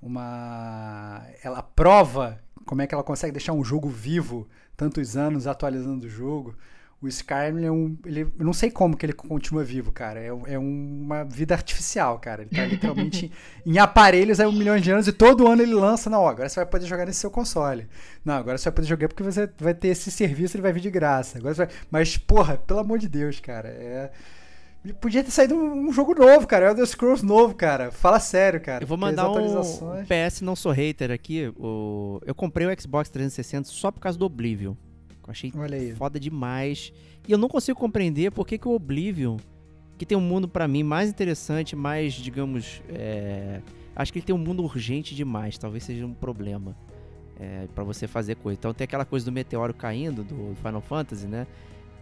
uma ela prova como é que ela consegue deixar um jogo vivo tantos anos atualizando o jogo. O Skyrim é um, ele, eu não sei como que ele continua vivo, cara. É, é uma vida artificial, cara. Ele tá literalmente em aparelhos há um milhão de anos e todo ano ele lança, não, agora você vai poder jogar nesse seu console. Não, agora você vai poder jogar porque você vai ter esse serviço, ele vai vir de graça. Agora vai... Mas, porra, pelo amor de Deus, cara, é... Podia ter saído um, um jogo novo, cara. Elder Scrolls novo, cara. Fala sério, cara. Eu vou mandar um PS, não sou hater aqui. O... Eu comprei o Xbox 360 só por causa do Oblivion. Eu achei foda demais. E eu não consigo compreender por que, que o Oblivion, que tem um mundo pra mim mais interessante, mais, digamos, é, acho que ele tem um mundo urgente demais. Talvez seja um problema é, para você fazer coisa. Então tem aquela coisa do meteoro caindo do Final Fantasy, né?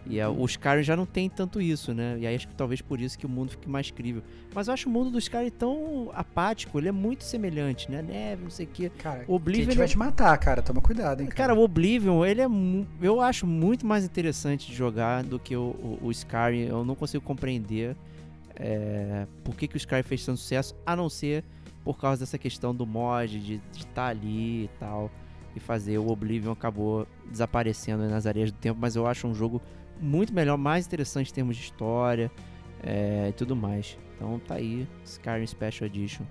E é, o Skyrim já não tem tanto isso, né? E aí acho que talvez por isso que o mundo fique mais crível. Mas eu acho o mundo do Skyrim tão apático, ele é muito semelhante, né? Neve, não sei o quê. Cara, O Oblivion Kate vai é- te matar, cara. Toma cuidado, hein, Cara, o Oblivion, ele é. Eu acho muito mais interessante de jogar do que o, o, o Skyrim. Eu não consigo compreender é, por que, que o Skyrim fez tanto sucesso, a não ser por causa dessa questão do mod, de estar ali e tal. E fazer. O Oblivion acabou desaparecendo nas areias do tempo, mas eu acho um jogo muito melhor, mais interessante em termos de história é, e tudo mais. Então tá aí, Skyrim Special Edition.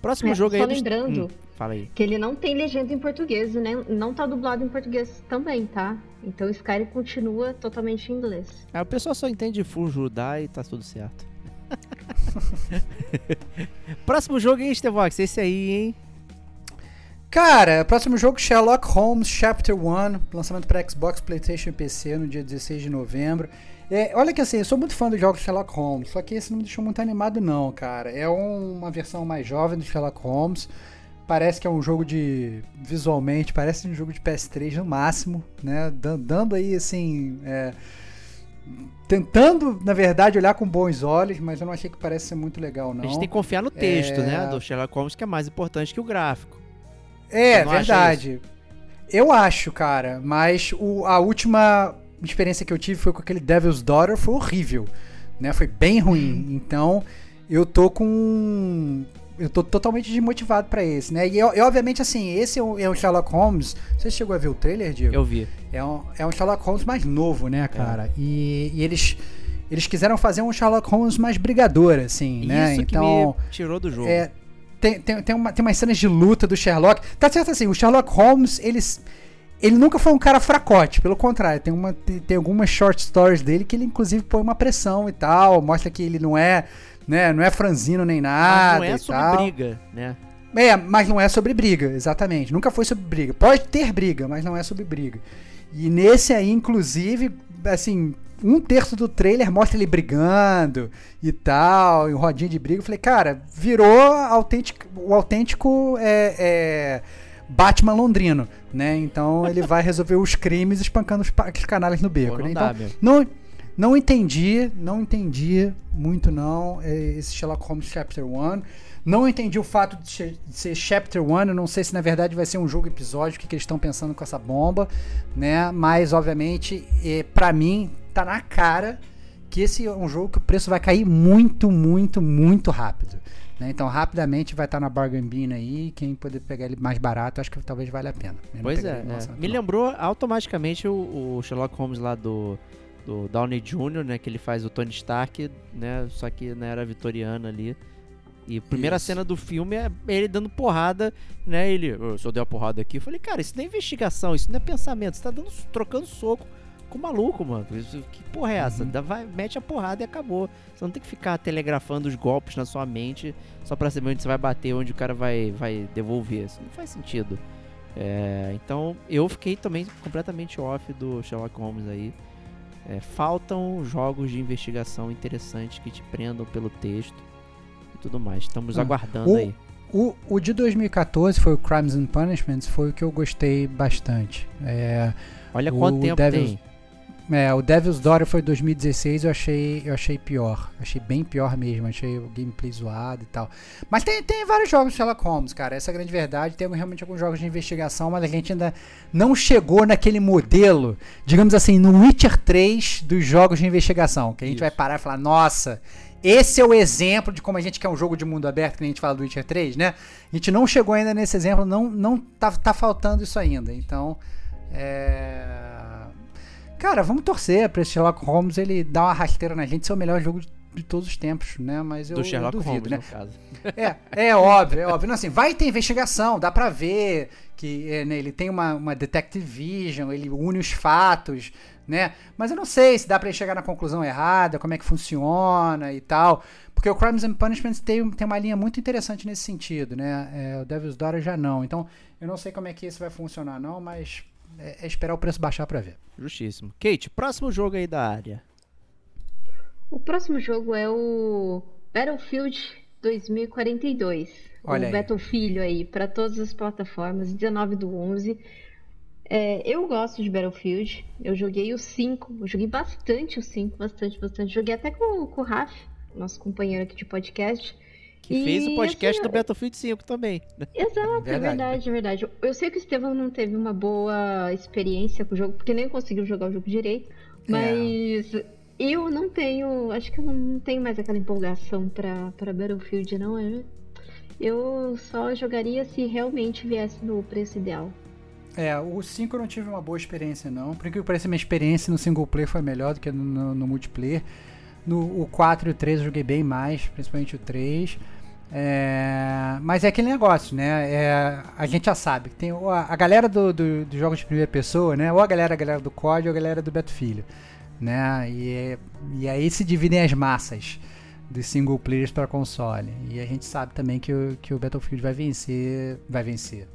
Próximo É, jogo aí só é do- lembrando Hum, fala aí. que ele não tem legenda em português, né? Não tá dublado em português também, tá? Então o Skyrim continua totalmente em inglês. Ah, o pessoal só entende full Judá e tá tudo certo. Próximo jogo, hein, Stevox? Esse aí, hein? Cara, próximo jogo Sherlock Holmes Chapter 1, lançamento para Xbox, PlayStation e PC no dia 16 de novembro. É, olha que assim, eu sou muito fã dos jogos Sherlock Holmes, só que esse não me deixou muito animado não, cara. É um- uma versão mais jovem do Sherlock Holmes. Parece que é um jogo de visualmente, parece um jogo de PS3 no máximo, né? Dan- Dando aí assim, é, tentando, na verdade, olhar com bons olhos, mas eu não achei que parece ser muito legal não. A gente tem que confiar no texto, É. né? Do Sherlock Holmes, que é mais importante que o gráfico. É, verdade. Eu acho, cara, mas o- a última experiência que eu tive foi com aquele Devil's Daughter, foi horrível, né? Foi bem ruim. Então, eu tô com eu tô totalmente desmotivado pra esse, né? E, e, obviamente assim, esse é o, é o Sherlock Holmes. Você chegou a ver o trailer, Diego? Eu vi. É um, é um Sherlock Holmes mais novo, né, cara? E, e eles eles quiseram fazer um Sherlock Holmes mais brigador, assim, né? Isso Então, que me tirou do jogo. é, tem, tem, tem, uma, tem umas cenas de luta do Sherlock. Tá certo assim, o Sherlock Holmes, eles, ele nunca foi um cara fracote, pelo contrário, tem, uma, tem, tem algumas short stories dele que ele inclusive põe uma pressão e tal, mostra que ele não é, né, não é franzino nem Mas nada não é sobre tal. briga, né? É, mas não é sobre briga, exatamente. Nunca foi sobre briga. Pode ter briga, mas não é sobre briga. E nesse aí, inclusive, assim, um terço do trailer mostra ele brigando e tal, em rodinha de briga. Eu falei, cara, virou autêntico, o autêntico é, é, Batman londrino, né? Então ele vai resolver os crimes espancando os, os canalhas no beco, Pô, não né? Então, não, Não entendi, não entendi muito não é, esse Sherlock Holmes Chapter 1. Não entendi o fato de ser- de ser Chapter 1, eu não sei se na verdade vai ser um jogo episódio, o que, que eles estão pensando com essa bomba, né? Mas, obviamente, é, para mim, tá na cara que esse é um jogo que o preço vai cair muito, muito, muito rápido. né? Então, rapidamente vai estar na Bargain Bin aí, quem puder pegar ele mais barato, acho que talvez valha a pena. Eu não Pois é, é. me lembrou automaticamente o, o Sherlock Holmes lá do, do Downey Jr., né? Que ele faz o Tony Stark, né? Só que na era vitoriana ali. E a primeira Isso. cena do filme é ele dando porrada, né? Ele, "Ô, se eu der uma porrada aqui, eu falei, cara, isso não é investigação, isso não é pensamento, você tá dando, trocando soco maluco, mano. Que porra é essa? Uhum. Vai, mete a porrada e acabou. Você não tem que ficar telegrafando os golpes na sua mente só pra saber onde você vai bater, onde o cara vai, vai devolver. Isso não faz sentido. É, então eu fiquei também completamente off do Sherlock Holmes aí. É, faltam jogos de investigação interessantes que te prendam pelo texto e tudo mais. Estamos Ah, aguardando o- aí. O, o de 2014 foi o Crimes and Punishments, foi o que eu gostei bastante. É, Olha quanto tempo tem. É, o Devil's Daughter foi 2016, eu achei, eu achei pior. Achei bem pior mesmo, achei o gameplay zoado e tal. Mas tem, tem vários jogos de Sherlock Holmes, cara, essa é a grande verdade. Tem realmente alguns jogos de investigação, mas a gente ainda não chegou naquele modelo, digamos assim, no Witcher 3 dos jogos de investigação. Que a gente Isso. vai parar e falar, nossa, esse é o exemplo de como a gente quer um jogo de mundo aberto, que a gente fala do Witcher 3, né? A gente não chegou ainda nesse exemplo, não, não tá, tá faltando isso ainda. Então, é... Cara, vamos torcer pra esse Sherlock Holmes ele dar uma rasteira na gente, ser o melhor jogo de, todos os tempos, né? Mas eu, Do eu Sherlock duvido, Holmes, né? no caso. É, é óbvio, é óbvio. Não, assim, vai ter investigação, dá pra ver que é, né, ele tem uma, uma detective vision, ele une os fatos, né? Mas eu não sei se dá pra ele chegar na conclusão errada, como é que funciona e tal. Porque o Crimes and Punishments tem, tem uma linha muito interessante nesse sentido, né? É, o Devil's Daughter já não. Então, eu não sei como é que isso vai funcionar não, mas é, é esperar o preço baixar pra ver. Justíssimo. Kate, próximo jogo aí da área. O próximo jogo é o Battlefield 2042. Olha o aí. Battlefield aí, para todas as plataformas, 19 do 11. É, eu gosto de Battlefield. Eu joguei o 5. Eu joguei bastante o 5, bastante, bastante. Joguei até com, com o Raf, nosso companheiro aqui de podcast. Que fez o E, podcast assim, do Battlefield 5 também. Exato, é Verdade. verdade, é verdade. Eu sei que o Estevão não teve uma boa experiência com o jogo, porque nem conseguiu jogar o jogo direito, É. mas eu não tenho, acho que eu não tenho mais aquela empolgação pra, pra Battlefield, não é? Eu só jogaria se realmente viesse no preço ideal. É, o 5 eu não tive uma boa experiência, não. Por que pareça minha experiência no single player foi melhor do que no, no- no multiplayer. No o 4 e o 3 eu joguei bem mais, principalmente o 3. É, mas é aquele negócio, né? É, a gente já sabe que tem a, a galera do, do, dos jogos de primeira pessoa, né? Ou a galera, a galera do COD ou a galera do Battlefield, né? E, e aí se dividem as massas dos single players para console. E a gente sabe também que o, que o Battlefield vai vencer, vai vencer.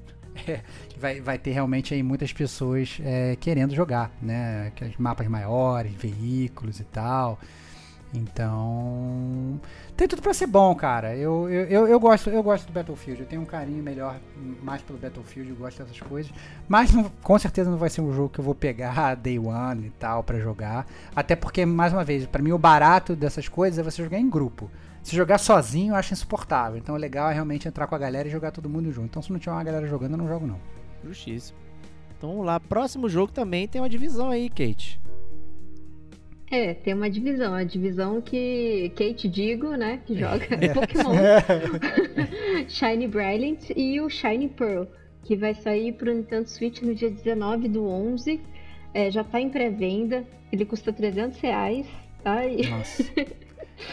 vai, vai ter realmente aí muitas pessoas é, querendo jogar, né? Aqueles mapas maiores, veículos e tal. Então, tem tudo pra ser bom, cara. Eu, eu, eu, eu gosto, eu gosto do Battlefield. Eu tenho um carinho melhor mais pelo Battlefield, eu gosto dessas coisas. Mas não- com certeza não vai ser um jogo que eu vou pegar day one e tal pra jogar. Até porque, mais uma vez, pra mim o barato dessas coisas é você jogar em grupo. Se jogar sozinho eu acho insuportável. Então o legal é realmente entrar com a galera e jogar todo mundo junto. Então se não tiver uma galera jogando, eu não jogo não. Justíssimo. Então vamos lá. Próximo jogo também tem uma divisão aí, Kate. É, tem uma divisão, a divisão que Kate Digo, né, que joga Pokémon, Shiny Brilliant e o Shiny Pearl, que vai sair pro Nintendo Switch no dia 19 do 11. É, já tá em pré-venda, ele custa 300 reais, tá? E- Nossa.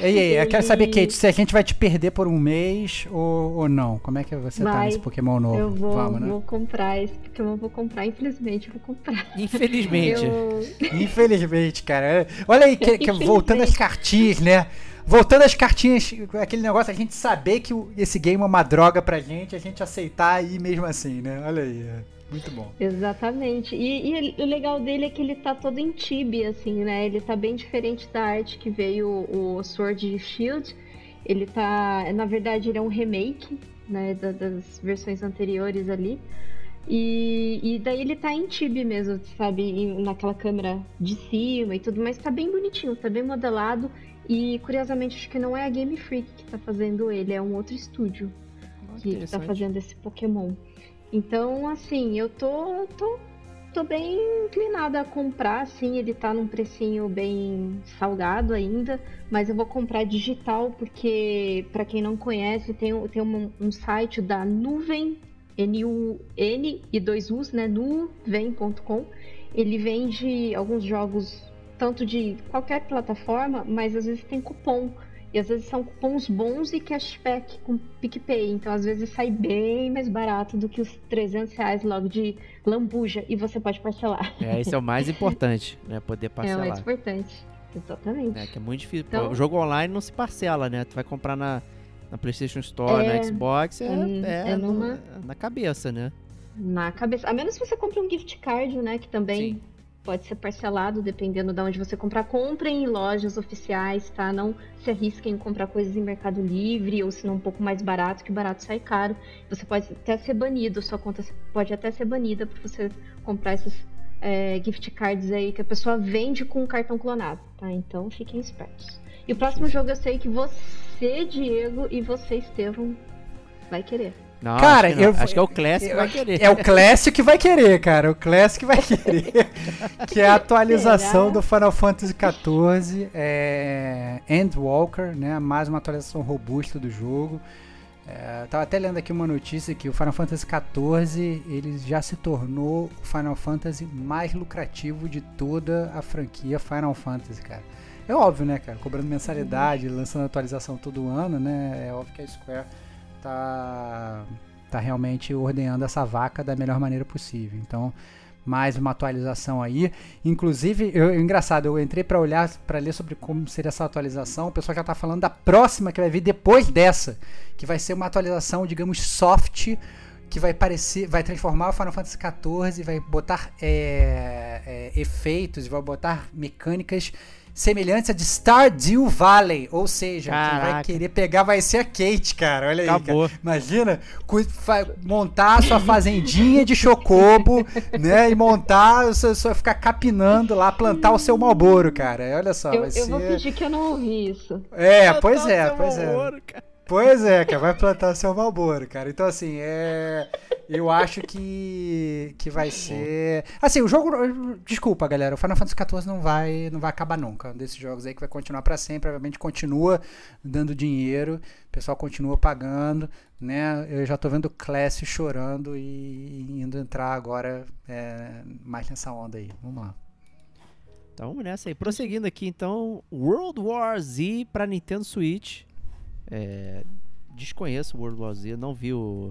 Ei, ei, eu quero saber, Kate, se a gente vai te perder por um mês ou, ou não. Como é que você tá Vai. nesse Pokémon novo? Eu vou, Vamos, né? vou comprar esse Pokémon, vou comprar, infelizmente, eu vou comprar. Infelizmente. Eu... Infelizmente, cara. Olha aí, que, que voltando às cartinhas, né? Voltando às cartinhas, aquele negócio, a gente saber que esse game é uma droga pra gente, a gente aceitar aí mesmo assim, né? Olha aí, muito bom. Exatamente. E, e o legal dele é que ele tá todo em chibi, assim, né? Ele tá bem diferente da arte que veio o Sword Shield. Ele tá. Na verdade, ele é um remake, né? da- das versões anteriores ali. E, e daí ele tá em Tibi mesmo, sabe? naquela câmera de cima e tudo, mas tá bem bonitinho, tá bem modelado. E curiosamente, acho que não é a Game Freak que tá fazendo ele, é um outro estúdio que tá Interessante. fazendo esse Pokémon. Então, assim, eu tô, tô, tô bem inclinada a comprar, assim, ele tá num precinho bem salgado ainda, mas eu vou comprar digital porque, pra quem não conhece, tem, tem um, um site da Nuvem, N-U-N e dois U's, né, nuvem.com. Ele vende alguns jogos tanto de qualquer plataforma, mas às vezes tem cupom. E às vezes são cupons bons e cashback com PicPay. Então, às vezes sai bem mais barato do que os 300 reais logo de lambuja. E você pode parcelar. É, esse é o mais importante, né? Poder É o parcelar. mais importante. Exatamente. né? Que é muito difícil. Então- o jogo online não se parcela, né? Tu vai comprar na, na PlayStation Store, É, na Xbox, é, é é no- numa- na cabeça, né? Na cabeça. A menos que você compre um gift card, né? Que também Sim. Pode ser parcelado, dependendo de onde você comprar. Comprem em lojas oficiais, tá? Não se arrisquem em comprar coisas em Mercado Livre, ou se não um pouco mais barato, que barato sai caro. Você pode até ser banido, sua conta pode até ser banida por você comprar esses é, gift cards aí que a pessoa vende com um cartão clonado, tá? Então fiquem espertos. E o próximo jogo eu sei que você, Diego, e você, Estevão, vai querer. Não, Cara, acho que, não. eu- acho que é o Classic que vai querer. É o Classic que vai querer, cara. O Classic vai querer. que é a atualização Será? do Final Fantasy XIV. É... Endwalker, né? Mais uma atualização robusta do jogo. É, tava até lendo aqui uma notícia que o Final Fantasy XIV ele já se tornou o Final Fantasy mais lucrativo de toda a franquia Final Fantasy, cara. É óbvio, né, cara? Cobrando mensalidade, lançando atualização todo ano, né? É óbvio que a Square tá, tá realmente ordenhando essa vaca da melhor maneira possível. Então, mais uma atualização aí. Inclusive, eu, engraçado, eu entrei para olhar, para ler sobre como seria essa atualização. O pessoal já tá falando da próxima que vai vir depois dessa, que vai ser uma atualização, digamos, soft, que vai parecer, vai transformar o Final Fantasy XIV, vai botar é, é, efeitos, vai botar mecânicas semelhantes a de Stardew Valley, ou seja, quem vai Caraca. querer pegar vai ser a Kate, cara. Olha aí, cara. Acabou. Imagina cu- fa- montar a sua fazendinha de chocobo, né? E montar, você só ficar capinando lá, plantar o seu malboro, cara. Olha só, Eu, vai eu vou ser. fingir que eu não ouvi isso. É, pois Botar é, pois é. horror, cara. Pois é, cara, vai plantar seu malboro, cara. Então, assim, é. Eu acho que. que vai ser. Assim, o jogo. Desculpa, galera. O Final Fantasy XIV não vai, não vai acabar nunca. Um desses jogos aí que vai continuar pra sempre. Obviamente continua dando dinheiro. O pessoal continua pagando, né? Eu já tô vendo o Class chorando e indo entrar agora é, mais nessa onda aí. Vamos lá. Então vamos nessa aí. Prosseguindo aqui, então, World War Z pra Nintendo Switch. É, desconheço World War Z, não vi o,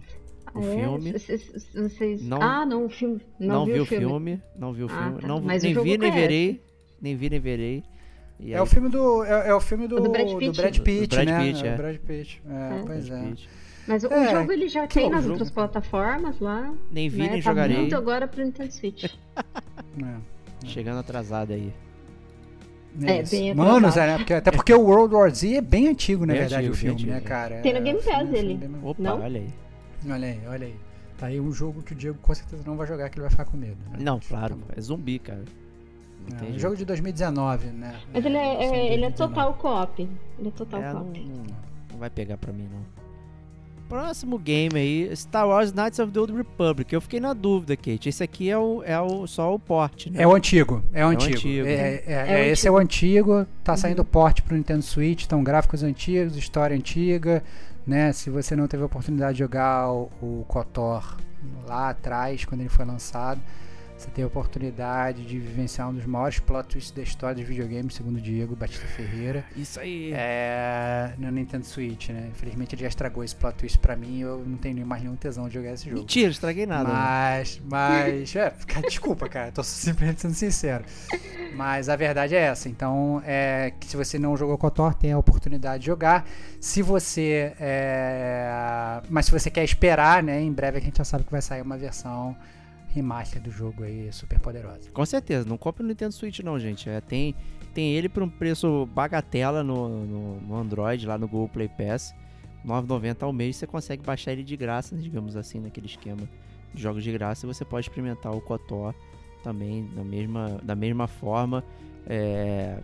o Ah, é? filme. Vocês- vocês- Não- ah, não, o filme. Não, Não, vi, vi o filme. não vi o Ah, filme. tá. Não, Mas nem vi, nem conhece. verei. Nem vi, nem verei. E É aí, o filme do. É, é o filme do, Do Brad do Pitt. Brad Do Pitt, Brad né? Pitt, É, é. Brad Pitt. É, É. pois Brad é. Pitt. Mas o, É, o jogo ele já tem nas jogo. outras plataformas lá. Nem vi, né? nem tá jogarei. vindo agora pro Nintendo Switch. É. Chegando atrasado aí. É, Isso. bem Mano, atrasado. né? Porque, até porque o World War Z é bem antigo, na Bem verdade, antigo, o filme, antigo, né, é. cara? Tem no É, Game filme- Pass ele. bem- Opa, Não? olha aí. Olha aí, olha aí. Tá aí um jogo que o Diego com certeza não vai jogar, que ele vai ficar com medo. Né? Não, claro, é zumbi, cara. É, um jogo de 2019, né? Mas ele é, é- de ele é 2019. total co-op. Ele é total É, co-op. não- não vai pegar pra mim, não. Próximo game aí, Star Wars Knights of the Old Republic. Eu fiquei na dúvida, Kate. Esse aqui é, o, é o, só o porte, né? É o antigo, é o o antigo. antigo. É, é- É é- o esse é o antigo, tá Uhum. saindo porte pro Nintendo Switch, então gráficos antigos, história antiga, né? Se você não teve a oportunidade de jogar o, o KOTOR lá atrás, quando ele foi lançado, você teve a oportunidade de vivenciar um dos maiores plot twists da história dos videogames, segundo o Diego Batista Ferreira. Isso aí. É, no Nintendo Switch, né? Infelizmente ele já estragou esse plot twist pra mim eu não tenho mais nenhum tesão de jogar esse jogo. Mentira, estraguei nada. né? Mas, mas, é, desculpa, cara, tô simplesmente sendo sincero. Mas a verdade é essa. Então, é, que se você não jogou KOTOR, tem a oportunidade de jogar. Se você, é, mas se você quer esperar, né, em breve a gente já sabe que vai sair uma versão remaster do jogo aí, super poderosa. Com certeza, não compre no Nintendo Switch não, gente. É, tem, tem ele por um preço bagatela no, no, no Android, lá no Google Play Pass. R$ 9,90 ao mês, você consegue baixar ele de graça, digamos assim, naquele esquema jogos de graça, você pode experimentar o KOTOR também da mesma, da mesma forma. É,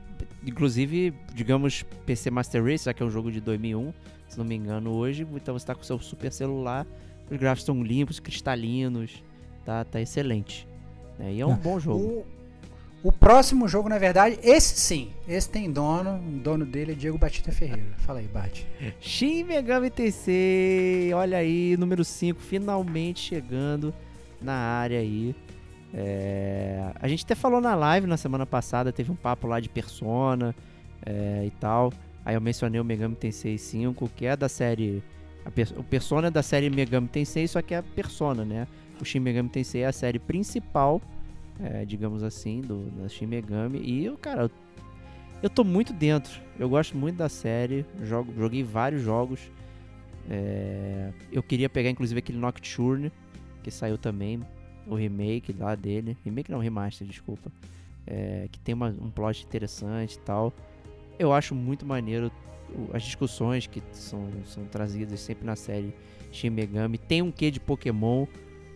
inclusive, digamos, PC Master Race, já que é um jogo de 2001, se não me engano, hoje, então você está com seu super celular, os gráficos estão limpos, cristalinos, tá, tá excelente. É, e é um Ah, bom jogo. O, o próximo jogo, na verdade, esse sim. Esse tem dono. O dono dele é Diego Batista Ferreira. Fala aí, Bate. Shin Megami Tensei, olha aí, número 5, finalmente chegando na área aí. É, a gente até falou na live na semana passada, teve um papo lá de Persona é, e tal. Aí eu mencionei o Megami Tensei 5, que é da série. a o Persona é da série Megami Tensei, só que é a Persona, né? O Shin Megami Tensei é a série principal, é, digamos assim, do, da Shin Megami. E, eu, cara, eu, eu tô muito dentro. Eu gosto muito da série, jogo, joguei vários jogos. É, eu queria pegar, inclusive, aquele Nocturne, que saiu também, o remake lá dele. Remake não, remaster, desculpa. É, que tem uma- um plot interessante e tal. Eu acho muito maneiro as discussões que são, são trazidas sempre na série Shin Megami. Tem um quê de Pokémon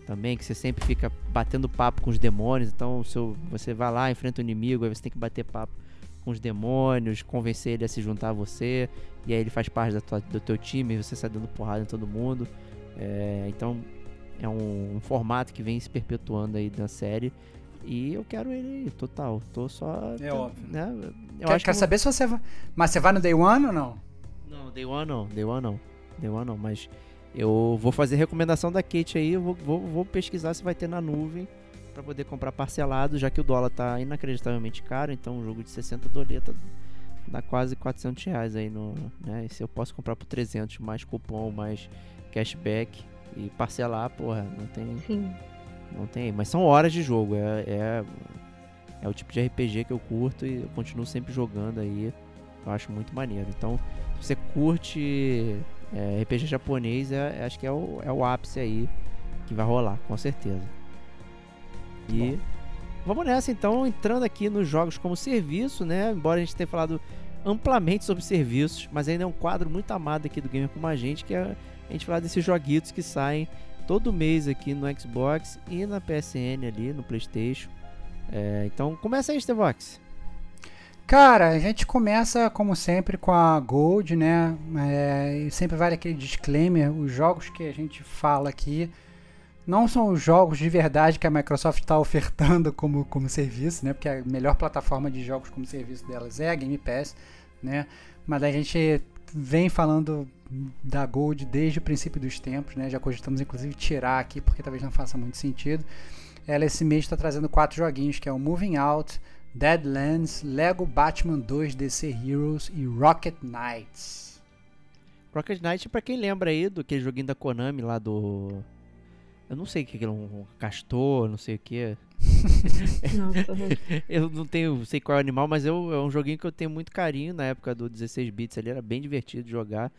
também, que você sempre fica batendo papo com os demônios. Então, se você vai lá, enfrenta o inimigo, aí você tem que bater papo com os demônios, convencer ele a se juntar a você. E aí ele faz parte tua- do teu time e você sai dando porrada em todo mundo. É, então, é um, um formato que vem se perpetuando aí na série. E eu quero ele total. Tô só. É tô- óbvio. Né? Eu Quer, quer que saber se você vai. Mas você vai no Day One ou não? não, Day One não, Day One não. Day One não, mas eu vou fazer recomendação da Kate aí, eu vou, vou, vou pesquisar se vai ter na nuvem pra poder comprar parcelado, já que o dólar tá inacreditavelmente caro, então um jogo de 60 doleta dá quase 400 reais aí no, né, e se eu posso comprar por 300 mais cupom, mais cashback e parcelar, porra, não tem, Sim. não tem, mas são horas de jogo, é, é, é o tipo de RPG que eu curto e eu continuo sempre jogando aí. Eu acho muito maneiro. Então, se você curte é, RPG japonês, é, acho que é o, é o ápice aí que vai rolar, com certeza. E vamos nessa então, entrando aqui nos jogos como serviço, né? Embora a gente tenha falado amplamente sobre serviços, mas ainda é um quadro muito amado aqui do Gamer Como a Gente, que é a gente falar desses joguitos que saem todo mês aqui no Xbox e na PSN ali, no Playstation. É, então começa aí, Stevox. Cara, a gente começa, como sempre, com a Gold, né? É, sempre vale aquele disclaimer: os jogos que a gente fala aqui não são os jogos de verdade que a Microsoft está ofertando como, como serviço, né? Porque a melhor plataforma de jogos como serviço delas é a Game Pass, né? Mas a gente vem falando da Gold desde o princípio dos tempos, né? Já cogitamos inclusive tirar aqui porque talvez não faça muito sentido. Ela esse mês está trazendo quatro joguinhos, que é o Moving Out, Deadlands, Lego Batman 2 DC Heroes e Rocket Knights. Rocket Knight, pra quem lembra aí do aquele joguinho da Konami lá do. Eu não sei o que é um castor, não sei o que. Nossa, Eu não tenho, sei qual é o animal, mas eu, é um joguinho que eu tenho muito carinho na época do 16 bits. Ele era bem divertido de jogar.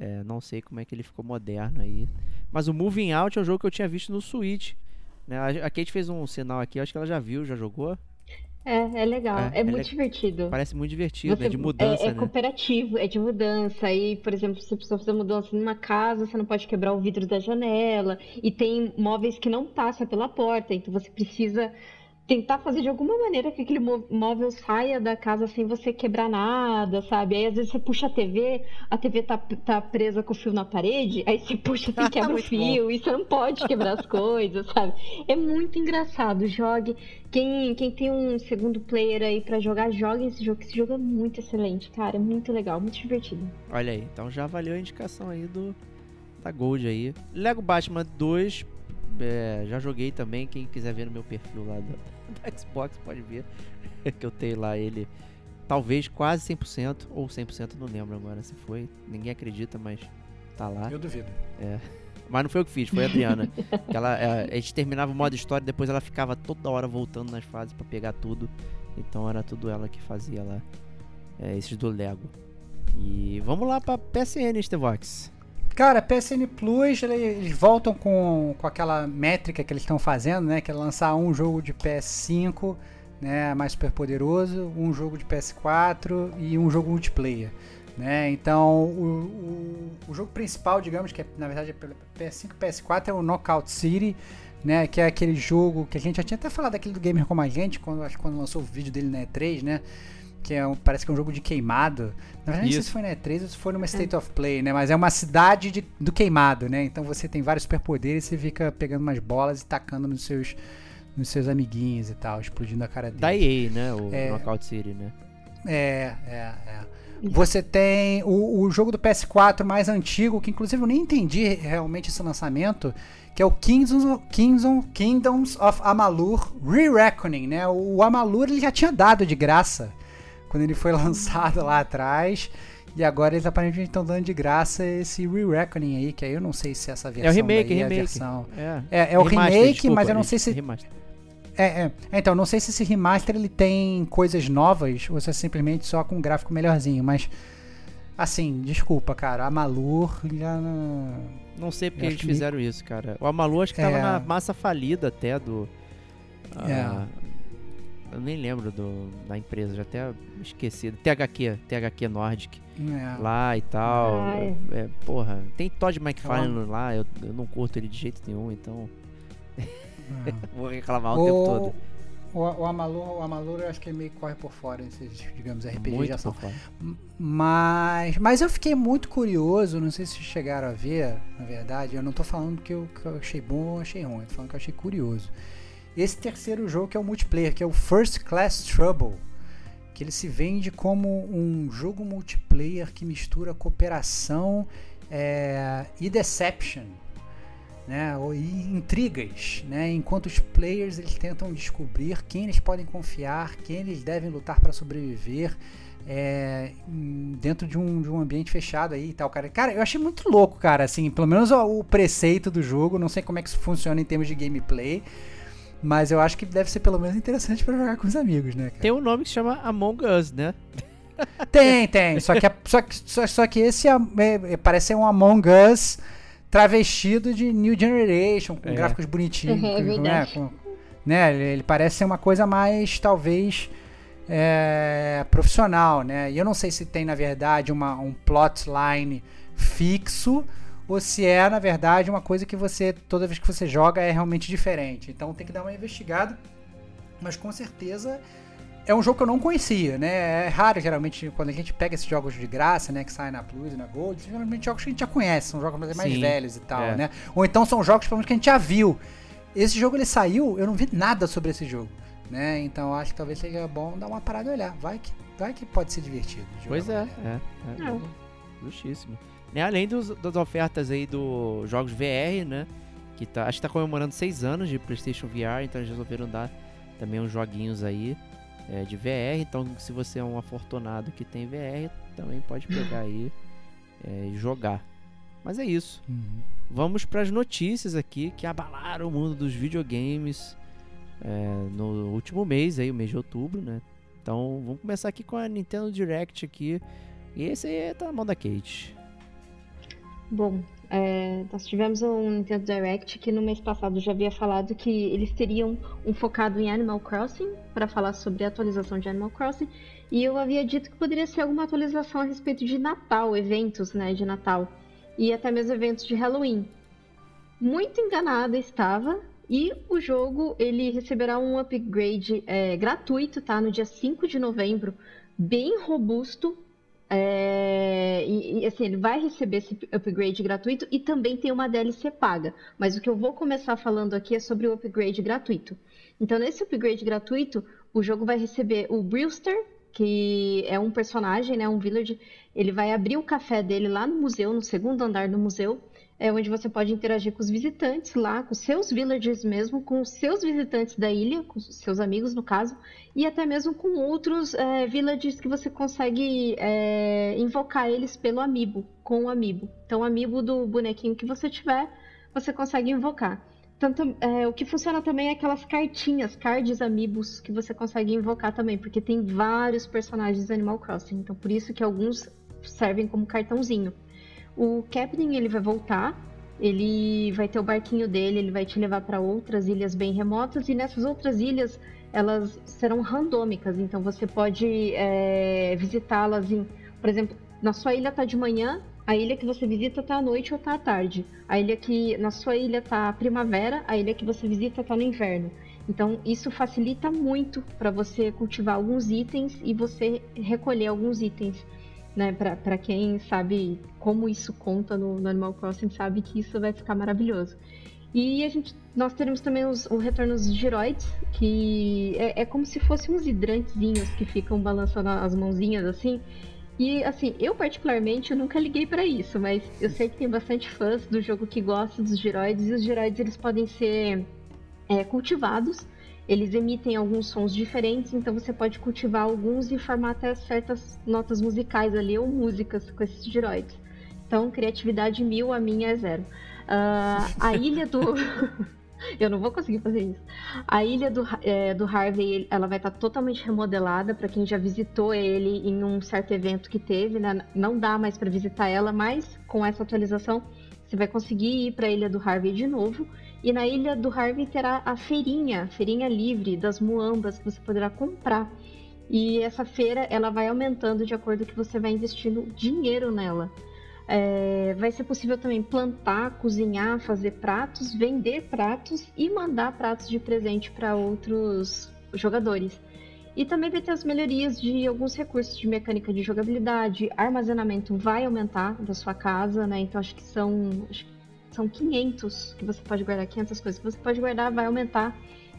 É, não sei como é que ele ficou moderno aí. Mas o Moving Out é um jogo que eu tinha visto no Switch. Né? A, a Kate fez um sinal aqui, eu acho que ela já viu, já jogou. É, é legal. É, É, é muito divertido. Parece muito divertido, Você- né? De mudança, é, é né? cooperativo, é de mudança. Aí, por exemplo, se você precisa fazer mudança numa casa, você não pode quebrar o vidro da janela. E tem móveis que não passam pela porta, então você precisa tentar fazer de alguma maneira que aquele mó- móvel saia da casa sem você quebrar nada, sabe? Aí às vezes você puxa a TV, a TV tá, tá presa com o fio na parede, aí você puxa e quebra o fio, e você não pode quebrar as coisas, sabe? É muito engraçado. Jogue. Quem, quem tem um segundo player aí pra jogar, jogue esse jogo. Esse jogo é muito excelente, cara. É muito legal, muito divertido. Olha aí, então já valeu a indicação aí do da Gold aí. Lego Batman 2, é, já joguei também. Quem quiser ver no meu perfil lá do, do Xbox pode ver que eu tenho lá ele. Talvez quase 100% ou 100%, não lembro agora se foi. Ninguém acredita, mas tá lá. Eu duvido. Mas não foi eu que fiz, foi a Adriana. Que ela, é, a gente terminava o modo história, depois ela ficava toda hora voltando nas fases pra pegar tudo. Então era tudo ela que fazia lá. É, esses do Lego. E vamos lá pra PSN, Stevox. Cara, PSN Plus, eles voltam com, com aquela métrica que eles estão fazendo, né? Que é lançar um jogo de PS5, né? Mais super poderoso, um jogo de PS4 e um jogo multiplayer. Né? Então, o, o, o jogo principal, digamos, que é, na verdade é pelo PS5 e PS4, é o Knockout City. né? Que é aquele jogo que a gente já tinha até falado daquele do Gamer Como a Gente, quando, quando lançou o vídeo dele na E3, né? Que é um, parece que é um jogo de queimado. Na verdade, não sei Isso. se foi na E3 ou se foi numa State of Play, né? Mas é uma cidade de- do queimado, né? Então você tem vários superpoderes e você fica pegando umas bolas e tacando nos seus, nos seus amiguinhos e tal, explodindo a cara deles. Da EA, né? O É. Knockout City, né? É, é, é. Você tem o, o jogo do PS4 mais antigo, que inclusive eu nem entendi realmente esse lançamento, que é o Kingdoms, Kingdoms, Kingdoms of Amalur Re-Reckoning, né? O Amalur ele já tinha dado de graça quando ele foi lançado lá atrás. E agora eles aparentemente estão dando de graça esse Re-Reckoning aí, que aí eu não sei se essa versão É o remake, daí é a remake. versão... É, É, é o Remaster, remake, desculpa, mas eu não sei se remaster. é, é. Então, não sei se esse remaster ele tem coisas novas ou se é simplesmente só com um gráfico melhorzinho, mas assim, desculpa, cara, a Malur já não... Não sei porque eles que- fizeram isso, cara. O Amalu acho que tava É. na massa falida até do. É. Eu nem lembro do, da empresa, já até esqueci. THQ, THQ Nordic É. lá e tal. É. porra, tem Todd McFarlane lá, eu, eu não curto ele de jeito nenhum, então é. vou reclamar o tempo todo. O, o, Amalur, o Amalur eu acho que ele meio que corre por fora nesses, digamos, RPG de Muito ação. por fora. Mas, mas eu fiquei muito curioso, não sei se vocês chegaram a ver, na verdade, eu não tô falando que eu, que eu achei bom ou achei ruim, eu tô falando que eu achei curioso. Esse terceiro jogo que é o multiplayer, que é o First Class Trouble, que ele se vende como um jogo multiplayer que mistura cooperação é, e deception, né, e intrigas, né, enquanto os players eles tentam descobrir quem eles podem confiar, quem eles devem lutar para sobreviver, é, dentro de um, de um ambiente fechado aí e tal, cara. Cara, eu achei muito louco, cara, assim, pelo menos ó, o preceito do jogo, não sei como é que isso funciona em termos de gameplay, mas eu acho que deve ser pelo menos interessante para jogar com os amigos, né, cara? Tem um nome que se chama Among Us, né? Tem, tem, só que, é- só, que- só, só que esse é, é- é- parece ser um Among Us travestido de New Generation, com É. gráficos bonitinhos, É, é né, com- né, ele, ele parece ser uma coisa mais, talvez, é, profissional, né? E eu não sei se tem, na verdade, uma, um plotline fixo ou se é, na verdade, uma coisa que você, toda vez que você joga, é realmente diferente. Então tem que dar uma investigada, mas com certeza é um jogo que eu não conhecia, né? É raro, geralmente, quando a gente pega esses jogos de graça, né? Que saem na Plus e na Gold, geralmente jogos que a gente já conhece, são jogos mais Sim, velhos e tal, é. né? Ou então são jogos, pelo menos, que a gente já viu. Esse jogo, ele saiu, eu não vi nada sobre esse jogo, né? Então acho que talvez seja bom dar uma parada e olhar. Vai que, vai que pode ser divertido. Pois é, é. é, Não. Justíssimo. Né, além dos, das ofertas aí do jogos VR, né? Que tá, acho que tá comemorando seis anos de PlayStation VR, então eles resolveram dar também uns joguinhos aí é, de VR. Então, se você é um afortunado que tem VR, também pode pegar aí é, e jogar. Mas é isso. Uhum. Vamos para as notícias aqui que abalaram o mundo dos videogames é, no último mês, aí, o mês de outubro, né? Então, vamos começar aqui com a Nintendo Direct aqui. E esse aí tá na mão da Kate. Bom, é, nós tivemos um Nintendo Direct que no mês passado já havia falado que eles teriam um focado em Animal Crossing para falar sobre a atualização de Animal Crossing. E eu havia dito que poderia ser alguma atualização a respeito de Natal, eventos, né, de Natal. E até mesmo eventos de Halloween. Muito enganada estava. E o jogo ele receberá um upgrade é, gratuito, tá, no dia 5 de novembro, bem robusto é, e, e, assim, ele vai receber esse upgrade gratuito e também tem uma DLC paga. Mas o que eu vou começar falando aqui é sobre o upgrade gratuito. Então, nesse upgrade gratuito, o jogo vai receber o Brewster, que é um personagem, né, um village. Ele vai abrir o café dele lá no museu, no segundo andar do museu, é onde você pode interagir com os visitantes lá, com seus villagers mesmo, com os seus visitantes da ilha, com seus amigos no caso, e até mesmo com outros é, villagers que você consegue é, invocar eles pelo amiibo, com o amiibo. Então, o amiibo do bonequinho que você tiver, você consegue invocar. Tanto, é, o que funciona também é aquelas cartinhas, cards amiibos que você consegue invocar também, porque tem vários personagens Animal Crossing, então por isso que alguns servem como cartãozinho. O Captain ele vai voltar, ele vai ter o barquinho dele, ele vai te levar para outras ilhas bem remotas e nessas outras ilhas elas serão randômicas, então você pode é, visitá-las em, por exemplo, na sua ilha tá de manhã, A ilha que você visita tá à noite ou tá à tarde. A ilha que na sua ilha tá primavera, a ilha que você visita tá no inverno. Então, isso facilita muito para você cultivar alguns itens e você recolher alguns itens. Né, para quem sabe como isso conta no, no, Animal Crossing, sabe que isso vai ficar maravilhoso. E a gente, nós teremos também os, o retorno dos giroides, que é, é como se fossem uns hidrantezinhos que ficam balançando as mãozinhas assim. E assim, eu particularmente eu nunca liguei para isso, mas eu sei que tem bastante fãs do jogo que gostam dos giroides e os giroides eles podem ser é, cultivados. Eles emitem alguns sons diferentes, então você pode cultivar alguns e formar até certas notas musicais ali ou músicas com esses giroides. Então, criatividade mil, a minha é zero. Uh, a ilha do. Eu não vou conseguir fazer isso. A ilha do, é, do Harvey, ela vai estar totalmente remodelada para quem já visitou ele em um certo evento que teve, né? Não dá mais para visitar ela, mas com essa atualização você vai conseguir ir para a ilha do Harvey de novo e na ilha do Harvey terá a feirinha, feirinha livre das muambas que você poderá comprar. E essa feira ela vai aumentando de acordo que você vai investindo dinheiro nela. É, vai ser possível também plantar, cozinhar, fazer pratos, vender pratos e mandar pratos de presente para outros jogadores. E também vai ter as melhorias de alguns recursos de mecânica de jogabilidade, armazenamento vai aumentar da sua casa, né? Então acho que são acho são 500 que você pode guardar, 500 coisas que você pode guardar, vai aumentar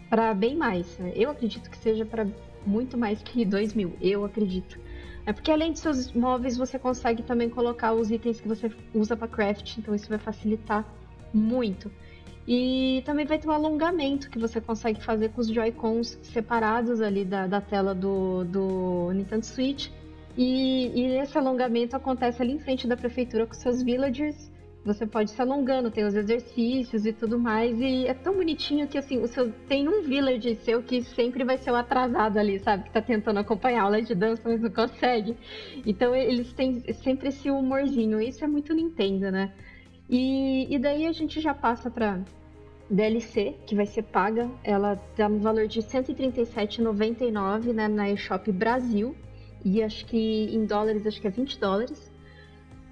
para bem mais. Né? Eu acredito que seja para muito mais que 2 mil, eu acredito. É porque além de seus móveis, você consegue também colocar os itens que você usa para craft, então isso vai facilitar muito. E também vai ter um alongamento que você consegue fazer com os Joy-Cons separados ali da, da tela do, do Nintendo Switch. E, e esse alongamento acontece ali em frente da prefeitura com seus villagers você pode se alongando, tem os exercícios e tudo mais. E é tão bonitinho que, assim, o seu, tem um village seu que sempre vai ser o atrasado ali, sabe? Que tá tentando acompanhar a aula de dança, mas não consegue. Então, eles têm sempre esse humorzinho. Isso é muito Nintendo, né? E, e daí a gente já passa pra DLC, que vai ser paga. Ela tá no valor de R$ 137,99 né, na eShop Brasil. E acho que em dólares, acho que é 20 dólares.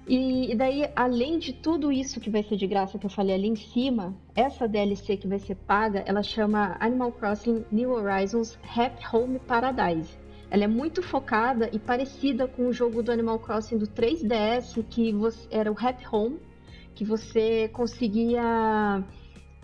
E, e, daí, além de tudo isso que vai ser de graça que eu falei ali em cima, essa DLC que vai ser paga, ela chama Animal Crossing New Horizons Happy Home Paradise. Ela é muito focada e parecida com o jogo do Animal Crossing do 3DS, que você, era o Happy Home, que você conseguia.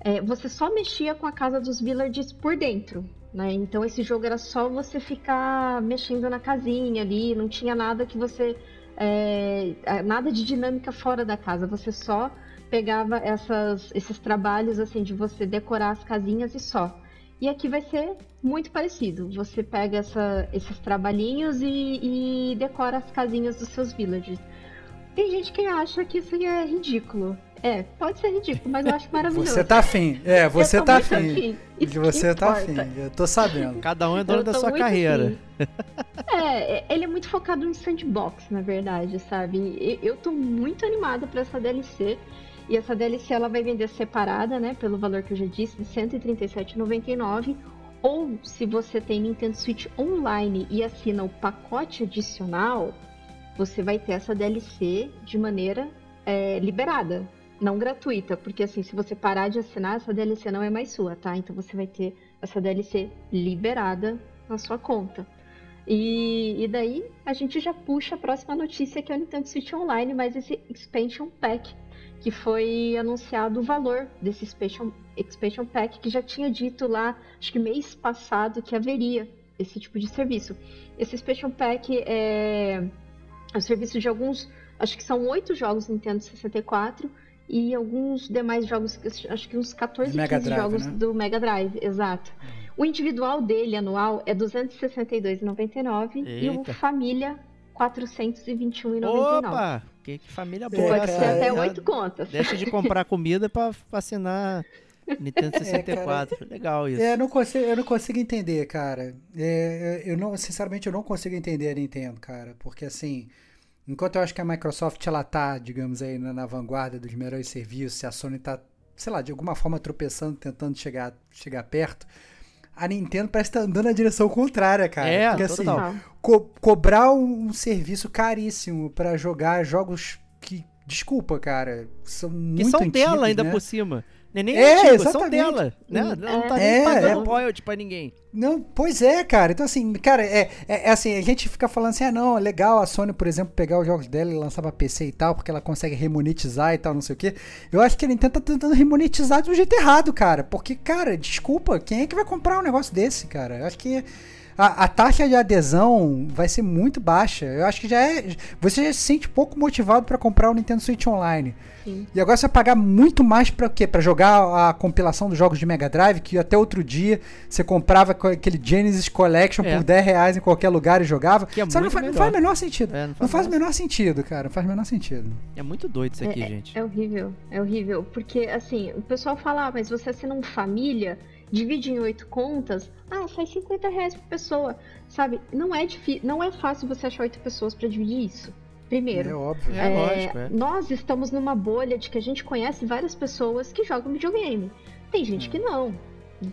É, você só mexia com a casa dos villagers por dentro. Né? Então esse jogo era só você ficar mexendo na casinha ali, não tinha nada que você é, nada de dinâmica fora da casa, você só pegava essas, esses trabalhos assim de você decorar as casinhas e só. E aqui vai ser muito parecido. Você pega essa, esses trabalhinhos e, e decora as casinhas dos seus villagers. Tem gente que acha que isso é ridículo. É, pode ser ridículo, mas eu acho maravilhoso. Você tá afim. É, você tá afim. afim. Você tá afim. Eu tô sabendo. Cada um é dono da sua carreira. é, ele é muito focado em sandbox, na verdade, sabe? Eu tô muito animada para essa DLC. E essa DLC ela vai vender separada, né? Pelo valor que eu já disse, de R$ 137,99. Ou se você tem Nintendo Switch Online e assina o pacote adicional, você vai ter essa DLC de maneira é, liberada, não gratuita, porque assim, se você parar de assinar, essa DLC não é mais sua, tá? Então você vai ter essa DLC liberada na sua conta. E, e daí a gente já puxa a próxima notícia que é o Nintendo Switch Online, mas esse Expansion Pack, que foi anunciado o valor desse Expansion, Expansion Pack, que já tinha dito lá, acho que mês passado, que haveria esse tipo de serviço. Esse Expansion Pack é o serviço de alguns, acho que são oito jogos Nintendo 64 e alguns demais jogos, acho que uns 14, Mega 15 Drive, jogos né? do Mega Drive, exato. O individual dele, anual, é R$ 262,99 e o família, R$ 421,99. Opa! Que, que família boa. Pode ser até oito contas. Deixa de comprar comida para assinar Nintendo 64. É, Legal isso. É, eu, não consigo, eu não consigo entender, cara. É, eu não, sinceramente, eu não consigo entender a Nintendo, cara. Porque assim, enquanto eu acho que a Microsoft ela tá, digamos aí, na, na vanguarda dos melhores serviços, e a Sony tá, sei lá, de alguma forma tropeçando, tentando chegar, chegar perto. A Nintendo parece estar tá andando na direção contrária, cara. É, Porque, assim, co cobrar um, um serviço caríssimo para jogar jogos que desculpa, cara, são Que muito são antigos, dela ainda né? por cima. Não é nem É, antigo, são exatamente. dela. Né? Ela não tá É, nem pagando é. royalty pra ninguém. Não, pois é, cara. Então, assim, cara, é, é, é assim, a gente fica falando assim, ah, não, é legal a Sony, por exemplo, pegar os jogos dela e lançar pra PC e tal, porque ela consegue remonetizar e tal, não sei o quê. Eu acho que a Nintendo tá tentando remonetizar do jeito errado, cara. Porque, cara, desculpa, quem é que vai comprar um negócio desse, cara? Eu acho que a, a taxa de adesão vai ser muito baixa. Eu acho que já é. Você já se sente pouco motivado pra comprar o Nintendo Switch Online. Sim. E agora você vai pagar muito mais pra quê? Pra jogar a compilação dos jogos de Mega Drive, que até outro dia você comprava co- aquele Genesis Collection É. por 10 reais em qualquer lugar e jogava. Que é Sabe, não, muito faz, não faz o menor sentido. É, não faz, o menor sentido, cara. Não faz o menor sentido. É muito doido isso aqui, é, gente. É horrível, é horrível. Porque, assim, o pessoal fala, ah, mas você assina um família, divide em oito contas, ah, sai 50 reais por pessoa. Sabe? Não é difícil, não é fácil você achar oito pessoas pra dividir isso. Primeiro. É óbvio. É, lógico, é. Nós estamos numa bolha de que a gente conhece várias pessoas que jogam videogame. Tem gente que não.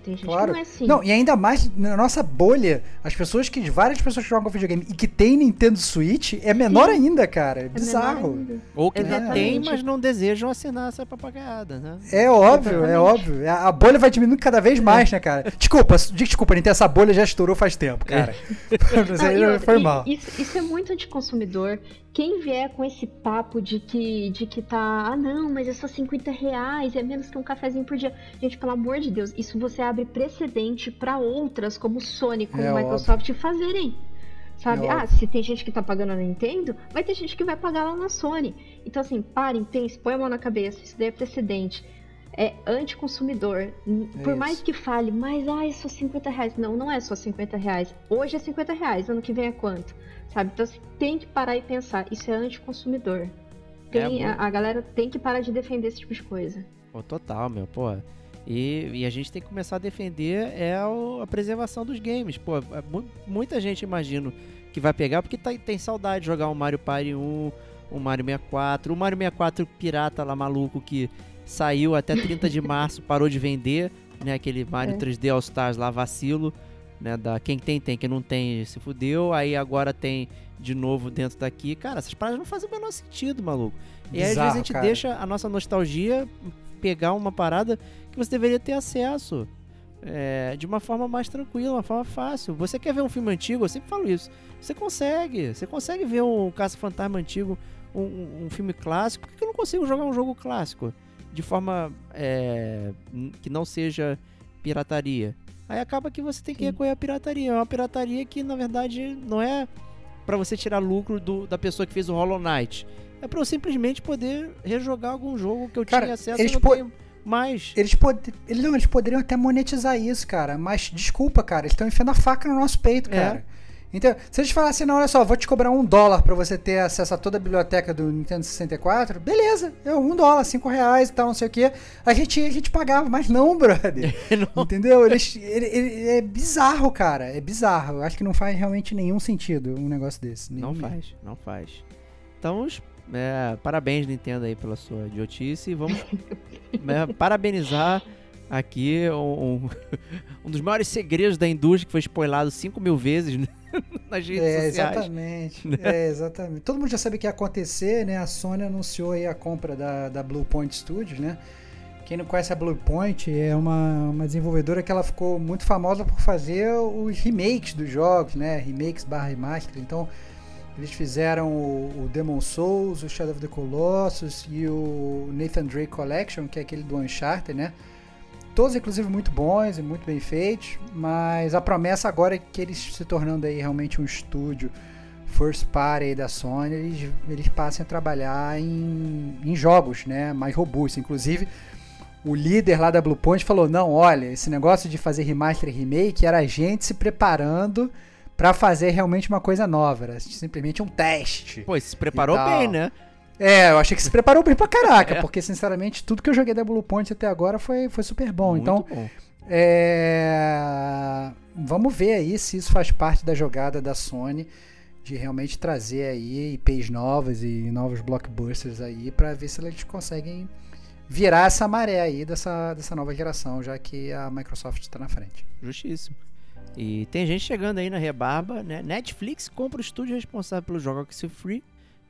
Tem gente Claro. que não é assim. Não, e ainda mais na nossa bolha, as pessoas que. Várias pessoas que jogam videogame e que tem Nintendo Switch é menor Sim. ainda, cara. É É bizarro. ainda. Ou que Exatamente. tem, mas não desejam assinar essa papagaiada, né? É óbvio, é Exatamente. óbvio. A bolha vai diminuindo cada vez mais, né, cara? Desculpa, desculpa, Nintendo, essa bolha já estourou faz tempo, cara. Isso Não, foi e- mal. Isso, isso é muito anticonsumidor. Quem vier com esse papo de que, de que tá, ah não, mas é só 50 reais, é menos que um cafezinho por dia. Gente, pelo amor de Deus, isso você abre precedente pra outras, como Sony, como É Microsoft, fazerem. Sabe? É ah, óbvio. se tem gente que tá pagando na Nintendo, vai ter gente que vai pagar lá na Sony. Então, assim, parem, pensem, põe a mão na cabeça, isso daí é precedente. É anticonsumidor. É Por isso. mais que fale, mas ah, é só 50 reais. Não, não é só 50 reais. Hoje é 50 reais, ano que vem é quanto? Sabe? Então você tem que parar e pensar. Isso é anticonsumidor. Tem, É, a, a galera tem que parar de defender esse tipo de coisa. Pô, total, meu, pô. E, e a gente tem que começar a defender é o- a preservação dos games. Pô, é mu- muita gente, imagino, que vai pegar porque tá- tem saudade de jogar um Mario Party 1, um Mario 64, o Mario 64 pirata lá maluco que saiu até 30 de março, parou de vender, né? Aquele Mario É. 3D All Stars lá, vacilo, né? Da quem tem, tem, quem não tem, se fudeu. Aí agora tem de novo dentro daqui. Cara, essas paradas não fazem o menor sentido, maluco. E aí, às vezes a gente cara. deixa a nossa nostalgia pegar uma parada que você deveria ter acesso é, de uma forma mais tranquila, uma forma fácil. Você quer ver um filme antigo? Eu sempre falo isso. Você consegue. Você consegue ver um Caça-Fantasma antigo, um, um- um filme clássico. Por que eu não consigo jogar um jogo clássico de forma é, que não seja pirataria? Aí acaba que você tem que Sim. recorrer à pirataria. É uma pirataria que, na verdade, não é pra você tirar lucro do- da pessoa que fez o Hollow Knight. É pra eu simplesmente poder rejogar algum jogo que eu Cara, tinha acesso e eles não po- tenho mais. Eles, pod... eles, não, eles poderiam até monetizar isso, cara. Mas desculpa, cara, eles estão enfiando a faca no nosso peito, É. Então, se eles falassem, não, olha só, vou te cobrar um dólar pra você ter acesso a toda a biblioteca do Nintendo 64, beleza, é um dólar, cinco reais e tal, não sei o que. A gente, a gente pagava, mas não, brother. Não. Entendeu? Eles, ele, ele- é bizarro, cara. É bizarro. Eu acho que não faz realmente nenhum sentido um negócio desse. Não Nenhum faz, não faz. Então, os- é, parabéns, Nintendo, aí, pela sua idiotice. E vamos é, parabenizar aqui um, um- um dos maiores segredos da indústria que foi spoilado 5 mil vezes nas redes É, sociais. exatamente. É, exatamente. Todo mundo já sabe o que ia acontecer, né? A Sony anunciou aí a compra da, da Blue Point Studios, né? Quem não conhece a Blue Point é uma, uma desenvolvedora que ela ficou muito famosa por fazer os remakes dos jogos, né? Remakes barra remaster. Então, eles fizeram o, o Demon Souls, o Shadow of the Colossus e o Nathan Drake Collection, que é aquele do Uncharted, né? Todos, inclusive, muito bons e muito bem feitos, mas a promessa agora é que eles se tornando aí realmente um estúdio first party da Sony, eles, eles passem a trabalhar em, em jogos, né, mais robustos. Inclusive, o líder lá da Bluepoint falou: não, olha, esse negócio de fazer remaster e remake era a gente se preparando para fazer realmente uma coisa nova, era simplesmente um teste. Pô, se preparou bem, né? É, eu achei que se preparou bem pra caraca, porque sinceramente tudo que eu joguei da Bluepoint até agora foi, foi super bom. Muito então, bom. é, vamos ver aí se isso faz parte da jogada da Sony de realmente trazer aí IPs novas e novos blockbusters aí pra ver se eles conseguem virar essa maré aí dessa, dessa nova geração, já que a Microsoft está na frente. Justíssimo. E tem gente chegando aí na rebarba, né? Netflix compra o estúdio responsável pelo jogo Oxy Free,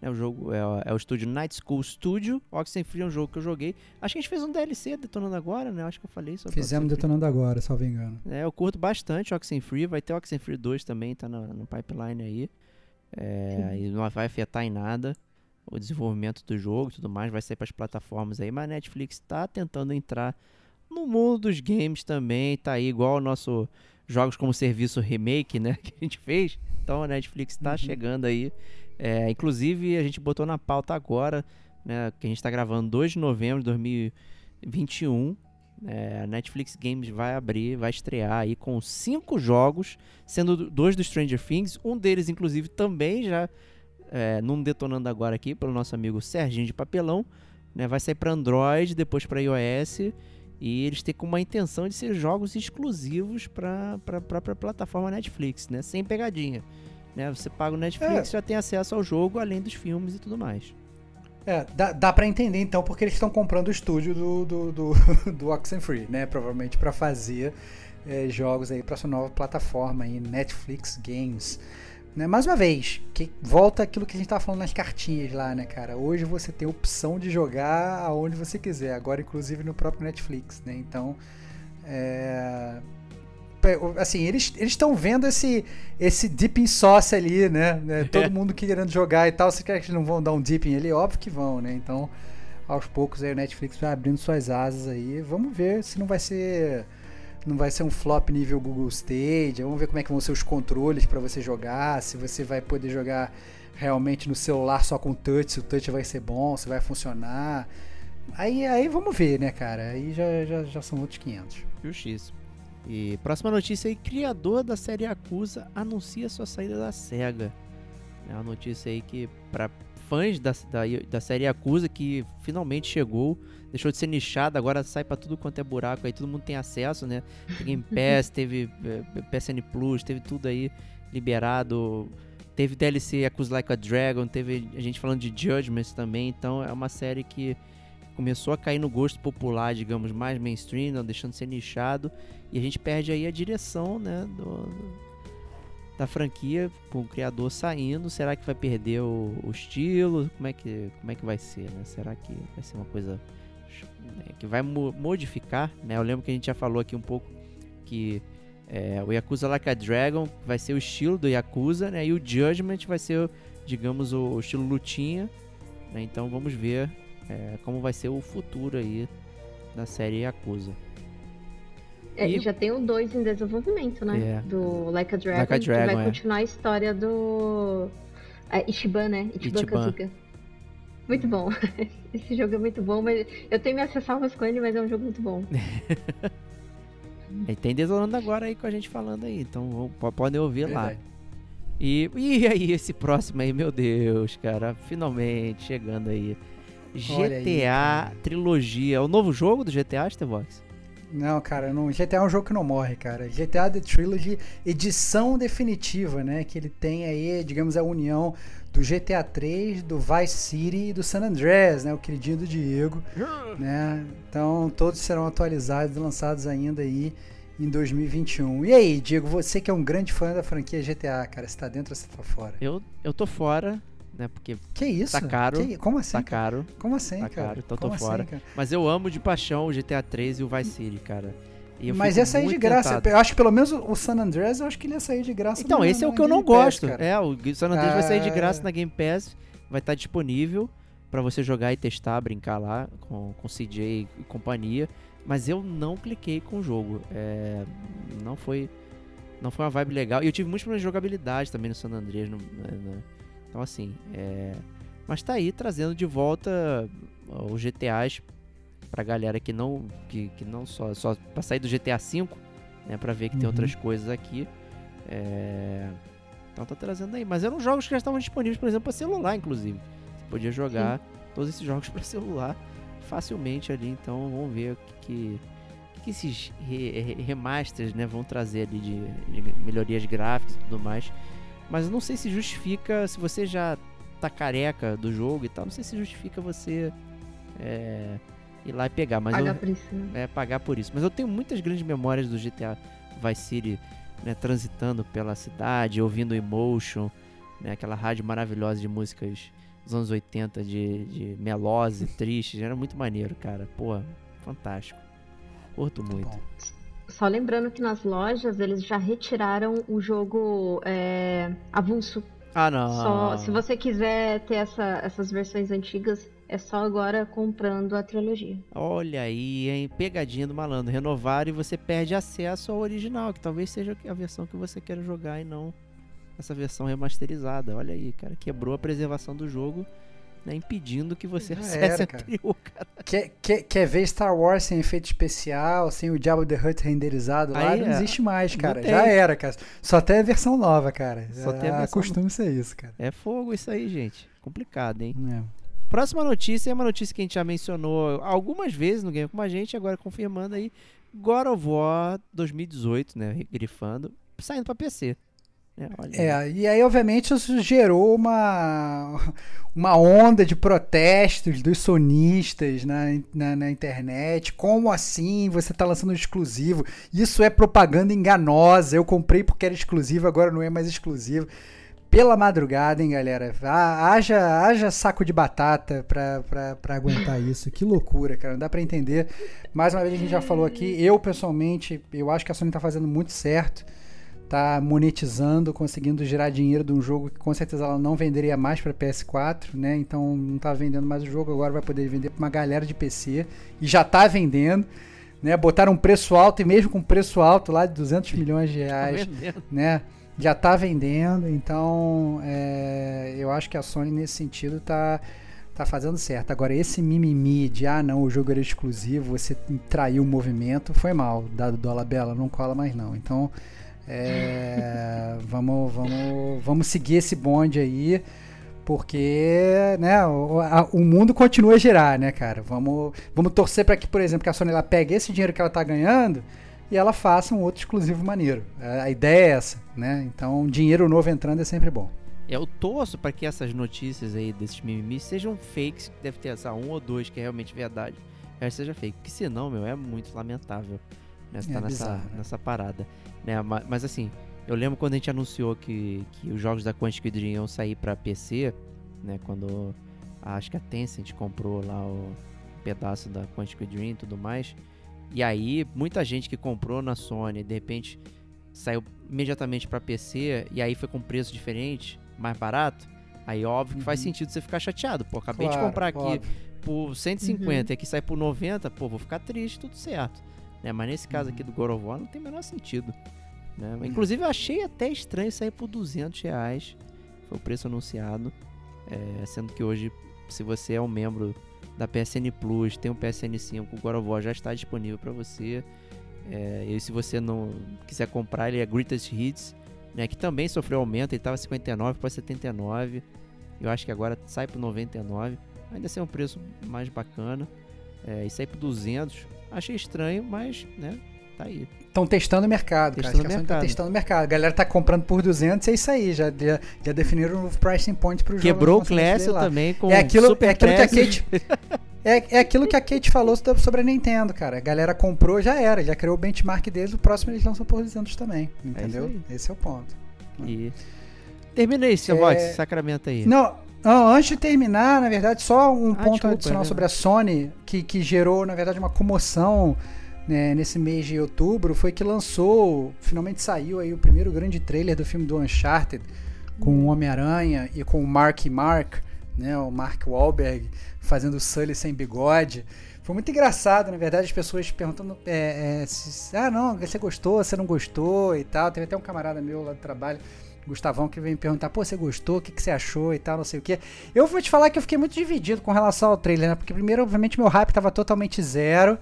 né, o jogo é, é o estúdio Night School Studio. Oxenfree é um jogo que eu joguei. Acho que a gente fez um DLC detonando agora, né? Acho que eu falei sobre Fizemos Oxenfree. detonando agora, salvo engano. É, eu curto bastante Oxenfree. Vai ter Oxenfree 2 também, tá no, no pipeline aí. É, e não vai afetar em nada o desenvolvimento do jogo e tudo mais. Vai sair para as plataformas aí. Mas a Netflix tá tentando entrar no mundo dos games também. Tá aí igual o nosso jogos como serviço remake, né? Que a gente fez. Então a Netflix tá Uhum. chegando aí. É, inclusive, a gente botou na pauta agora, né? Que a gente tá gravando 2 de novembro de 2021. É, Netflix Games vai abrir, vai estrear aí com cinco jogos, sendo do- dois do Stranger Things. Um deles, inclusive, também já é, num detonando agora aqui pelo nosso amigo Serginho de Papelão. Né, vai sair para Android, depois para iOS. E eles têm com uma intenção de ser jogos exclusivos para a própria plataforma Netflix, né? Sem pegadinha. Né? Você paga o Netflix, já tem acesso ao jogo, além dos filmes e tudo mais. É, dá, dá pra entender então porque eles estão comprando o estúdio do, do, do, do Oxenfree, né? Provavelmente pra fazer é, jogos aí pra sua nova plataforma aí, Netflix Games. Né? Mais uma vez, que volta aquilo que a gente tava falando nas cartinhas lá, né, cara? Hoje você tem opção de jogar aonde você quiser, agora inclusive no próprio Netflix, né? Então, é, assim, eles estão vendo esse esse dipping sauce ali, né? né? Todo mundo querendo jogar e tal. Você quer que eles não vão dar um dipping ali? Óbvio que vão, né? Então, aos poucos aí o Netflix vai abrindo suas asas aí. Vamos ver se não vai ser não vai ser um flop nível Google Stage. Vamos ver como é que vão ser os controles para você jogar, se você vai poder jogar realmente no celular só com touch, se o touch vai ser bom, se vai funcionar. Aí, aí vamos ver, né, cara? Aí já, já, já são outros 500. Justíssimo. E próxima notícia aí, criador da série Acusa anuncia sua saída da SEGA. É uma notícia aí que para fãs da, da, da série Acusa que finalmente chegou, deixou de ser nichada, agora sai pra tudo quanto é buraco aí, todo mundo tem acesso, né? Tem Game Pass, teve eh, PSN Plus, teve tudo aí liberado. Teve DLC Acusa Like a Dragon, teve a gente falando de Judgments também, então é uma série que começou a cair no gosto popular, digamos, mais mainstream, não deixando de ser nichado, e a gente perde aí a direção, né, do, da franquia, com o criador saindo, será que vai perder o, o estilo? Como é, que, como é que vai ser, né? Será que vai ser uma coisa né, que vai mo- modificar, né? Eu lembro que a gente já falou aqui um pouco que é, o Yakuza Like a Dragon vai ser o estilo do Yakuza, né? E o Judgment vai ser, digamos, o, o estilo lutinha, né? Então vamos ver é, como vai ser o futuro aí da série Yakuza. É, E- já tem o 2 em desenvolvimento, né? É. Do Like a Dragon, Like a que Dragon, vai é. continuar a história do é, Ichiban, né? Ichiban, Ichiban. Kazuka. Muito bom. Esse jogo é muito bom, mas eu tenho minhas ressalvas com ele, mas é um jogo muito bom. E tem Desolando agora aí com a gente falando aí, então podem ouvir lá. E, e aí, esse próximo aí, meu Deus, cara, finalmente chegando aí. Aí, GTA cara. Trilogia, é o novo jogo do GTA, Stevox? Não, cara, não, GTA é um jogo que não morre, cara. GTA The Trilogy, edição definitiva, né? Que ele tem aí, digamos, a união do GTA 3, do Vice City e do San Andreas, né? O queridinho do Diego, né? Então, todos serão atualizados e lançados ainda aí em 2021. E aí, Diego, você que é um grande fã da franquia GTA, cara, você tá dentro ou você tá fora? Eu, eu tô fora, né, porque Que isso? Tá caro. Que- como assim? tá cara? caro. Como assim, tá cara? caro, então tô Como assim, fora. cara? Mas eu amo de paixão o GTA 3 e o Vice City, cara. E eu Mas ia sair de muito graça. tentado. Eu acho que pelo menos o San Andreas, eu acho que ele ia sair de graça. Então, no- esse é o no que eu não Game Pass, gosto. cara. É, o San Andreas vai sair de graça Ah. na Game Pass, vai estar disponível pra você jogar e testar, brincar lá com, com CJ e companhia. Mas eu não cliquei com o jogo. É, não foi não foi uma vibe legal. E eu tive muitos problemas de jogabilidade também no San Andreas. no- né. Então, assim, é, mas tá aí trazendo de volta os GTAs pra galera que não que, que não só só para sair do GTA V, né, para ver que tem Uhum. outras coisas aqui. É, Então tá trazendo aí, mas eram jogos que já estavam disponíveis, por exemplo, para celular, inclusive. Você podia jogar todos esses jogos para celular facilmente ali, então vamos ver o que, que, que esses re- re- remasters, né, vão trazer ali de, de melhorias gráficas e tudo mais. Mas eu não sei se justifica, se você já tá careca do jogo e tal, não sei se justifica você é, ir lá e pegar, mas Pagar eu, por isso, né? é, pagar por isso. Mas eu tenho muitas grandes memórias do GTA Vice City, né, transitando pela cidade, ouvindo Emotion, né, aquela rádio maravilhosa de músicas dos anos 80 de, de melose, triste. Era muito maneiro, cara. Pô, fantástico. Curto muito. Bom. Só lembrando que nas lojas eles já retiraram o jogo é, avulso. Ah, não. Só, se você quiser ter essa- essas versões antigas, é só agora comprando a trilogia. Olha aí, hein? Pegadinha do malandro. Renovar e você perde acesso ao original, que talvez seja a versão que você quer jogar e não essa versão remasterizada. Olha aí, cara. Quebrou a preservação do jogo, né? Impedindo que você Já acesse era, cara. anterior, cara. Quer, quer, quer ver Star Wars sem efeito especial, sem o Diabo the Hutt renderizado lá? Aí, não é. existe mais, cara. Já era, cara. Só tem a versão nova, cara. Só tem a Ah, versão Costume ser isso, cara. É fogo isso aí, gente. Complicado, hein? É. Próxima notícia é uma notícia que a gente já mencionou algumas vezes no Game com a gente, agora confirmando aí. God of War 2018, né? Grifando, saindo pra PC. Aí. É, e aí, obviamente, isso gerou uma, uma onda de protestos dos sonistas na, na, na internet. Como assim você tá lançando um exclusivo? Isso é propaganda enganosa. Eu comprei porque era exclusivo, agora não é mais exclusivo. Pela madrugada, hein, galera? Ah, Haja, haja saco de batata pra, pra, pra aguentar isso. Que loucura, cara. Não dá pra entender. Mais uma vez, a gente já falou aqui. Eu, pessoalmente, eu acho que a Sony tá fazendo muito certo tá monetizando, conseguindo gerar dinheiro de um jogo que com certeza ela não venderia mais para PS4, né? Então não tá vendendo mais o jogo, agora vai poder vender para uma galera de PC e já tá vendendo, né? Botaram um preço alto e mesmo com preço alto lá de 200 milhões de Tá reais, vendendo. né? Já tá vendendo, então é, eu acho que a Sony nesse sentido tá tá fazendo certo. Agora esse mimimi de ah não, o jogo era exclusivo, você traiu o movimento, foi mal. Dado dólar bela, não cola mais não. Então é, vamos, vamos, vamos seguir esse bonde aí, porque né, o, a- o mundo continua a girar, né, cara? Vamos, vamos torcer para que, por exemplo, que a Sony ela pegue esse dinheiro que ela tá ganhando e ela faça um outro exclusivo maneiro. A, a ideia é essa, né? Então, dinheiro novo entrando é sempre bom. Eu torço pra que essas notícias aí desses mimimis sejam fakes, que deve ter essa um ou dois que é realmente verdade. É, seja fake, porque senão, meu, é muito lamentável. Né? É tá nessa, bizarro, né? nessa parada. Né? Ma- Mas, assim, eu lembro quando a gente anunciou que, que os jogos da Quantic Dream iam sair pra PC, né? Quando a- acho que a Tencent comprou lá o pedaço da Quantic Dream e tudo mais. E aí, muita gente que comprou na Sony, de repente, saiu imediatamente pra PC e aí foi com preço diferente, mais barato. Aí, óbvio que faz Uhum. sentido você ficar chateado. Pô, acabei de Claro, comprar aqui óbvio. por 150 e aqui sai por 90, pô, vou ficar triste, tudo certo. Né? Mas nesse caso aqui do God of War não tem o menor sentido. né? Inclusive eu achei até estranho sair por 200 reais. Foi o preço anunciado. É, sendo que hoje, se você é um membro da PSN Plus, tem um PSN 5, o God of War já está disponível para você. É, e se você não quiser comprar, ele é Greatest Hits, né, que também sofreu aumento, ele estava 59 para 79. Eu acho que agora sai por 99. Ainda assim é um preço mais bacana. É, e sair por 200. Achei estranho, mas, né, tá aí. Estão testando o mercado, cara. Testando Acho que a Sony mercado. tá testando o mercado. A galera tá comprando por 200, é isso aí. Já, já, já definiram o novo pricing point pro jogo. Quebrou o Classic também com É aquilo, Super é aquilo que a. Kate. É, é aquilo que a Kate falou so- sobre a Nintendo, cara. A galera comprou, já era, já criou o benchmark deles, o próximo eles lançam por 200 também. Entendeu? aí. Esse é o ponto. E... Termina aí, seu É, Vox, sacramento aí. Não, não, antes de terminar, na verdade, só um Ah, ponto desculpa, adicional sobre a Sony, que, que gerou, na verdade, uma comoção né, nesse mês de outubro, foi que lançou, finalmente saiu aí o primeiro grande trailer do filme do Uncharted, com o Homem-Aranha e com o Mark Mark, né, o Mark Wahlberg, fazendo o Sully sem bigode. Foi muito engraçado, na verdade, as pessoas perguntando é, é, se, ah, não, você gostou, você não gostou e tal. Teve até um camarada meu lá do trabalho, Gustavão, que veio me perguntar, pô, você gostou, o que, que você achou e tal, não sei o que. Eu vou te falar que eu fiquei muito dividido com relação ao trailer, né? Porque primeiro, obviamente, meu hype tava totalmente zero,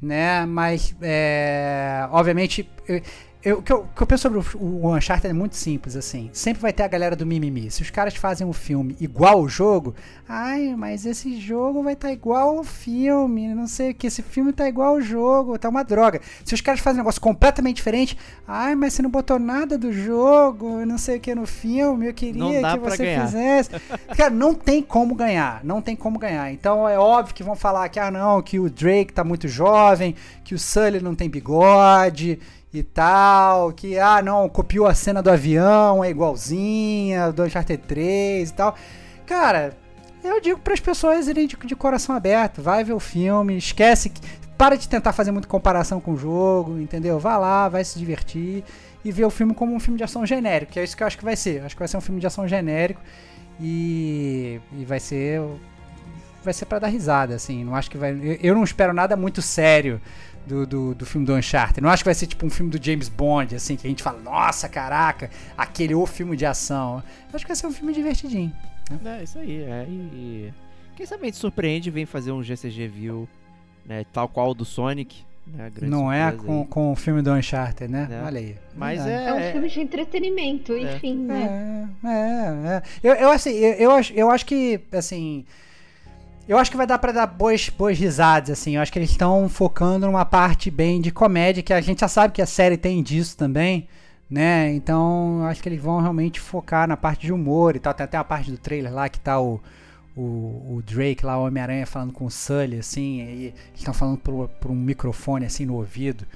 né? Mas, é, obviamente, eu, eu- o, que eu, o que eu penso sobre o, o Uncharted é muito simples, assim. Sempre vai ter a galera do mimimi. Se os caras fazem um filme igual o jogo, ai, mas esse jogo vai estar igual ao filme, não sei o que, esse filme tá igual ao jogo, tá uma droga. Se os caras fazem um negócio completamente diferente, ai, mas você não botou nada do jogo, não sei o que no filme, eu queria que você ganhar. fizesse. Cara, não tem como ganhar, não tem como ganhar. Então é óbvio que vão falar que, ah, não, que o Drake tá muito jovem, que o Sully não tem bigode e tal, que, ah, não, copiou a cena do avião, é igualzinha, do Uncharted 3 e tal. Cara, Eu digo para as pessoas irem de, de coração aberto, vai ver o filme, esquece que para de tentar fazer muita comparação com o jogo, entendeu? Vá lá, vai se divertir e ver o filme como um filme de ação genérico, que é isso que eu acho que vai ser. Acho que vai ser um filme de ação genérico e, e vai ser vai ser para dar risada, assim. Não acho que vai. Eu não espero nada muito sério do, do, do, filme do Uncharted. Não acho que vai ser tipo um filme do James Bond, assim, que a gente fala, nossa, caraca, aquele o filme de ação. Eu acho que vai ser um filme divertidinho. Né? É, isso aí. É, e quem sabe a gente surpreende vem fazer um GCG View, né, tal qual o do Sonic. Né, não é com, com o filme do Uncharted, né? É. Olha aí. Mas é, é, um filme de entretenimento, é. enfim, né? É, é, é. Eu, eu, assim, eu, eu, acho, eu acho que, assim... Eu acho que vai dar para dar boas, boas risadas, assim. Eu acho que eles estão focando numa parte bem de comédia, que a gente já sabe que a série tem disso também, né? Então, acho que eles vão realmente focar na parte de humor e tal. Tem até a parte do trailer lá que tá o, o, o Drake lá, o Homem-Aranha, falando com o Sully, assim, e eles estão falando por, por um microfone, assim, no ouvido.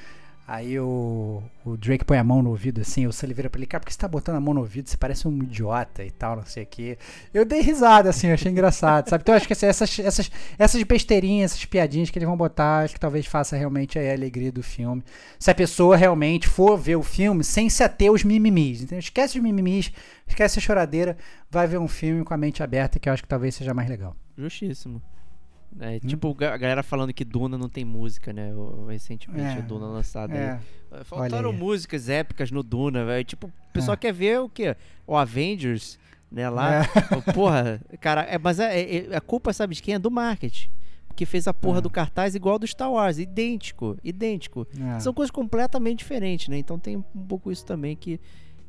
Aí o, o Drake põe a mão no ouvido assim, o Sully vira pra ele, cara, por que você tá botando a mão no ouvido? Você parece um idiota e tal, não sei o que. Eu dei risada, assim, eu achei engraçado, sabe? Então eu acho que assim, essas, essas, essas besteirinhas, essas piadinhas que eles vão botar, acho que talvez faça realmente a alegria do filme. Se a pessoa realmente for ver o filme sem se ater os mimimis, entendeu? Esquece os mimimis, esquece a choradeira, vai ver um filme com a mente aberta, que eu acho que talvez seja mais legal. Justíssimo. É, hum. Tipo, a galera falando que Duna não tem música, né? Recentemente, é, o Duna lançado é. aí. Faltaram músicas épicas no Duna, velho. Tipo, o pessoal é. quer ver o quê? O Avengers, né? Lá. É. Porra, cara, é, mas a, é, é, a culpa, sabe de quem? É do marketing. Que fez a porra do cartaz igual do Star Wars, idêntico, idêntico. São coisas completamente diferentes, né? Então tem um pouco isso também que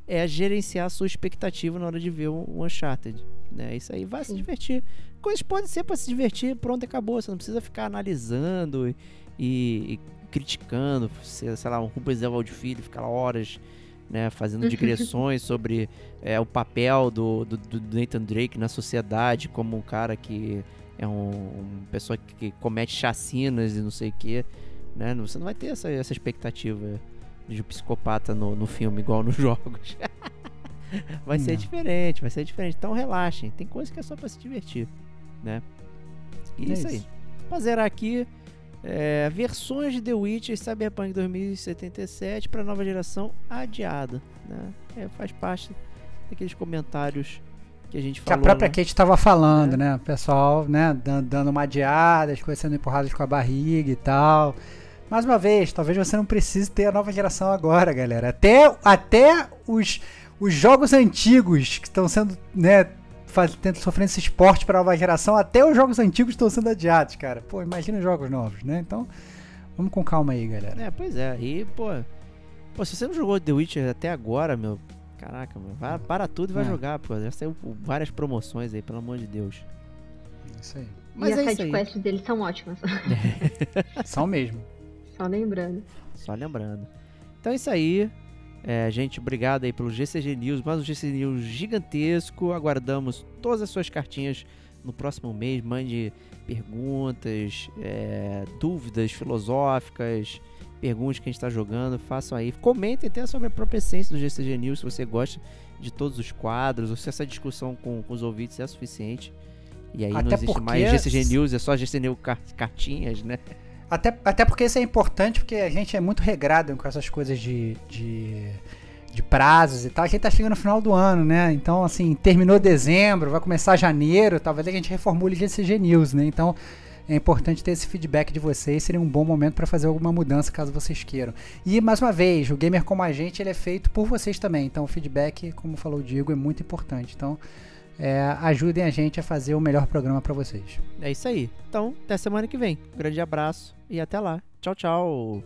é gerenciar a sua expectativa na hora de ver o Uncharted. Né? Isso aí vai se divertir. Coisas podem ser para se divertir, pronto, acabou. Você não precisa ficar analisando e, e criticando, sei, sei lá, um Rubens Evaldo Filho, ficar horas né, fazendo digressões sobre é, o papel do, do, do, Nathan Drake na sociedade como um cara que é um, uma pessoa que, que comete chacinas e não sei o que. Né? Você não vai ter essa, essa expectativa de um psicopata no, no filme, igual nos jogos. vai não. ser diferente, vai ser diferente. Então relaxem, tem coisa que é só para se divertir, né? E é isso, aí. Pra zerar aqui, é, versões de The Witcher Cyberpunk 2077 para nova geração adiada, né? É, faz parte daqueles comentários que a gente falou. Que a própria né? Kate estava falando, é. né? O pessoal, né, dando uma adiada, as coisas sendo empurradas com a barriga e tal. Mais uma vez, talvez você não precise ter a nova geração agora, galera. Até, até os, os jogos antigos que estão sendo, né, fazendo, sofrendo esse esporte para a nova geração, até os jogos antigos estão sendo adiados, cara. Pô, imagina os jogos novos, né? Então, vamos com calma aí, galera. É, pois é. E, pô, pô se você não jogou The Witcher até agora, meu, caraca, meu, vai, para tudo e vai é. jogar, pô. Já saiu várias promoções aí, pelo amor de Deus. Isso aí. Mas e é as sidequests deles são ótimas. são mesmo. Só lembrando. Só lembrando. Então é isso aí. É, gente, obrigado aí pelo GCG News, mais um GCG News gigantesco. Aguardamos todas as suas cartinhas no próximo mês. Mande perguntas, é, dúvidas filosóficas, perguntas que a gente está jogando. Façam aí. Comentem até sobre a própria essência do GCG News, se você gosta de todos os quadros, ou se essa discussão com, com os ouvintes é suficiente. E aí até não existe mais GCG News, é só GCG News cartinhas, né? Até, até porque isso é importante, porque a gente é muito regrado com essas coisas de, de, de prazos e tal. A gente tá chegando no final do ano, né? Então, assim, terminou dezembro, vai começar janeiro, talvez a gente reformule GCG News, né? Então, é importante ter esse feedback de vocês, seria um bom momento para fazer alguma mudança caso vocês queiram. E mais uma vez, o gamer como a gente, ele é feito por vocês também. Então, o feedback, como falou o Diego, é muito importante. Então, é, ajudem a gente a fazer o melhor programa para vocês. É isso aí. Então, até semana que vem. Um grande abraço e até lá. Tchau, tchau.